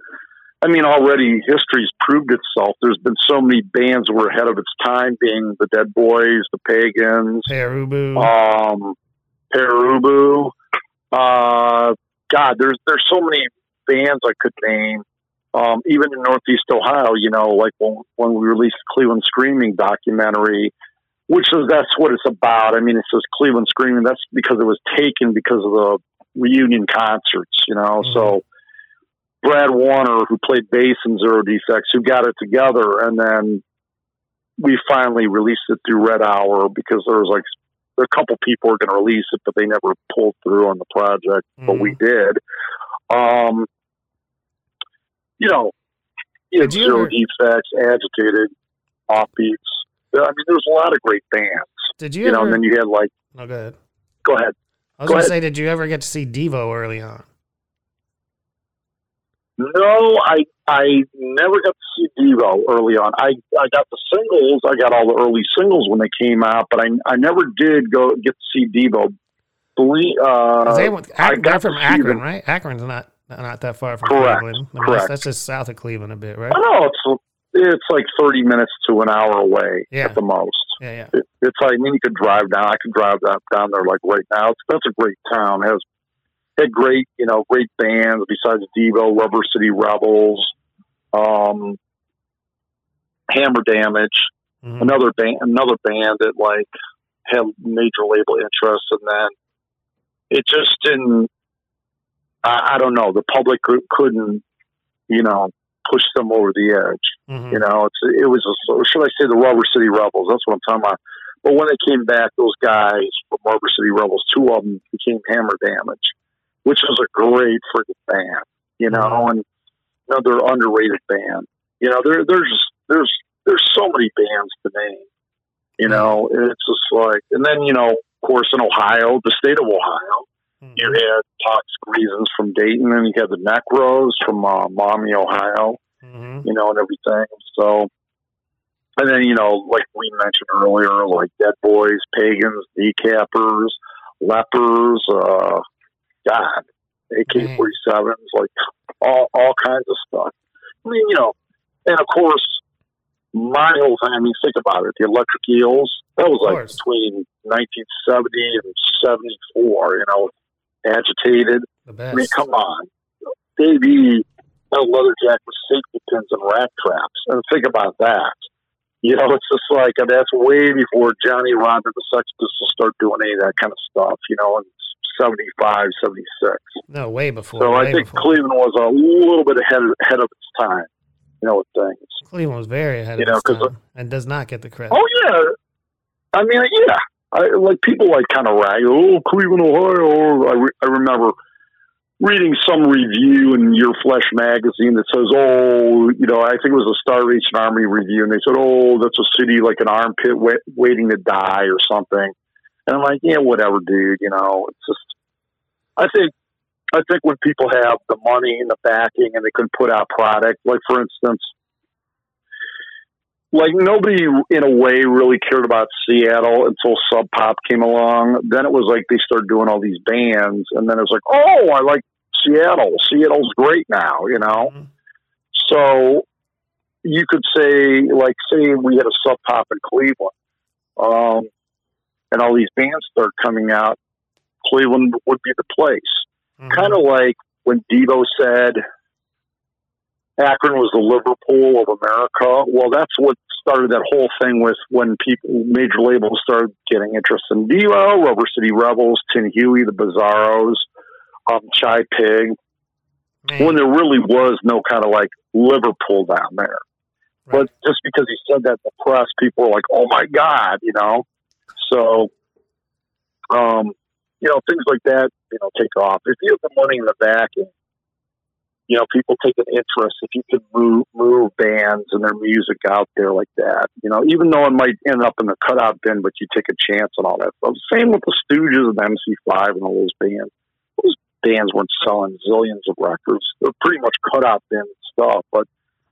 Speaker 2: I mean, already history's proved itself. There's been so many bands were ahead of its time, being the Dead Boys, the Pagans,
Speaker 1: Pere Ubu.
Speaker 2: um, Pere Ubu. Uh, God, there's there's so many bands I could name. Um, even in Northeast Ohio, you know, like when when we released the Cleveland Screaming documentary, which is that's what it's about. I mean, it says Cleveland Screaming. That's because it was taken because of the reunion concerts, you know. So Brad Warner, who played bass in Zero Defex, who got it together, and then we finally released it through Red Hour because there was like a couple people were going to release it, but they never pulled through on the project, but we did. Um, you know, you Zero
Speaker 1: ever-
Speaker 2: Defex, Agitated, Offbeats. I mean, there's a lot of great bands,
Speaker 1: did you,
Speaker 2: you know, and then you had like,
Speaker 1: no, go ahead.
Speaker 2: go ahead.
Speaker 1: I was
Speaker 2: Go
Speaker 1: gonna
Speaker 2: ahead.
Speaker 1: say, did you ever get to see Devo early on?
Speaker 2: No, I I never got to see Devo early on. I I got the singles. I got all the early singles when they came out, but I I never did go get to see Devo. Believe, uh,
Speaker 1: they,
Speaker 2: I
Speaker 1: went- Ak-
Speaker 2: got
Speaker 1: from Akron,
Speaker 2: them.
Speaker 1: right? Akron's not not that far from
Speaker 2: Correct,
Speaker 1: Cleveland.
Speaker 2: Correct.
Speaker 1: That's, that's just south of Cleveland a bit, right?
Speaker 2: I know. It's it's like thirty minutes to an hour away
Speaker 1: Yeah.
Speaker 2: at the most.
Speaker 1: Yeah, yeah.
Speaker 2: It, it's like I mean you could drive down. I could drive down down there like right now. It's, that's a great town. It has had great you know great bands besides Devo, Rubber City Rebels, um, Hammer Damage.
Speaker 1: Mhm.
Speaker 2: another band, another band that like had major label interest, and then it just didn't. I, I don't know. The public cou- couldn't, you know, push them over the edge.
Speaker 1: Mhm.
Speaker 2: You know, it's it was a, or should I say the Rubber City Rebels? That's what I'm talking about. But when they came back, those guys from Rubber City Rebels, two of them became Hammer Damage, which was a great freaking band. You know, and another underrated band. You know, there there's there's there's so many bands to name. You know, and it's just like, and then you know, of course, in Ohio, the state of Ohio. You had Toxic Reasons from Dayton, and you had the Necros from uh, Maumee, Ohio
Speaker 1: Mhm.
Speaker 2: you know, and everything. So, and then, you know, like we mentioned earlier, like Dead Boys, Pagans, Decappers, Lepers, uh, God, AK 47s, like all, all kinds of stuff. I mean, you know, and of course, my whole thing, I mean, think about it. The Electric Eels, that was like between 1970 and 74, you know, agitated. I mean, come on. Dave had a leather jacket with safety pins and rat traps. And think about that. You know, it's just like, that's way before Johnny Rod and the Sex Pistols start doing any of that kind of stuff, you know, in 75, 76.
Speaker 1: no, way before.
Speaker 2: So
Speaker 1: way
Speaker 2: I think
Speaker 1: before.
Speaker 2: Cleveland was a little bit ahead of, ahead of its time, you know, with things.
Speaker 1: Cleveland was very ahead
Speaker 2: You
Speaker 1: of
Speaker 2: know,
Speaker 1: its
Speaker 2: 'cause
Speaker 1: time and does not get the credit.
Speaker 2: Oh, yeah. I mean, yeah. I, like people like kind of rag, oh, Cleveland, Ohio. I, re- I remember reading some review in Your Flesh magazine that says, oh, you know, I think it was a Starvation Army review, and they said, oh, that's a city like an armpit wait, waiting to die or something. And I'm like, yeah, whatever, dude. You know, it's just. I think, I think when people have the money and the backing and they can put out product, like for instance, like nobody in a way really cared about Seattle until Sub Pop came along. Then it was like they started doing all these bands, and then it was like, oh, I like Seattle. Seattle's great now, you know.
Speaker 1: Mhm.
Speaker 2: So you could say, like, say we had a Sub Pop in Cleveland, um, and all these bands start coming out. Cleveland would be the place
Speaker 1: Mhm.
Speaker 2: kind of like when Devo said Akron was the Liverpool of America. Well, that's what started that whole thing with when people, major labels started getting interested in Devo, Rubber City Rebels, Tin Huey, the Bizarros, um, Chai Pig,
Speaker 1: Man,
Speaker 2: when there really was no kind of like Liverpool down there.
Speaker 1: right.
Speaker 2: But just because he said that in the press, people were like, "Oh my God," you know. So, um, you know, things like that, you know, take off. If you have the money in the back, and you know, people take an interest. If you can move move bands and their music out there like that, you know, even though it might end up in the cutout bin, but you take a chance and all that stuff. Same with the Stooges and MC5 and all those bands. Those bands weren't selling zillions of records. They're pretty much cutout bin stuff, but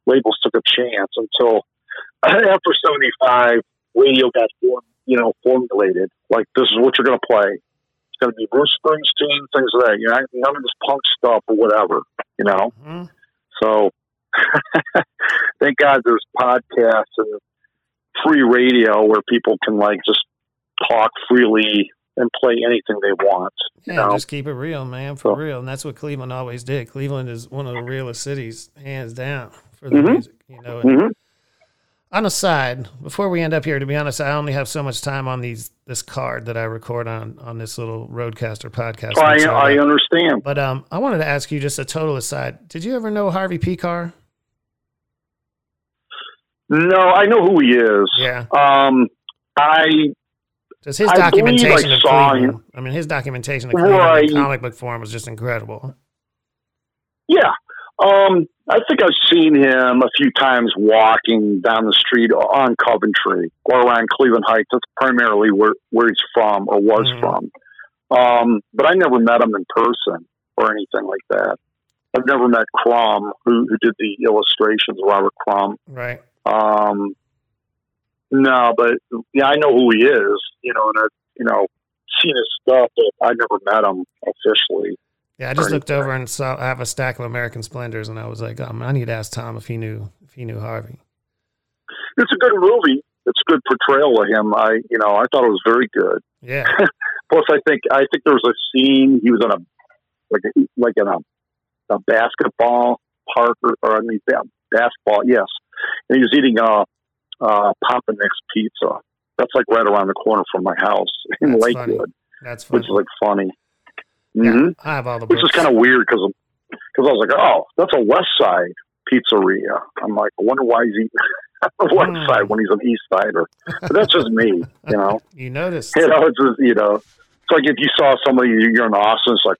Speaker 2: labels took a chance until after 75, radio got form, you know, formulated. Like, this is what you're going to play. It's going to be Bruce Springsteen, things like that. You know, none of this punk stuff or whatever, you know?
Speaker 1: Mhm.
Speaker 2: So thank God there's podcasts and free radio where people can, like, just talk freely and play anything they want. You
Speaker 1: Yeah,
Speaker 2: know?
Speaker 1: just keep it real, man, for
Speaker 2: So-
Speaker 1: real. And that's what Cleveland always did. Cleveland is one of the realest cities, hands down, for the
Speaker 2: Mhm.
Speaker 1: music. You know, and
Speaker 2: hmm
Speaker 1: on a side, before we end up here, to be honest, I only have so much time on these this card that I record on on this little RodeCaster podcast.
Speaker 2: I, I understand.
Speaker 1: but um, I wanted to ask you just a total aside. Did you ever know Harvey Pekar?
Speaker 2: No, I know who he is.
Speaker 1: Yeah,
Speaker 2: Um, I
Speaker 1: just his
Speaker 2: I believe I
Speaker 1: documentation of Cleveland. I mean, his documentation of Cleveland
Speaker 2: Right.
Speaker 1: comic book form was just incredible.
Speaker 2: Yeah. Um, I think I've seen him a few times walking down the street on Coventry or around Cleveland Heights. That's primarily where, where he's from or was
Speaker 1: Mhm.
Speaker 2: from. Um, but I never met him in person or anything like that. I've never met Crumb, who, who did the illustrations, Robert Crumb.
Speaker 1: Right.
Speaker 2: Um, no, but yeah, I know who he is, you know, and I've, you know, seen his stuff, but I never met him officially.
Speaker 1: Yeah, I just looked over and saw I have a stack of American Splendors, and I was like, um, I need to ask Tom if he knew if he knew Harvey.
Speaker 2: It's a good movie. It's a good portrayal of him. I, you know, I thought it was very good.
Speaker 1: Yeah,
Speaker 2: Plus, I think I think there was a scene he was on a like a, like in a a basketball park or, or I mean ba- basketball, yes. And he was eating a uh, Papa Nick's pizza. That's like right around the corner from my house in
Speaker 1: That's
Speaker 2: Lakewood,
Speaker 1: that's
Speaker 2: which is like funny.
Speaker 1: Yeah,
Speaker 2: hmm
Speaker 1: I have all the
Speaker 2: Which is kind of weird because because I was like, oh, that's a West Side pizzeria. I'm like, I wonder why he's eating West
Speaker 1: Hmm.
Speaker 2: Side when he's an East Sider. But that's just me, you know.
Speaker 1: you notice,
Speaker 2: You know, it's just, you know, it's like if you saw somebody you're in Austin, it's like,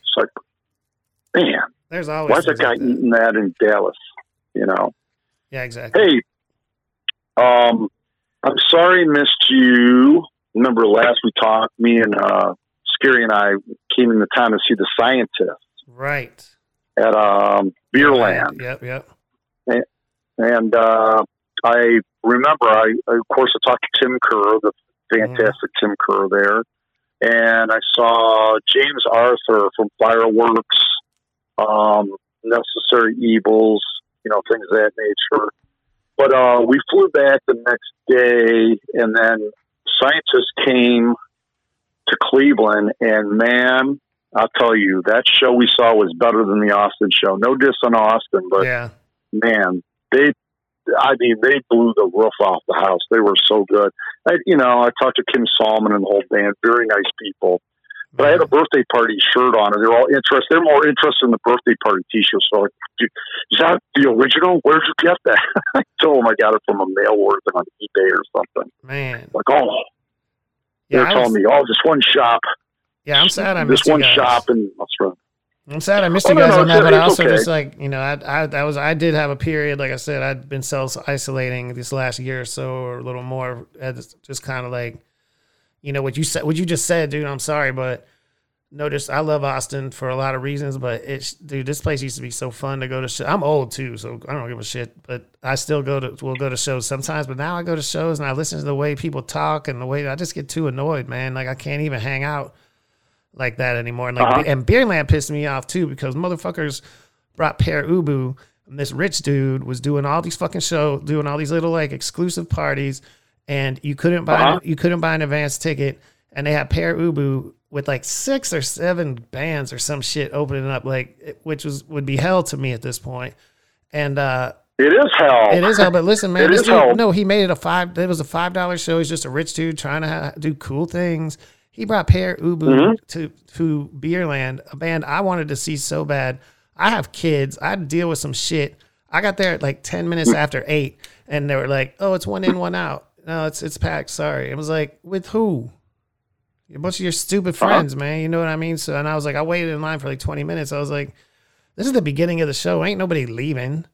Speaker 2: it's like, man,
Speaker 1: There's always
Speaker 2: why's that guy
Speaker 1: like that.
Speaker 2: eating that in Dallas? You know,
Speaker 1: Yeah, exactly.
Speaker 2: hey, um, I'm sorry I missed you. Remember last we talked, me and uh, Scary and I came in the town to see the scientist
Speaker 1: Right.
Speaker 2: at um, Beerland.
Speaker 1: Yep, yep.
Speaker 2: And uh, I remember, I of course, I talked to Tim Kerr, the fantastic Tim Kerr there, and I saw James Arthur from Fireworks, um, Necessary Evils, you know, things of that nature. But uh, we flew back the next day, and then scientists came to Cleveland, and man, I'll tell you, that show we saw was better than the Austin show. No diss on Austin, but
Speaker 1: yeah.
Speaker 2: man, they, I mean, they blew the roof off the house. They were so good. I, you know, I talked to Kim Salmon and the whole band, very nice people. But I had a birthday party shirt on, and they're all interested. They're more interested in the birthday party T-shirt. So, like, "Dude, is that the original? Where'd you get that? I told them I got it from a mail order on eBay or something.
Speaker 1: Man.
Speaker 2: Like, oh,
Speaker 1: Yeah,
Speaker 2: they're telling
Speaker 1: was-
Speaker 2: me, oh, just one shop,
Speaker 1: yeah, I'm sad I missed you
Speaker 2: one
Speaker 1: guys.
Speaker 2: shop, and that's right.
Speaker 1: I'm sad I missed
Speaker 2: Oh,
Speaker 1: you
Speaker 2: no,
Speaker 1: guys
Speaker 2: no,
Speaker 1: on that, but I also
Speaker 2: okay.
Speaker 1: just like you know, I, I that was I did have a period, like I said, I'd been self isolating this last year or so, or a little more, just kind of like you know what you said, what you just said, dude. I'm sorry, but notice I love Austin for a lot of reasons, but it's dude, this place used to be so fun to go to. Sh- I'm old too, so I don't give a shit. But I still go to will go to shows sometimes. But now I go to shows and I listen to the way people talk and the way I just get too annoyed, man. Like I can't even hang out like that anymore. And like
Speaker 2: Uh-huh.
Speaker 1: and Beerland pissed me off too because motherfuckers brought Pere Ubu. And this rich dude was doing all these fucking shows, doing all these little like exclusive parties, and you couldn't buy
Speaker 2: Uh-huh.
Speaker 1: you couldn't buy an advance ticket. And they had Pere Ubu with like six or seven bands or some shit opening up, like which was would be hell to me at this point. And uh
Speaker 2: It is hell.
Speaker 1: it is hell, but listen, man,
Speaker 2: It
Speaker 1: this
Speaker 2: is
Speaker 1: dude,
Speaker 2: hell.
Speaker 1: no, he made it a five. It was a five dollar show. He's just a rich dude trying to ha- do cool things. He brought Pere Ubu
Speaker 2: Mm-hmm.
Speaker 1: to to Beerland, a band I wanted to see so bad. I have kids. I had to deal with some shit. I got there at like ten minutes
Speaker 2: Mm.
Speaker 1: after eight, and they were like, "Oh, it's one in, one out. No, it's it's packed. Sorry." It was like, with who? A bunch of your stupid
Speaker 2: Uh-huh.
Speaker 1: friends, man. You know what I mean? So, and I was like, I waited in line for like twenty minutes. I was like, this is the beginning of the show. Ain't nobody leaving.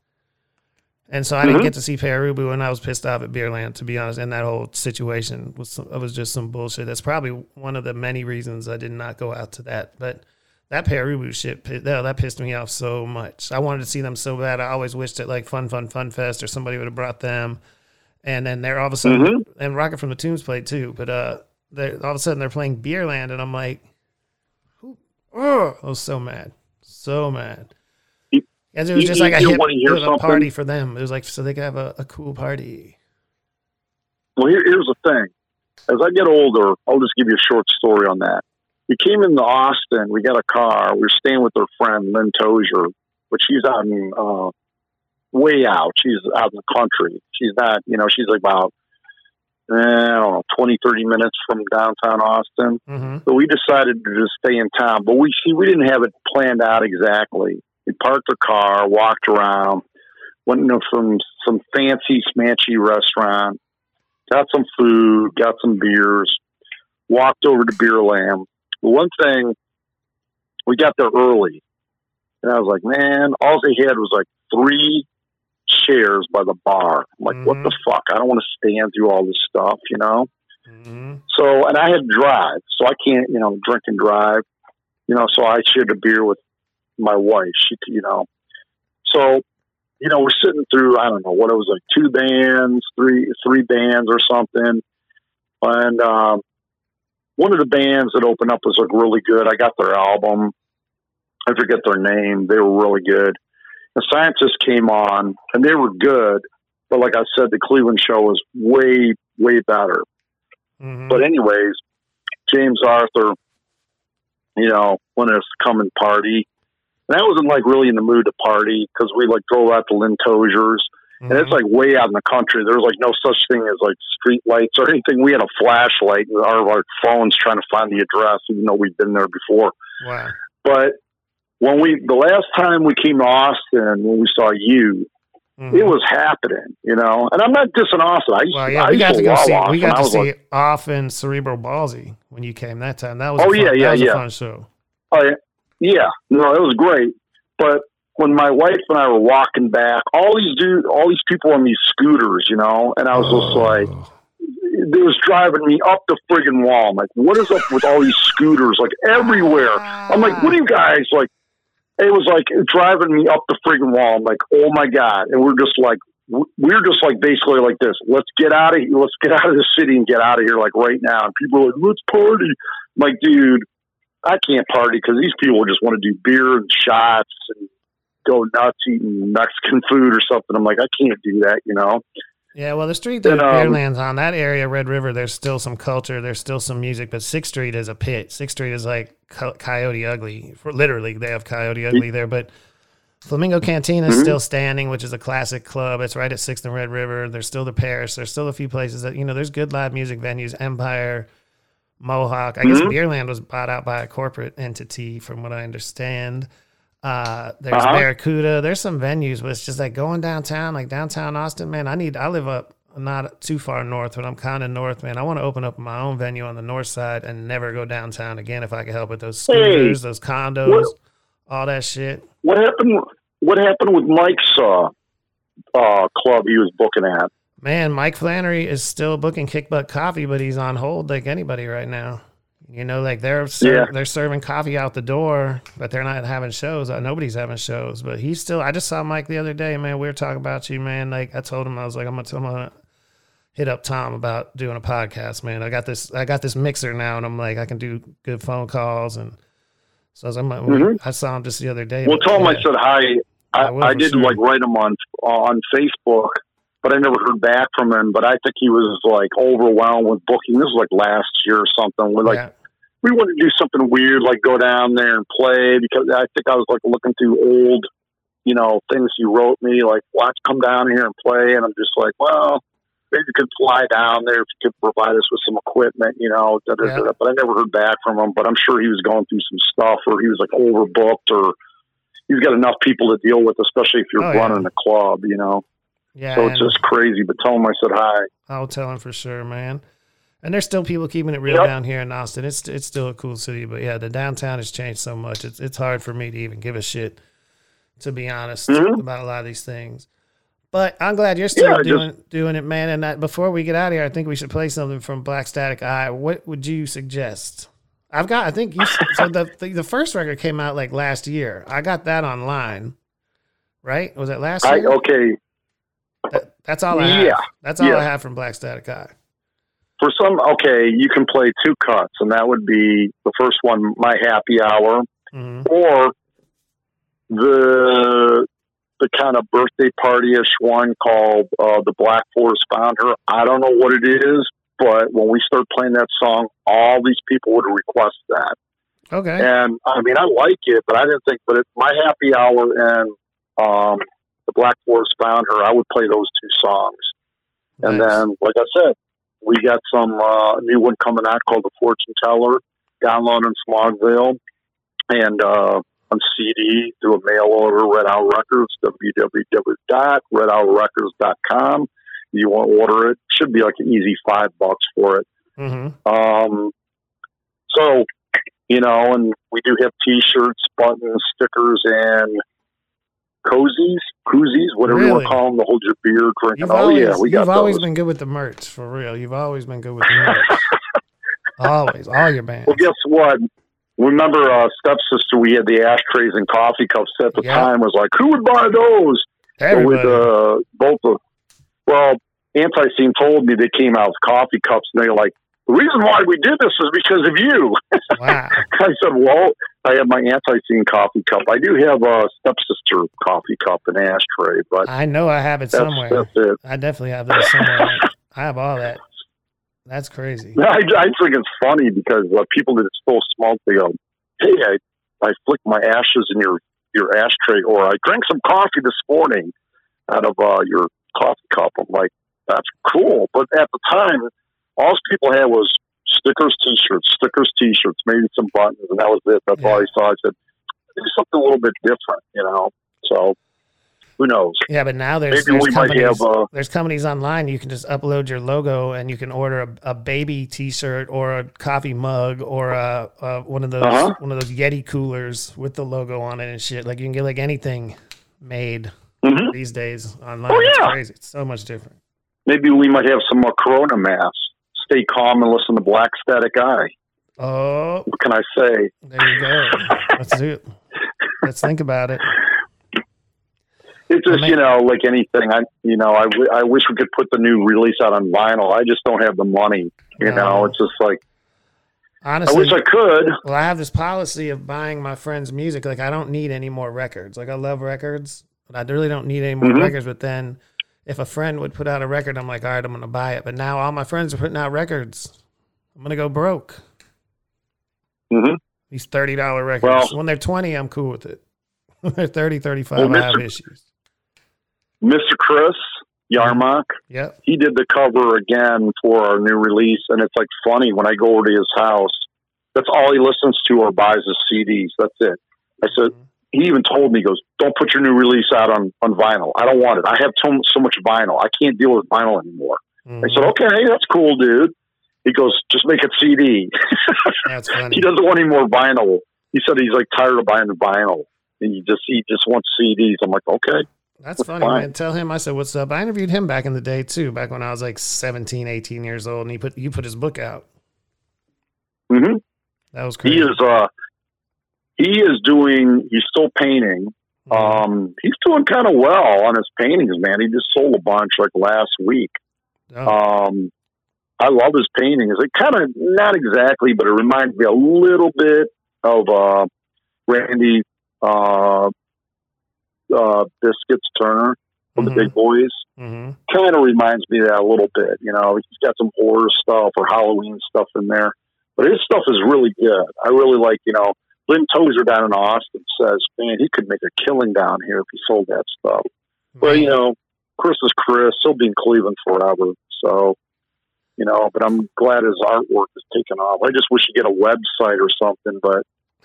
Speaker 1: And so I didn't get to see Pere Ubu, and I was pissed off at Beerland, to be honest. And that whole situation was some, it was just some bullshit. That's probably one of the many reasons I did not go out to that. But that Pere Ubu shit, that, that pissed me off so much. I wanted to see them so bad. I always wished that like Fun Fun Fun Fest or somebody would have brought them. And then they're all of a sudden, and Rocket from the Tombs played too. But uh, all of a sudden they're playing Beerland, and I'm like, who? Oh, I was so mad, so mad.
Speaker 2: You-
Speaker 1: As it was
Speaker 2: you-
Speaker 1: just like a hip, it was a party for them. It was like so they could have a, a cool party.
Speaker 2: Well, here, here's the thing. As I get older, I'll just give you a short story on that. We came into Austin. We got a car. We were staying with our friend Lynn Tozier, but she's out in uh, way out. She's out in the country. She's not, you know, she's like about eh, I don't know, 20, 30 minutes from downtown Austin.
Speaker 1: hmm
Speaker 2: So we decided to just stay in town. But we see we didn't have it planned out exactly. We parked the car, walked around, went into some, some fancy smanchy restaurant, got some food, got some beers, walked over to Beerland. The one thing we got there early, and I was like, man, all they had was like three chairs by the bar. I'm like, what
Speaker 1: Mhm.
Speaker 2: the fuck? I don't want to stand through all this stuff, you know.
Speaker 1: hmm
Speaker 2: So, and I had to drive, so I can't, you know, drink and drive, you know. So I shared a beer with my wife. She, you know, so you know, we're sitting through, I don't know what it was like, two bands, three, three bands or something, and um, one of the bands that opened up was like really good. I got their album. I forget their name. They were really good. The scientists came on, and they were good. But like I said, the Cleveland show was way, way better.
Speaker 1: hmm
Speaker 2: But anyways, James Arthur, you know, wanted us to come and party. And I wasn't like really in the mood to party because we like drove out to Lynn Tozier's and it's like way out in the country. There was like no such thing as like street lights or anything. We had a flashlight and our, our phones trying to find the address, even though we'd been there before.
Speaker 1: wow.
Speaker 2: But when we, the last time we came to Austin, when we saw you,
Speaker 1: Mhm.
Speaker 2: it was happening, you know. And I'm not dissing Austin. I used,
Speaker 1: Well,
Speaker 2: I
Speaker 1: we got to go see.
Speaker 2: Austin.
Speaker 1: We got to see
Speaker 2: like,
Speaker 1: off in Cerebral Ballzy when you came that time. That was.
Speaker 2: Oh,
Speaker 1: a fun,
Speaker 2: yeah, yeah, yeah.
Speaker 1: fun show.
Speaker 2: Oh yeah, yeah. No, it was great. But when my wife and I were walking back, all these dude, all these people on these scooters, you know, and I was just like, it was driving me up the friggin' wall. I'm like, what is up with all these scooters, like everywhere? I'm like, what are you guys like? It was like driving me up the friggin' wall. I'm like, oh my god! And we're just like, we're just like basically like this. Let's get out of here. Let's get out of the city and get out of here like right now. And people are like, let's party. I'm like, dude, I can't party because these people just want to do beer and shots and go nuts eating Mexican food or something. I'm like, I can't do that, you know.
Speaker 1: Yeah, well, the street that
Speaker 2: And, um,
Speaker 1: Beerland's on, that area, Red River, there's still some culture, there's still some music, but Sixth Street is a pit. Sixth Street is like Co- Coyote Ugly. For literally, they have Coyote Ugly there, but Flamingo Cantina
Speaker 2: Mm-hmm.
Speaker 1: is still standing, which is a classic club. It's right at Sixth and Red River. There's still the Parish. There's still a few places that you know. There's good live music venues. Empire, Mohawk. I guess
Speaker 2: Mm-hmm.
Speaker 1: Beerland was bought out by a corporate entity, from what I understand. Uh, there's
Speaker 2: Uh-huh.
Speaker 1: Barracuda. There's some venues, but it's just like going downtown, like downtown Austin. Man, I need. I live up not too far north, but I'm kind of north, man. I want to open up my own venue on the north side and never go downtown again if I can help it. Those scooters, those condos,
Speaker 2: What-
Speaker 1: all that shit.
Speaker 2: What happened? What happened with Mike's uh, uh, club he was booking at?
Speaker 1: Man, Mike Flannery is still booking Kick Butt Coffee, but he's on hold like anybody right now. You know, like they're ser-
Speaker 2: Yeah.
Speaker 1: they're serving coffee out the door, but they're not having shows. Uh, nobody's having shows, but he's still. I just saw Mike the other day, man. We were talking about you, man. Like I told him, I was like, I'm gonna, I'm gonna hit up Tom about doing a podcast, man. I got this, I got this mixer now, and I'm like, I can do good phone calls, and so I, was, I'm,
Speaker 2: Mhm.
Speaker 1: I saw him just the other day.
Speaker 2: Well, tell him I said hi. I,
Speaker 1: I
Speaker 2: I did
Speaker 1: sure.
Speaker 2: like write him on on Facebook, but I never heard back from him. But I think he was like overwhelmed with booking. This was like last year or something. We're like,
Speaker 1: yeah.
Speaker 2: we wanted to do something weird, like go down there and play because I think I was like looking through old, you know, things he wrote me, like, watch, come down here and play. And I'm just like, well, maybe you could fly down there if you could provide us with some equipment, you know. Da, da,
Speaker 1: Yeah.
Speaker 2: da. But I never heard back from him. But I'm sure he was going through some stuff, or he was like overbooked, or he's got enough people to deal with, especially if you're
Speaker 1: Oh, yeah.
Speaker 2: running a club, you know.
Speaker 1: Yeah,
Speaker 2: So it's just crazy. But tell him I said hi.
Speaker 1: I'll tell him for sure, man. And there's still people keeping it real
Speaker 2: Yep.
Speaker 1: down here in Austin. It's it's still a cool city, but yeah, the downtown has changed so much. It's it's hard for me to even give a shit, to be honest,
Speaker 2: Mhm.
Speaker 1: about a lot of these things. But I'm glad you're still
Speaker 2: Yeah, I just-
Speaker 1: doing doing it, man. And I, before we get out of here, I think we should play something from Black Static Eye. What would you suggest? I've got. I think you. so the, the the first record came out like last year. I got that online, right? Was it last
Speaker 2: I
Speaker 1: year?
Speaker 2: okay.
Speaker 1: That- that's all I have.
Speaker 2: Yeah.
Speaker 1: That's all
Speaker 2: Yeah.
Speaker 1: I have from Black Static Eye.
Speaker 2: for some okay you can play two cuts and that would be the first one my happy hour
Speaker 1: hmm
Speaker 2: or the the kind of birthday party-ish one called uh, the black forest found her i don't know what it is but when we start playing that song all these people would request that
Speaker 1: Okay.
Speaker 2: and i mean i like it but i didn't think but it, my happy hour and um, the black forest found her i would play those two songs and
Speaker 1: Nice.
Speaker 2: then, like I said, we got some uh, new one coming out called The Fortune Teller, download in Smog Veil, and uh, on CD through a mail order, Red Owl Records, www.redowlrecords.com. You want to order it? Should be like an easy five bucks for it.
Speaker 1: hmm
Speaker 2: Um, so, you know, and we do have T-shirts, buttons, stickers, and cozies, koozies, whatever you want to call them, to hold your beer, drinking.
Speaker 1: You've
Speaker 2: Oh
Speaker 1: always,
Speaker 2: yeah, we got
Speaker 1: you've always been good with the merch for real. You've always been good with the merch. always, all your bands.
Speaker 2: Well, guess what? Remember, uh, stepsister, we had the ashtrays and coffee cups at the
Speaker 1: Yeah.
Speaker 2: time. Was like, who would buy those? So
Speaker 1: Everybody.
Speaker 2: with uh, both of, well, anti scene told me they came out with coffee cups, and they're like, the reason why we did this is because of you.
Speaker 1: wow.
Speaker 2: I said, well, I have my Antiseen coffee cup. I do have a stepsister coffee cup and ashtray, but
Speaker 1: I know I have it
Speaker 2: that's
Speaker 1: somewhere.
Speaker 2: that's it.
Speaker 1: I definitely have that somewhere. I have all that. That's crazy.
Speaker 2: I, I think it's funny because uh, people that still smoke, they go, "Hey, I, I flicked my ashes in your your ashtray, or I drank some coffee this morning out of uh, your coffee cup." I'm like, "That's cool," but at the time, all people had was stickers, T-shirts, stickers, T-shirts, maybe some buttons, and that was it. That's all I saw. I said, "Do something a little bit different," you know. So, who knows?
Speaker 1: Yeah, but now there's,
Speaker 2: Maybe
Speaker 1: there's
Speaker 2: we might
Speaker 1: companies.
Speaker 2: have. Uh,
Speaker 1: there's companies online. You can just upload your logo, and you can order a, a baby T-shirt or a coffee mug or a, a one of those
Speaker 2: Uh-huh.
Speaker 1: one of those Yeti coolers with the logo on it and shit. Like you can get like anything made
Speaker 2: mhm.
Speaker 1: these days online.
Speaker 2: Oh,
Speaker 1: It's
Speaker 2: yeah.
Speaker 1: crazy. It's so much different.
Speaker 2: Maybe we might have some more Corona masks. Stay calm and listen to Black Static Eye.
Speaker 1: Oh,
Speaker 2: What can I say?
Speaker 1: there you go. Let's do it. Let's think about it.
Speaker 2: It's just you know like anything. I you know I, w- I wish we could put the new release out on vinyl. I just don't have the money. You
Speaker 1: No.
Speaker 2: know, it's just like
Speaker 1: honestly, I
Speaker 2: wish I could.
Speaker 1: Well, I have this policy of buying my friends' music. Like, I don't need any more records. Like, I love records, but I really don't need any more
Speaker 2: Mhm.
Speaker 1: records. But then, if a friend would put out a record, I'm like, all right, I'm gonna buy it. But now all my friends are putting out records. I'm gonna go broke.
Speaker 2: hmm
Speaker 1: These thirty dollar records.
Speaker 2: Well-
Speaker 1: when they're twenty, I'm cool with it. When they're 30, 35,
Speaker 2: Well,
Speaker 1: I have
Speaker 2: Mr.
Speaker 1: issues.
Speaker 2: Mr. Chris Yarmock,
Speaker 1: Yep.
Speaker 2: he did the cover again for our new release, and it's like funny when I go over to his house. That's all he listens to or buys is CDs. That's it. I said, he even told me, he goes, don't put your new release out on, on vinyl. I don't want it. I have so, so much vinyl. I can't deal with vinyl anymore.
Speaker 1: Mhm.
Speaker 2: I said, okay, that's cool, dude. He goes, just make it CD.
Speaker 1: That's funny.
Speaker 2: he doesn't want any more vinyl. He said he's like tired of buying the vinyl. And he just he just wants CDs. I'm like, okay,
Speaker 1: That's funny,
Speaker 2: fine.
Speaker 1: man. Tell him I said what's up. I interviewed him back in the day too, back when I was like 17, 18 years old, and he put you put his book out.
Speaker 2: Mm-hmm.
Speaker 1: That was
Speaker 2: He
Speaker 1: crazy.
Speaker 2: is uh he is doing he's still painting.
Speaker 1: Mm-hmm.
Speaker 2: Um he's doing kind of well on his paintings, man. He just sold a bunch like last week.
Speaker 1: Oh,
Speaker 2: Um I love his paintings. It kind of not exactly, but it reminds me a little bit of uh Randy uh uh Biscuits Turner from
Speaker 1: Mhm.
Speaker 2: the Big Boys.
Speaker 1: hmm
Speaker 2: kind of reminds me of that a little bit. You know, he's got some horror stuff or Halloween stuff in there, but his stuff is really good. I really like, you know, Lynn Tozer down in Austin says, man, he could make a killing down here if he sold that stuff. Well, you know, Chris is Chris. He'll be in Cleveland forever. So, you know, but I'm glad his artwork is taken off. I just wish he'd get a website or something, but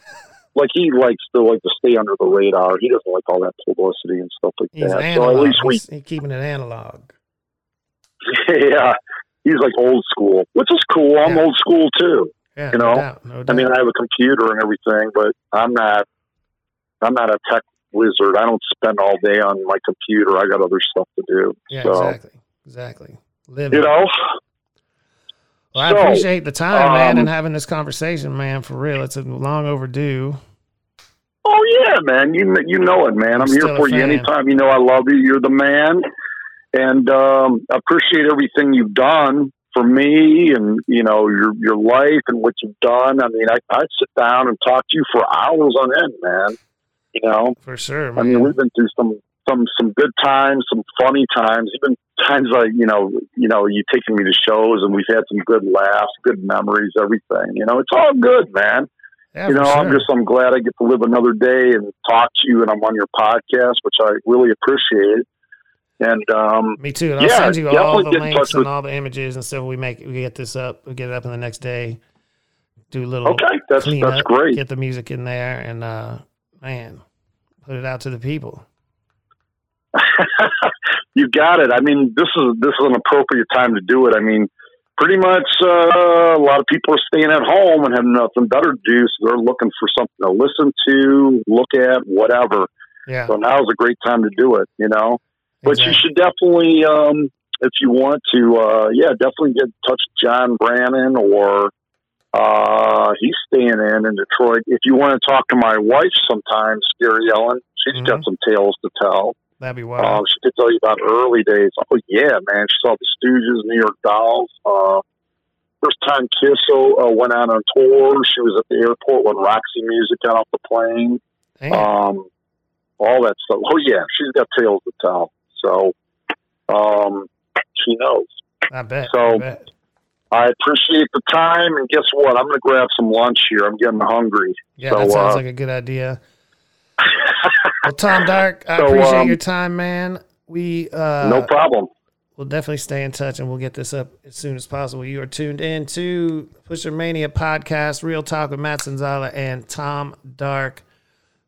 Speaker 2: like he likes to like to stay under the radar. He doesn't like all that publicity and stuff like
Speaker 1: he's
Speaker 2: that.
Speaker 1: analog.
Speaker 2: So at least we
Speaker 1: he's, he's keeping it analog.
Speaker 2: yeah, he's like old school, which is cool. I'm
Speaker 1: Yeah.
Speaker 2: old school too.
Speaker 1: Yeah,
Speaker 2: You
Speaker 1: no
Speaker 2: know?
Speaker 1: doubt, no doubt.
Speaker 2: I mean, I have a computer and everything, but I'm not. I'm not a tech wizard. I don't spend all day on my computer. I got other stuff to do.
Speaker 1: yeah,
Speaker 2: so
Speaker 1: exactly, exactly. Live
Speaker 2: you know,
Speaker 1: Well, I
Speaker 2: So,
Speaker 1: appreciate the time, man,
Speaker 2: um,
Speaker 1: and having this conversation, man. For real, it's a long overdue.
Speaker 2: oh yeah, man. You you know it, man.
Speaker 1: I'm
Speaker 2: I'm, here for you anytime. You know I love you. You're the man, and um, I appreciate everything you've done for me, and you know your your life and what you've done. I mean, I I'd sit down and talk to you for hours on end, man. You know,
Speaker 1: For sure,
Speaker 2: I mean, we've been through some some some good times, some funny times, even times like you know, you know, you taking me to shows, and we've had some good laughs, good memories, everything. You know, it's all good, man.
Speaker 1: yeah,
Speaker 2: you know, I'm just I'm glad I get to live another day and talk to you, and I'm on your podcast, which I really appreciate. And um,
Speaker 1: Me too. And I'll
Speaker 2: Yeah,
Speaker 1: send you all the links and
Speaker 2: with-
Speaker 1: all the images and stuff. We make we get this up. We get it up in the next day. Do a little
Speaker 2: okay, that's
Speaker 1: clean
Speaker 2: that's great.
Speaker 1: Get the music in there, and uh, man, put it out to the people.
Speaker 2: you got it. I mean, this is this is an appropriate time to do it. I mean, pretty much uh, a lot of people are staying at home and have nothing better to do, so they're looking for something to listen to, look at, whatever.
Speaker 1: Yeah,
Speaker 2: So now's a great time to do it. You know, but you should definitely, um, if you want to, uh, yeah, definitely get in touch with John Brannon or. Uh, he's staying in in Detroit. If you want to talk to my wife sometime, Scary Ellen, she's got
Speaker 1: Mhm.
Speaker 2: some tales to tell.
Speaker 1: That'd be
Speaker 2: Um,
Speaker 1: wild.
Speaker 2: she could tell you about early days. Oh yeah, man. She saw the Stooges, New York Dolls. Uh, first time Kisso uh, went out on tour. She was at the airport when Roxy Music got off the plane.
Speaker 1: Damn.
Speaker 2: Um, all that stuff. Oh yeah, she's got tales to tell. So, um, she knows.
Speaker 1: I bet.
Speaker 2: so-
Speaker 1: I bet.
Speaker 2: I appreciate the time, and guess what? I'm going to grab some lunch here. I'm getting hungry.
Speaker 1: Yeah,
Speaker 2: so,
Speaker 1: that sounds
Speaker 2: uh,
Speaker 1: like a good idea. Well, Tom Dark, I
Speaker 2: So,
Speaker 1: appreciate
Speaker 2: um,
Speaker 1: your time, man. We uh,
Speaker 2: no problem.
Speaker 1: We'll definitely stay in touch and we'll get this up as soon as possible. You are tuned in to Pusher Mania podcast, Real Talk with Matt Sanzala and Tom Dark.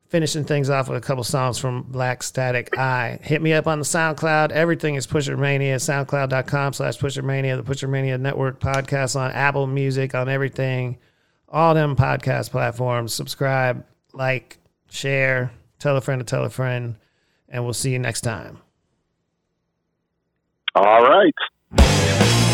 Speaker 1: Finishing things off with a couple songs from Black Static Eye. Hit me up on the SoundCloud. Everything is Pusher Mania. SoundCloud.com slash Pusher Mania. The Pusher Mania Network podcast on Apple Music, on everything. All them podcast platforms. Subscribe, like, share, tell a friend to tell a friend. And we'll see you next time.
Speaker 2: All right.